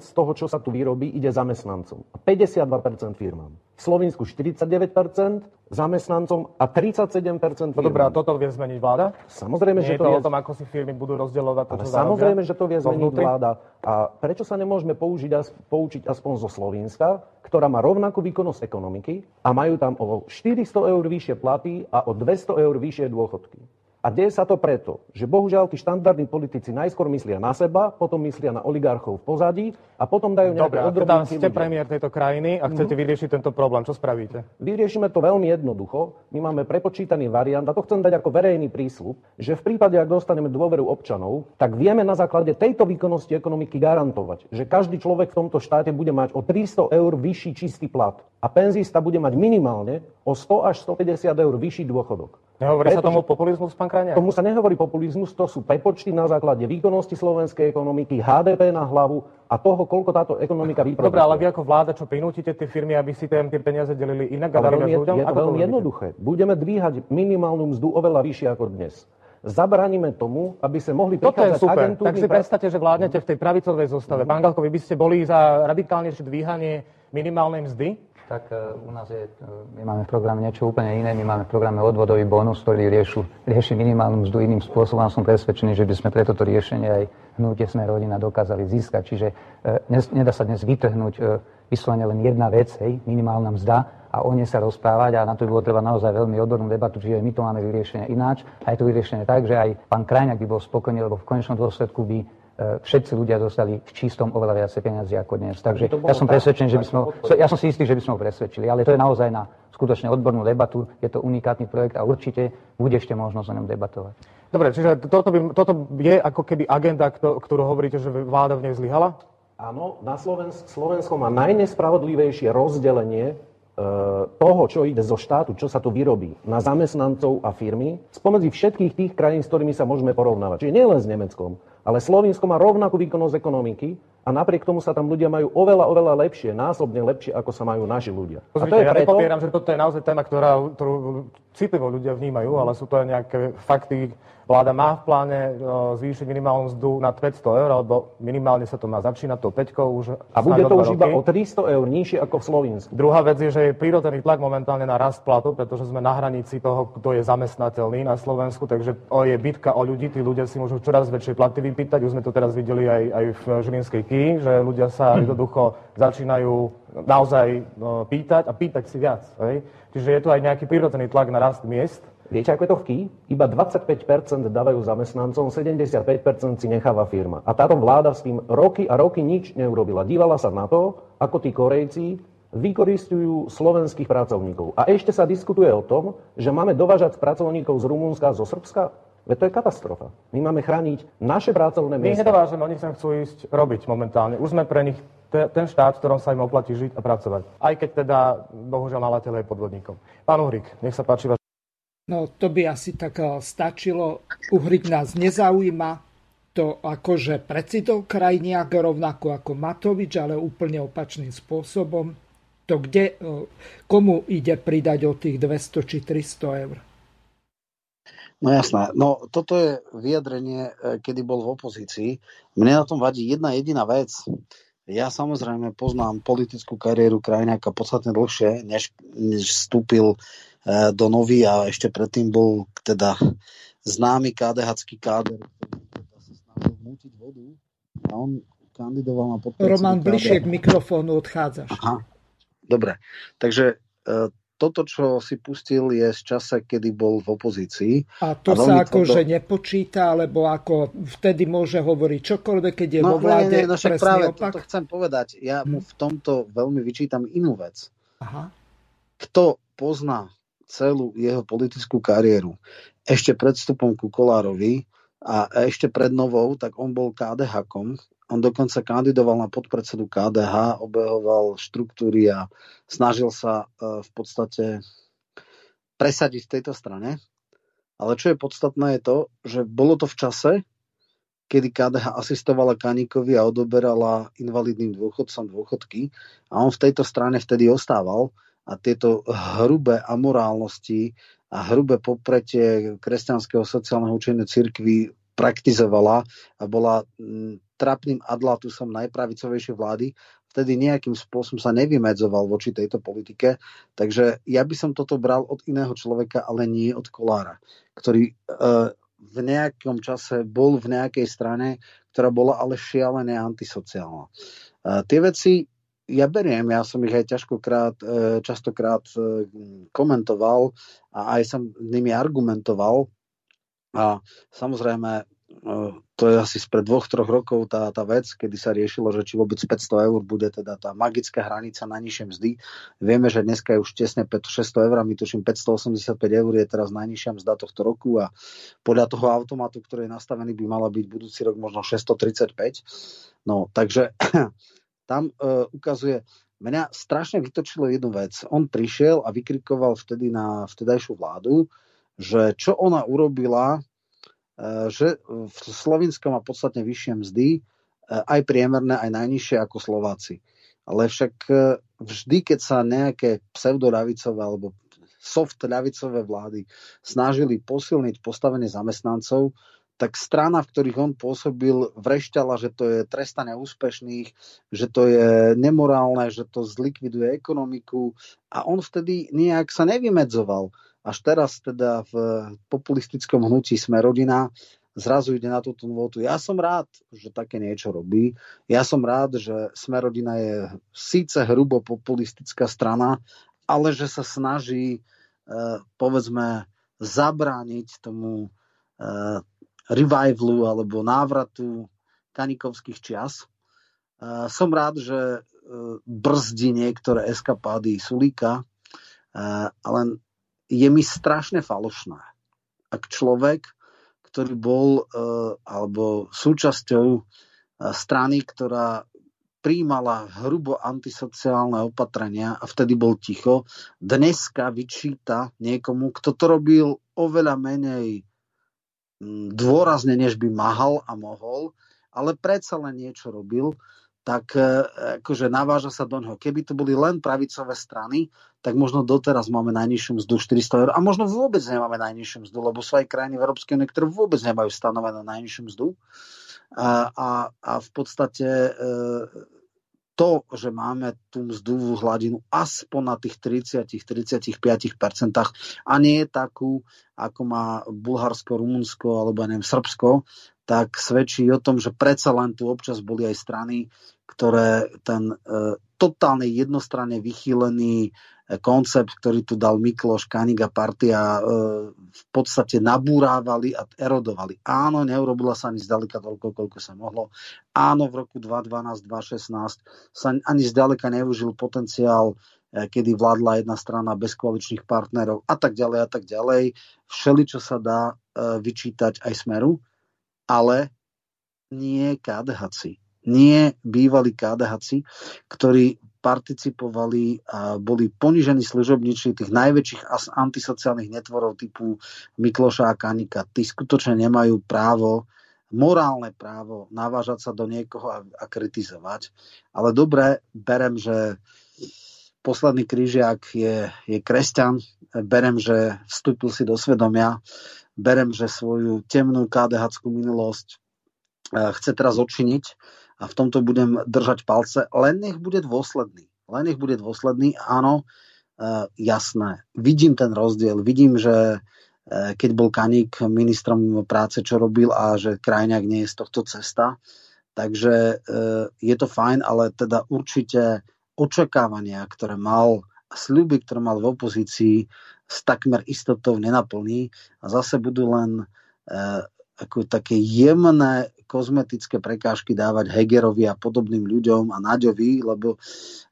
z toho, čo sa tu vyrobí, ide zamestnancom a 52% firmám. V Slovensku 49% zamestnancom a 37% firmám. No dobré, a toto vie zmeniť vláda? Samozrejme, Nie že to, je o tom, ako si firmy budú rozdielovať to, ale čo samozrejme, že to vie zmeniť Dovnútri? vláda. A prečo sa nemôžeme použiť, poučiť aspoň zo Slovenska, ktorá má rovnakú výkonnosť ekonomiky a majú tam o 400 eur vyššie platy a o 200 eur vyššie dôchodky. A deje sa to preto, že bohužiaľ tí štandardní politici najskôr myslia na seba, potom myslia na oligarchov v pozadí a potom dajú nejaké Dobre, odrobinky ste ľuďom. premiér tejto krajiny a chcete vyriešiť tento problém. Čo spravíte? Vyriešime to veľmi jednoducho. My máme prepočítaný variant, a to chcem dať ako verejný prísľub, že v prípade, ak dostaneme dôveru občanov, tak vieme na základe tejto výkonnosti ekonomiky garantovať, že každý človek v tomto štáte bude mať o 300 eur vyšší čistý plat a penzista bude mať minimálne o 100 až 150 eur vyšší dôchodok. Nehovorí sa Pretože- tomu populizmus, pán Krajniak? Tomu sa nehovorí populizmus, to sú prepočty na základe výkonnosti slovenskej ekonomiky, HDP na hlavu a toho, koľko táto ekonomika vyprodukuje. Dobre, ale vy ako vláda, čo prinútite tie firmy, aby si tie, tie peniaze delili inak a darili ľuďom? je to veľmi jednoduché. Budeme dvíhať minimálnu mzdu oveľa vyššie ako dnes. Zabraníme tomu, aby sa mohli Toto je prichádzať super. Tak si predstavte, že vládnete v tej pravicovej zostave. Pán Galko, vy by ste boli za radikálnejšie dvíhanie minimálnej mzdy? Tak e, u nás je, e, my máme v programe niečo úplne iné. My máme v programe odvodový bonus, ktorý riešu, rieši minimálnu mzdu iným spôsobom. Som presvedčený, že by sme pre toto riešenie aj hnutie Sme rodina dokázali získať. Čiže e, nes- nedá sa dnes vytrhnúť vyslovene len jedna vec, hej, minimálna mzda a o nej sa rozprávať a na to by bolo treba naozaj veľmi odbornú debatu, čiže my to máme vyriešené ináč a je to vyriešené tak, že aj pán Krajňák by bol spokojný, lebo v konečnom dôsledku by všetci ľudia dostali v čistom oveľa viacej peniazy ako dnes. Takže ja som presvedčený, že by sme ja som si istý, že by sme ho presvedčili, ale to je naozaj na skutočne odbornú debatu, je to unikátny projekt a určite bude ešte možnosť o ňom debatovať. Dobre, čiže toto, by, toto je ako keby agenda, kto- ktorú hovoríte, že vláda v nej zlyhala? Áno, na Slovensk, Slovensko má najnespravodlivejšie rozdelenie e, toho, čo ide zo štátu, čo sa tu vyrobí, na zamestnancov a firmy, spomedzi všetkých tých krajín, s ktorými sa môžeme porovnávať. Čiže nielen s Nemeckom, ale Slovensko má rovnakú výkonnosť ekonomiky a napriek tomu sa tam ľudia majú oveľa, oveľa lepšie, násobne lepšie, ako sa majú naši ľudia. a Pozrite, to je ja preto, nepopieram, že toto je naozaj téma, ktorá, ktorú citlivo ľudia vnímajú, ale sú to aj nejaké fakty. Vláda má v pláne o, zvýšiť minimálnu mzdu na 500 eur, alebo minimálne sa to má začínať tou 5 už a bude to už iba roky. o 300 eur nižšie ako v Slovensku. Druhá vec je, že je prirodzený tlak momentálne na rast platu, pretože sme na hranici toho, kto je zamestnateľný na Slovensku, takže je bitka o ľudí, tí ľudia si môžu čoraz väčšie platy vypýtať. Už sme to teraz videli aj, aj v Žilinskej Kii, že ľudia sa jednoducho začínajú naozaj no, pýtať a pýtať si viac. Hej? Čiže je tu aj nejaký prirodzený tlak na rast miest. Viete, ako je to v Kii? Iba 25% dávajú zamestnancom, 75% si necháva firma. A táto vláda s tým roky a roky nič neurobila. Dívala sa na to, ako tí Korejci vykoristujú slovenských pracovníkov. A ešte sa diskutuje o tom, že máme dovážať pracovníkov z Rumunska a zo Srbska. Veď to je katastrofa. My máme chrániť naše pracovné My ich miesta. nedovážeme, oni sa chcú ísť robiť momentálne. Už sme pre nich te, ten štát, v ktorom sa im oplatí žiť a pracovať. Aj keď teda, bohužiaľ, nalateľ je podvodníkom. Pán Uhrik, nech sa páči váš No to by asi tak eh, stačilo. Uhriť nás nezaujíma to akože predsjedov krajniak rovnako ako Matovič, ale úplne opačným spôsobom. To kde, eh, komu ide pridať o tých 200 či 300 eur? No jasné. No toto je vyjadrenie, e, kedy bol v opozícii. Mne na tom vadí jedna jediná vec. Ja samozrejme poznám politickú kariéru Krajňáka podstatne dlhšie, než, než vstúpil e, do nový a ešte predtým bol teda známy KDH káder, ktorý teda sa snažil mútiť vodu a on kandidoval na podporu. Roman, bližšie k mikrofónu odchádzaš. Aha, dobre. Takže e, toto, čo si pustil, je z čase, kedy bol v opozícii. A to a sa ako, toto... nepočíta, alebo ako vtedy môže hovoriť čokoľvek, keď je no, vo vláde, nie, nie, no však práve opak? to chcem povedať. Ja mu v tomto veľmi vyčítam inú vec. Aha. Kto pozná celú jeho politickú kariéru ešte pred vstupom ku Kolárovi a ešte pred novou, tak on bol KDH-kom. On dokonca kandidoval na podpredsedu KDH, obehoval štruktúry a snažil sa e, v podstate presadiť v tejto strane. Ale čo je podstatné je to, že bolo to v čase, kedy KDH asistovala Kaníkovi a odoberala invalidným dôchodcom dôchodky a on v tejto strane vtedy ostával a tieto hrubé amorálnosti a hrubé popretie kresťanského sociálneho učenia cirkvi praktizovala a bola mm, trapným adlatusom najpravicovejšej vlády, vtedy nejakým spôsobom sa nevymedzoval voči tejto politike. Takže ja by som toto bral od iného človeka, ale nie od Kolára, ktorý e, v nejakom čase bol v nejakej strane, ktorá bola ale šialené antisociálna. E, tie veci ja beriem, ja som ich aj ťažkokrát, e, častokrát e, komentoval a aj som nimi argumentoval. A samozrejme, e, to je asi spred dvoch, troch rokov tá, tá vec, kedy sa riešilo, že či vôbec 500 eur bude teda tá magická hranica na nižšie mzdy. Vieme, že dneska je už tesne 600 eur, my tuším 585 eur je teraz najnižšia mzda tohto roku a podľa toho automatu, ktorý je nastavený, by mala byť budúci rok možno 635. No, takže tam uh, ukazuje, mňa strašne vytočilo jednu vec. On prišiel a vykrikoval vtedy na vtedajšiu vládu, že čo ona urobila, uh, že v Slovensku má podstatne vyššie mzdy, uh, aj priemerné, aj najnižšie ako Slováci. Ale však vždy, keď sa nejaké pseudoravicové alebo soft ľavicové vlády snažili posilniť postavenie zamestnancov, tak strana, v ktorých on pôsobil, vrešťala, že to je trestanie úspešných, že to je nemorálne, že to zlikviduje ekonomiku a on vtedy nejak sa nevymedzoval. Až teraz teda v populistickom hnutí sme rodina zrazu ide na túto novotu. Ja som rád, že také niečo robí. Ja som rád, že Smerodina je síce hrubo populistická strana, ale že sa snaží, eh, povedzme, zabrániť tomu eh, revivalu alebo návratu kanikovských čias. Som rád, že e, brzdí niektoré eskapády Sulíka, e, ale je mi strašne falošné, ak človek, ktorý bol e, alebo súčasťou strany, ktorá príjmala hrubo antisociálne opatrenia a vtedy bol ticho, dneska vyčíta niekomu, kto to robil oveľa menej dôrazne, než by mahal a mohol, ale predsa len niečo robil, tak e, akože naváža sa do neho. Keby to boli len pravicové strany, tak možno doteraz máme najnižšiu mzdu 400 eur a možno vôbec nemáme najnižšiu mzdu, lebo sú aj krajiny v Európskej únie, ktoré vôbec nemajú stanovenú najnižšiu mzdu. A, a, a v podstate e, to, že máme tú mzdovú hladinu aspoň na tých 30-35% a nie je takú, ako má Bulharsko, Rumunsko alebo neviem, Srbsko, tak svedčí o tom, že predsa len tu občas boli aj strany, ktoré ten e, totálne jednostranne vychýlený koncept, ktorý tu dal Mikloš, Kanik a partia e, v podstate nabúrávali a erodovali. Áno, neurobila sa ani zďaleka toľko, koľko sa mohlo. Áno, v roku 2012, 2016 sa ani zďaleka neužil potenciál e, kedy vládla jedna strana bez koaličných partnerov a tak ďalej a tak ďalej. Všeli, čo sa dá e, vyčítať aj Smeru, ale nie KDHci, nie bývalí KDHci, ktorí participovali a boli ponižení služobníci tých najväčších antisociálnych netvorov typu Mikloša a Kanika. Tí skutočne nemajú právo, morálne právo navážať sa do niekoho a, a kritizovať. Ale dobre, berem, že posledný krížiak je, je kresťan, berem, že vstúpil si do svedomia, berem, že svoju temnú KDH minulosť eh, chce teraz odčiniť a v tomto budem držať palce, len nech bude dôsledný. Len nech bude dôsledný, áno, e, jasné. Vidím ten rozdiel, vidím, že keď bol Kaník ministrom práce, čo robil a že krajňák nie je z tohto cesta. Takže je to fajn, ale teda určite očakávania, ktoré mal a sľuby, ktoré mal v opozícii, s takmer istotou nenaplní a zase budú len ako také jemné kozmetické prekážky dávať Hegerovi a podobným ľuďom a Naďovi, lebo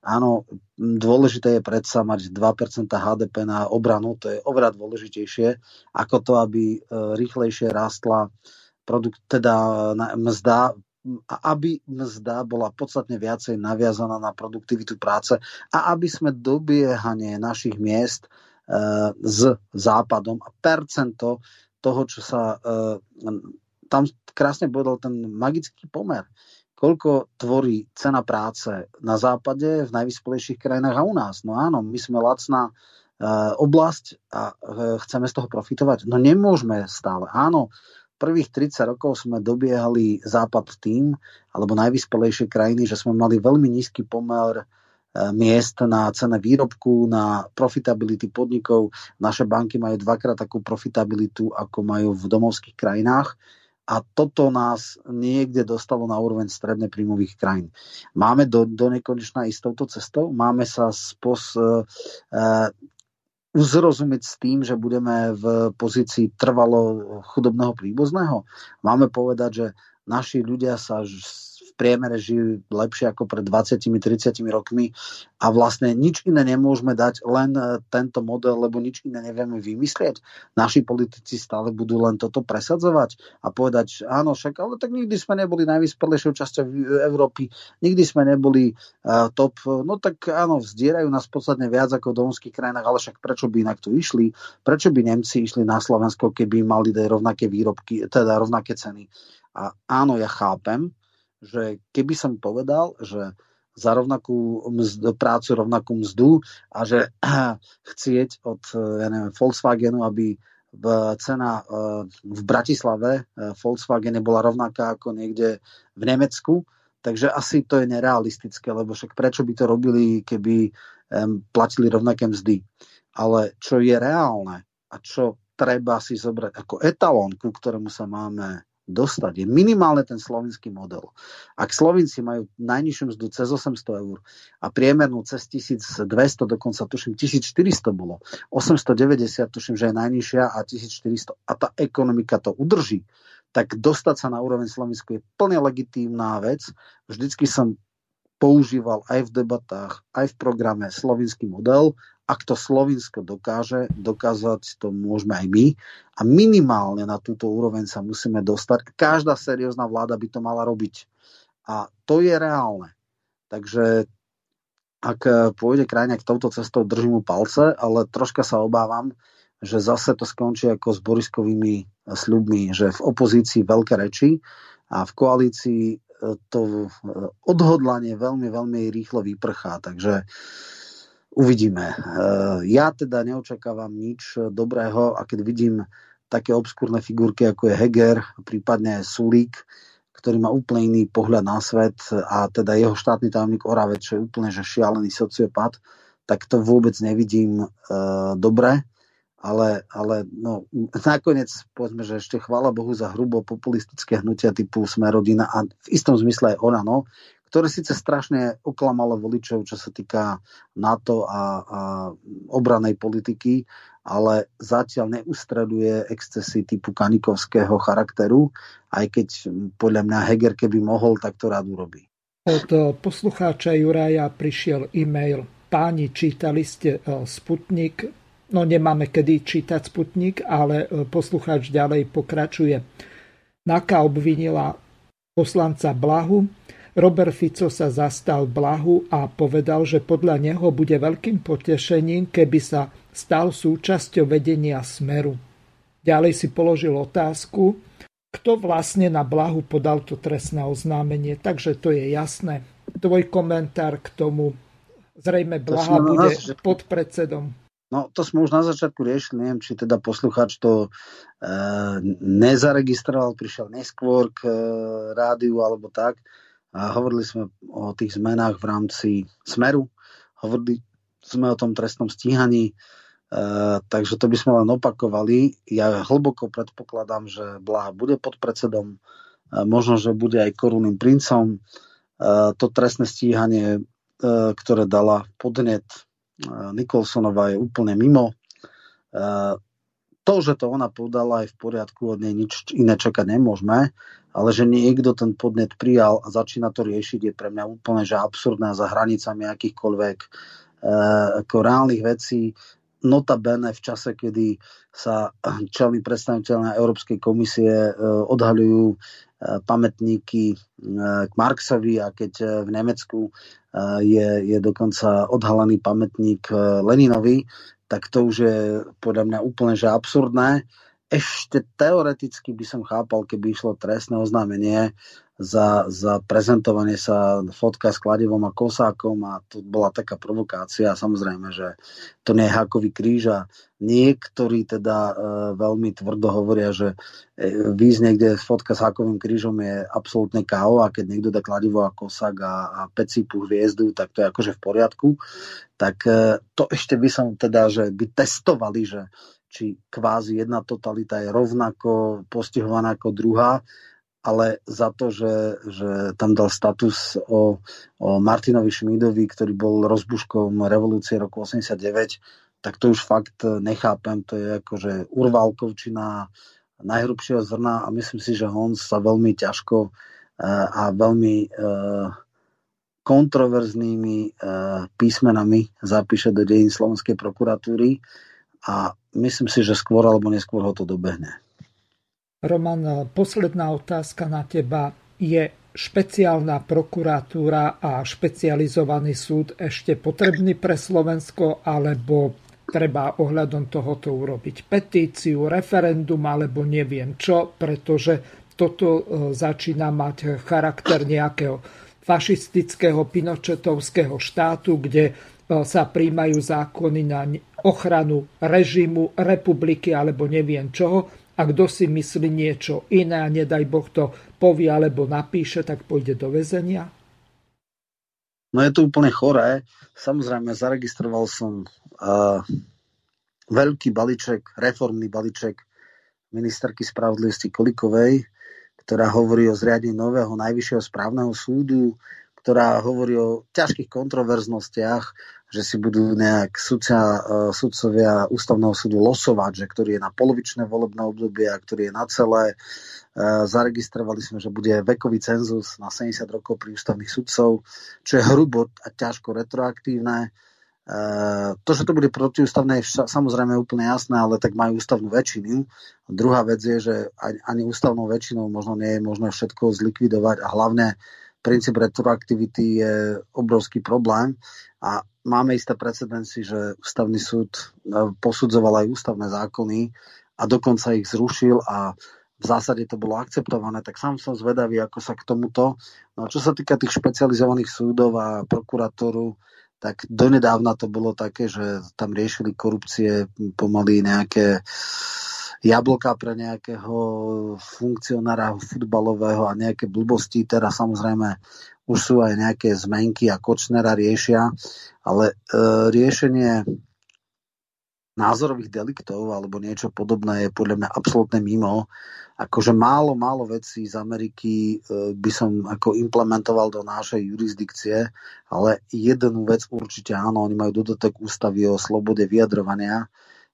áno, dôležité je predsa mať 2% HDP na obranu, to je oveľa dôležitejšie, ako to, aby e, rýchlejšie rástla produkt, teda mzda a aby mzda bola podstatne viacej naviazaná na produktivitu práce a aby sme dobiehanie našich miest e, s západom a percento toho, čo sa... E, tam krásne povedal ten magický pomer. Koľko tvorí cena práce na západe, v najvyspelejších krajinách a u nás. No áno, my sme lacná e, oblasť a e, chceme z toho profitovať. No nemôžeme stále. Áno, prvých 30 rokov sme dobiehali západ tým, alebo najvyspelejšie krajiny, že sme mali veľmi nízky pomer miest na cene výrobku, na profitability podnikov. Naše banky majú dvakrát takú profitabilitu, ako majú v domovských krajinách a toto nás niekde dostalo na úroveň stredne príjmových krajín. Máme do, do nekonečná ísť touto cestou? Máme sa spos, uh, uzrozumieť s tým, že budeme v pozícii trvalo chudobného príbuzného? Máme povedať, že naši ľudia sa priemere žijú lepšie ako pred 20-30 rokmi a vlastne nič iné nemôžeme dať, len e, tento model, lebo nič iné nevieme vymyslieť. Naši politici stále budú len toto presadzovať a povedať, áno, však, ale tak nikdy sme neboli najvyspelejšou časťou Európy, nikdy sme neboli uh, top, no tak áno, vzdierajú nás podstatne viac ako v domovských krajinách, ale však prečo by inak tu išli? Prečo by Nemci išli na Slovensko, keby mali rovnaké výrobky, teda rovnaké ceny? A áno, ja chápem, že keby som povedal, že za rovnakú mzdu, prácu rovnakú mzdu a že chcieť od ja neviem, Volkswagenu, aby cena e, v Bratislave e, Volkswagen bola rovnaká ako niekde v Nemecku, takže asi to je nerealistické, lebo však prečo by to robili, keby platili rovnaké mzdy. Ale čo je reálne a čo treba si zobrať ako etalón, ku ktorému sa máme dostať, je minimálne ten slovenský model. Ak Slovinci majú najnižšiu mzdu cez 800 eur a priemernú cez 1200, dokonca tuším 1400 bolo, 890 tuším, že je najnižšia a 1400 a tá ekonomika to udrží, tak dostať sa na úroveň Slovensku je plne legitímna vec. Vždycky som používal aj v debatách, aj v programe slovinský model ak to Slovinsko dokáže, dokázať to môžeme aj my. A minimálne na túto úroveň sa musíme dostať. Každá seriózna vláda by to mala robiť. A to je reálne. Takže ak pôjde krajina k touto cestou, držím mu palce, ale troška sa obávam, že zase to skončí ako s Boriskovými sľubmi, že v opozícii veľké reči a v koalícii to odhodlanie veľmi, veľmi rýchlo vyprchá. Takže Uvidíme. Eh, ja teda neočakávam nič dobrého a keď vidím také obskúrne figurky, ako je Heger, prípadne Sulík, ktorý má úplne iný pohľad na svet a teda jeho štátny tajomník Oravec, čo je úplne že šialený sociopat, tak to vôbec nevidím e, dobre. Ale, ale no, nakoniec povedzme, že ešte chvála Bohu za hrubo populistické hnutia typu Sme rodina a v istom zmysle aj ona, no, ktoré síce strašne oklamalo voličov, čo sa týka NATO a, a obranej politiky, ale zatiaľ neustreduje excesy typu kanikovského charakteru, aj keď podľa mňa Heger, keby mohol, tak to rád urobí. Od poslucháča Juraja prišiel e-mail. Páni, čítali ste e, Sputnik? No nemáme kedy čítať Sputnik, ale e, poslucháč ďalej pokračuje. Naka obvinila poslanca Blahu, Robert Fico sa zastal Blahu a povedal, že podľa neho bude veľkým potešením, keby sa stal súčasťou vedenia Smeru. Ďalej si položil otázku, kto vlastne na Blahu podal to trestné oznámenie, takže to je jasné. Tvoj komentár k tomu, zrejme Blaha bude pod predsedom. No, to sme už na začiatku riešili, neviem, či teda poslucháč to e, nezaregistroval, prišiel neskôr k e, rádiu alebo tak. A hovorili sme o tých zmenách v rámci Smeru, hovorili sme o tom trestnom stíhaní. takže to by sme len opakovali. Ja hlboko predpokladám, že Blaha bude pod predsedom, možno, že bude aj korunným princom. To trestné stíhanie, ktoré dala podnet Nikolsonová, je úplne mimo. To, že to ona podala, je v poriadku, od nej nič iné čakať nemôžeme, ale že niekto ten podnet prijal a začína to riešiť, je pre mňa úplne že absurdné za hranicami akýchkoľvek ako reálnych vecí notabene v čase, kedy sa čelní predstaviteľ Európskej komisie e, odhaľujú e, pamätníky e, k Marxovi a keď v Nemecku je, je dokonca odhalený pamätník Leninovi, tak to už je podľa mňa úplne že absurdné. Ešte teoreticky by som chápal, keby išlo trestné oznámenie za, za prezentovanie sa fotka s kladivom a kosákom a to bola taká provokácia. Samozrejme, že to nie je hákový kríž a niektorí teda e, veľmi tvrdo hovoria, že e, výjsť niekde fotka s hákovým krížom je absolútne KO a keď niekto dá kladivo a kosák a, a pecípu hviezdu, tak to je akože v poriadku. Tak e, to ešte by som teda, že by testovali, že či kvázi jedna totalita je rovnako postihovaná ako druhá ale za to, že, že tam dal status o, o Martinovi Šmídovi, ktorý bol rozbuškom revolúcie roku 89, tak to už fakt nechápem. To je akože urvalkovčina najhrubšieho zrna a myslím si, že Hon sa veľmi ťažko e, a veľmi e, kontroverznými e, písmenami zapíše do dejín Slovenskej prokuratúry a myslím si, že skôr alebo neskôr ho to dobehne. Roman, posledná otázka na teba. Je špeciálna prokuratúra a špecializovaný súd ešte potrebný pre Slovensko, alebo treba ohľadom tohoto urobiť petíciu, referendum alebo neviem čo, pretože toto e, začína mať charakter nejakého fašistického pinočetovského štátu, kde e, sa príjmajú zákony na ochranu režimu, republiky alebo neviem čoho a kto si myslí niečo iné a nedaj Boh to povie alebo napíše, tak pôjde do väzenia? No je to úplne choré. Samozrejme, zaregistroval som uh, veľký balíček, reformný balíček ministerky spravodlivosti Kolikovej, ktorá hovorí o zriadení nového najvyššieho správneho súdu, ktorá hovorí o ťažkých kontroverznostiach, že si budú nejak sudcia, e, sudcovia ústavného súdu losovať, že ktorý je na polovičné volebné obdobie a ktorý je na celé. E, zaregistrovali sme, že bude vekový cenzus na 70 rokov pri ústavných sudcov, čo je hrubo a ťažko retroaktívne. E, to, že to bude protiústavné, je samozrejme úplne jasné, ale tak majú ústavnú väčšinu. Druhá vec je, že ani ústavnou väčšinou možno nie je možné všetko zlikvidovať a hlavne princíp retroaktivity je obrovský problém a máme isté precedenci, že ústavný súd e, posudzoval aj ústavné zákony a dokonca ich zrušil a v zásade to bolo akceptované, tak sám som zvedavý, ako sa k tomuto. No čo sa týka tých špecializovaných súdov a prokurátoru, tak donedávna to bolo také, že tam riešili korupcie pomaly nejaké jablka pre nejakého funkcionára futbalového a nejaké blbosti. Teraz samozrejme už sú aj nejaké zmenky a Kočnera riešia, ale e, riešenie názorových deliktov alebo niečo podobné je podľa mňa absolútne mimo. Akože málo, málo vecí z Ameriky e, by som ako implementoval do našej jurisdikcie, ale jednu vec určite áno, oni majú dodatok ústavy o slobode vyjadrovania,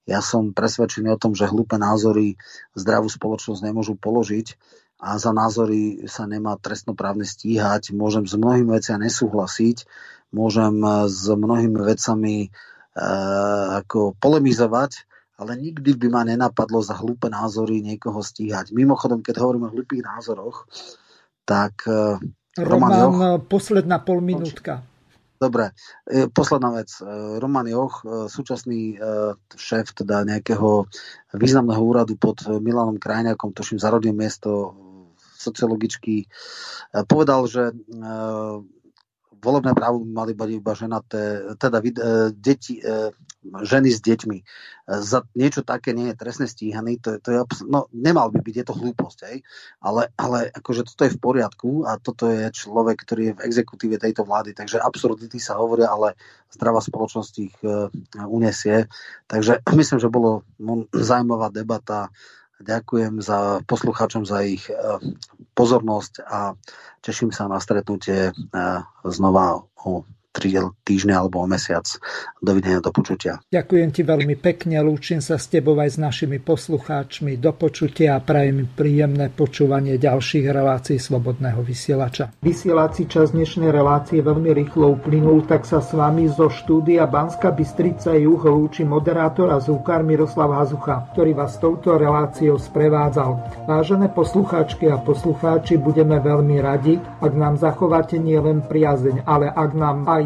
ja som presvedčený o tom, že hlúpe názory zdravú spoločnosť nemôžu položiť a za názory sa nemá trestnoprávne stíhať. Môžem s mnohými veciami nesúhlasiť, môžem s mnohými vecami e, ako polemizovať, ale nikdy by ma nenapadlo za hlúpe názory niekoho stíhať. Mimochodom, keď hovorím o hlúpých názoroch, tak... E, Roman, Roman Joch... posledná polminútka. Dobre, e, posledná vec. E, Roman Joch, e, súčasný šéf teda nejakého významného úradu pod Milanom Krajňakom, tuším za rodné miesto sociologicky, povedal, že volebné právo by mali byť iba ženaté, teda e, deti, e, ženy s deťmi. E, za niečo také nie je trestne stíhaný, to, to je, no, nemal by byť, je to hlúposť, hej? Ale, ale akože toto je v poriadku a toto je človek, ktorý je v exekutíve tejto vlády, takže absurdity sa hovoria, ale zdravá spoločnosť ich unesie. Takže myslím, že bolo zaujímavá debata Ďakujem za poslucháčom za ich pozornosť a teším sa na stretnutie znova o 3 týždne alebo o mesiac. Dovidenia, do počutia. Ďakujem ti veľmi pekne, lúčim sa s tebou aj s našimi poslucháčmi. Do počutia a prajem príjemné počúvanie ďalších relácií Slobodného vysielača. Vysielací čas dnešnej relácie veľmi rýchlo uplynul, tak sa s vami zo štúdia Banska Bystrica Juh lúči moderátor a zúkar Miroslav Hazucha, ktorý vás touto reláciou sprevádzal. Vážené poslucháčky a poslucháči, budeme veľmi radi, ak nám zachováte nielen priazeň, ale ak nám aj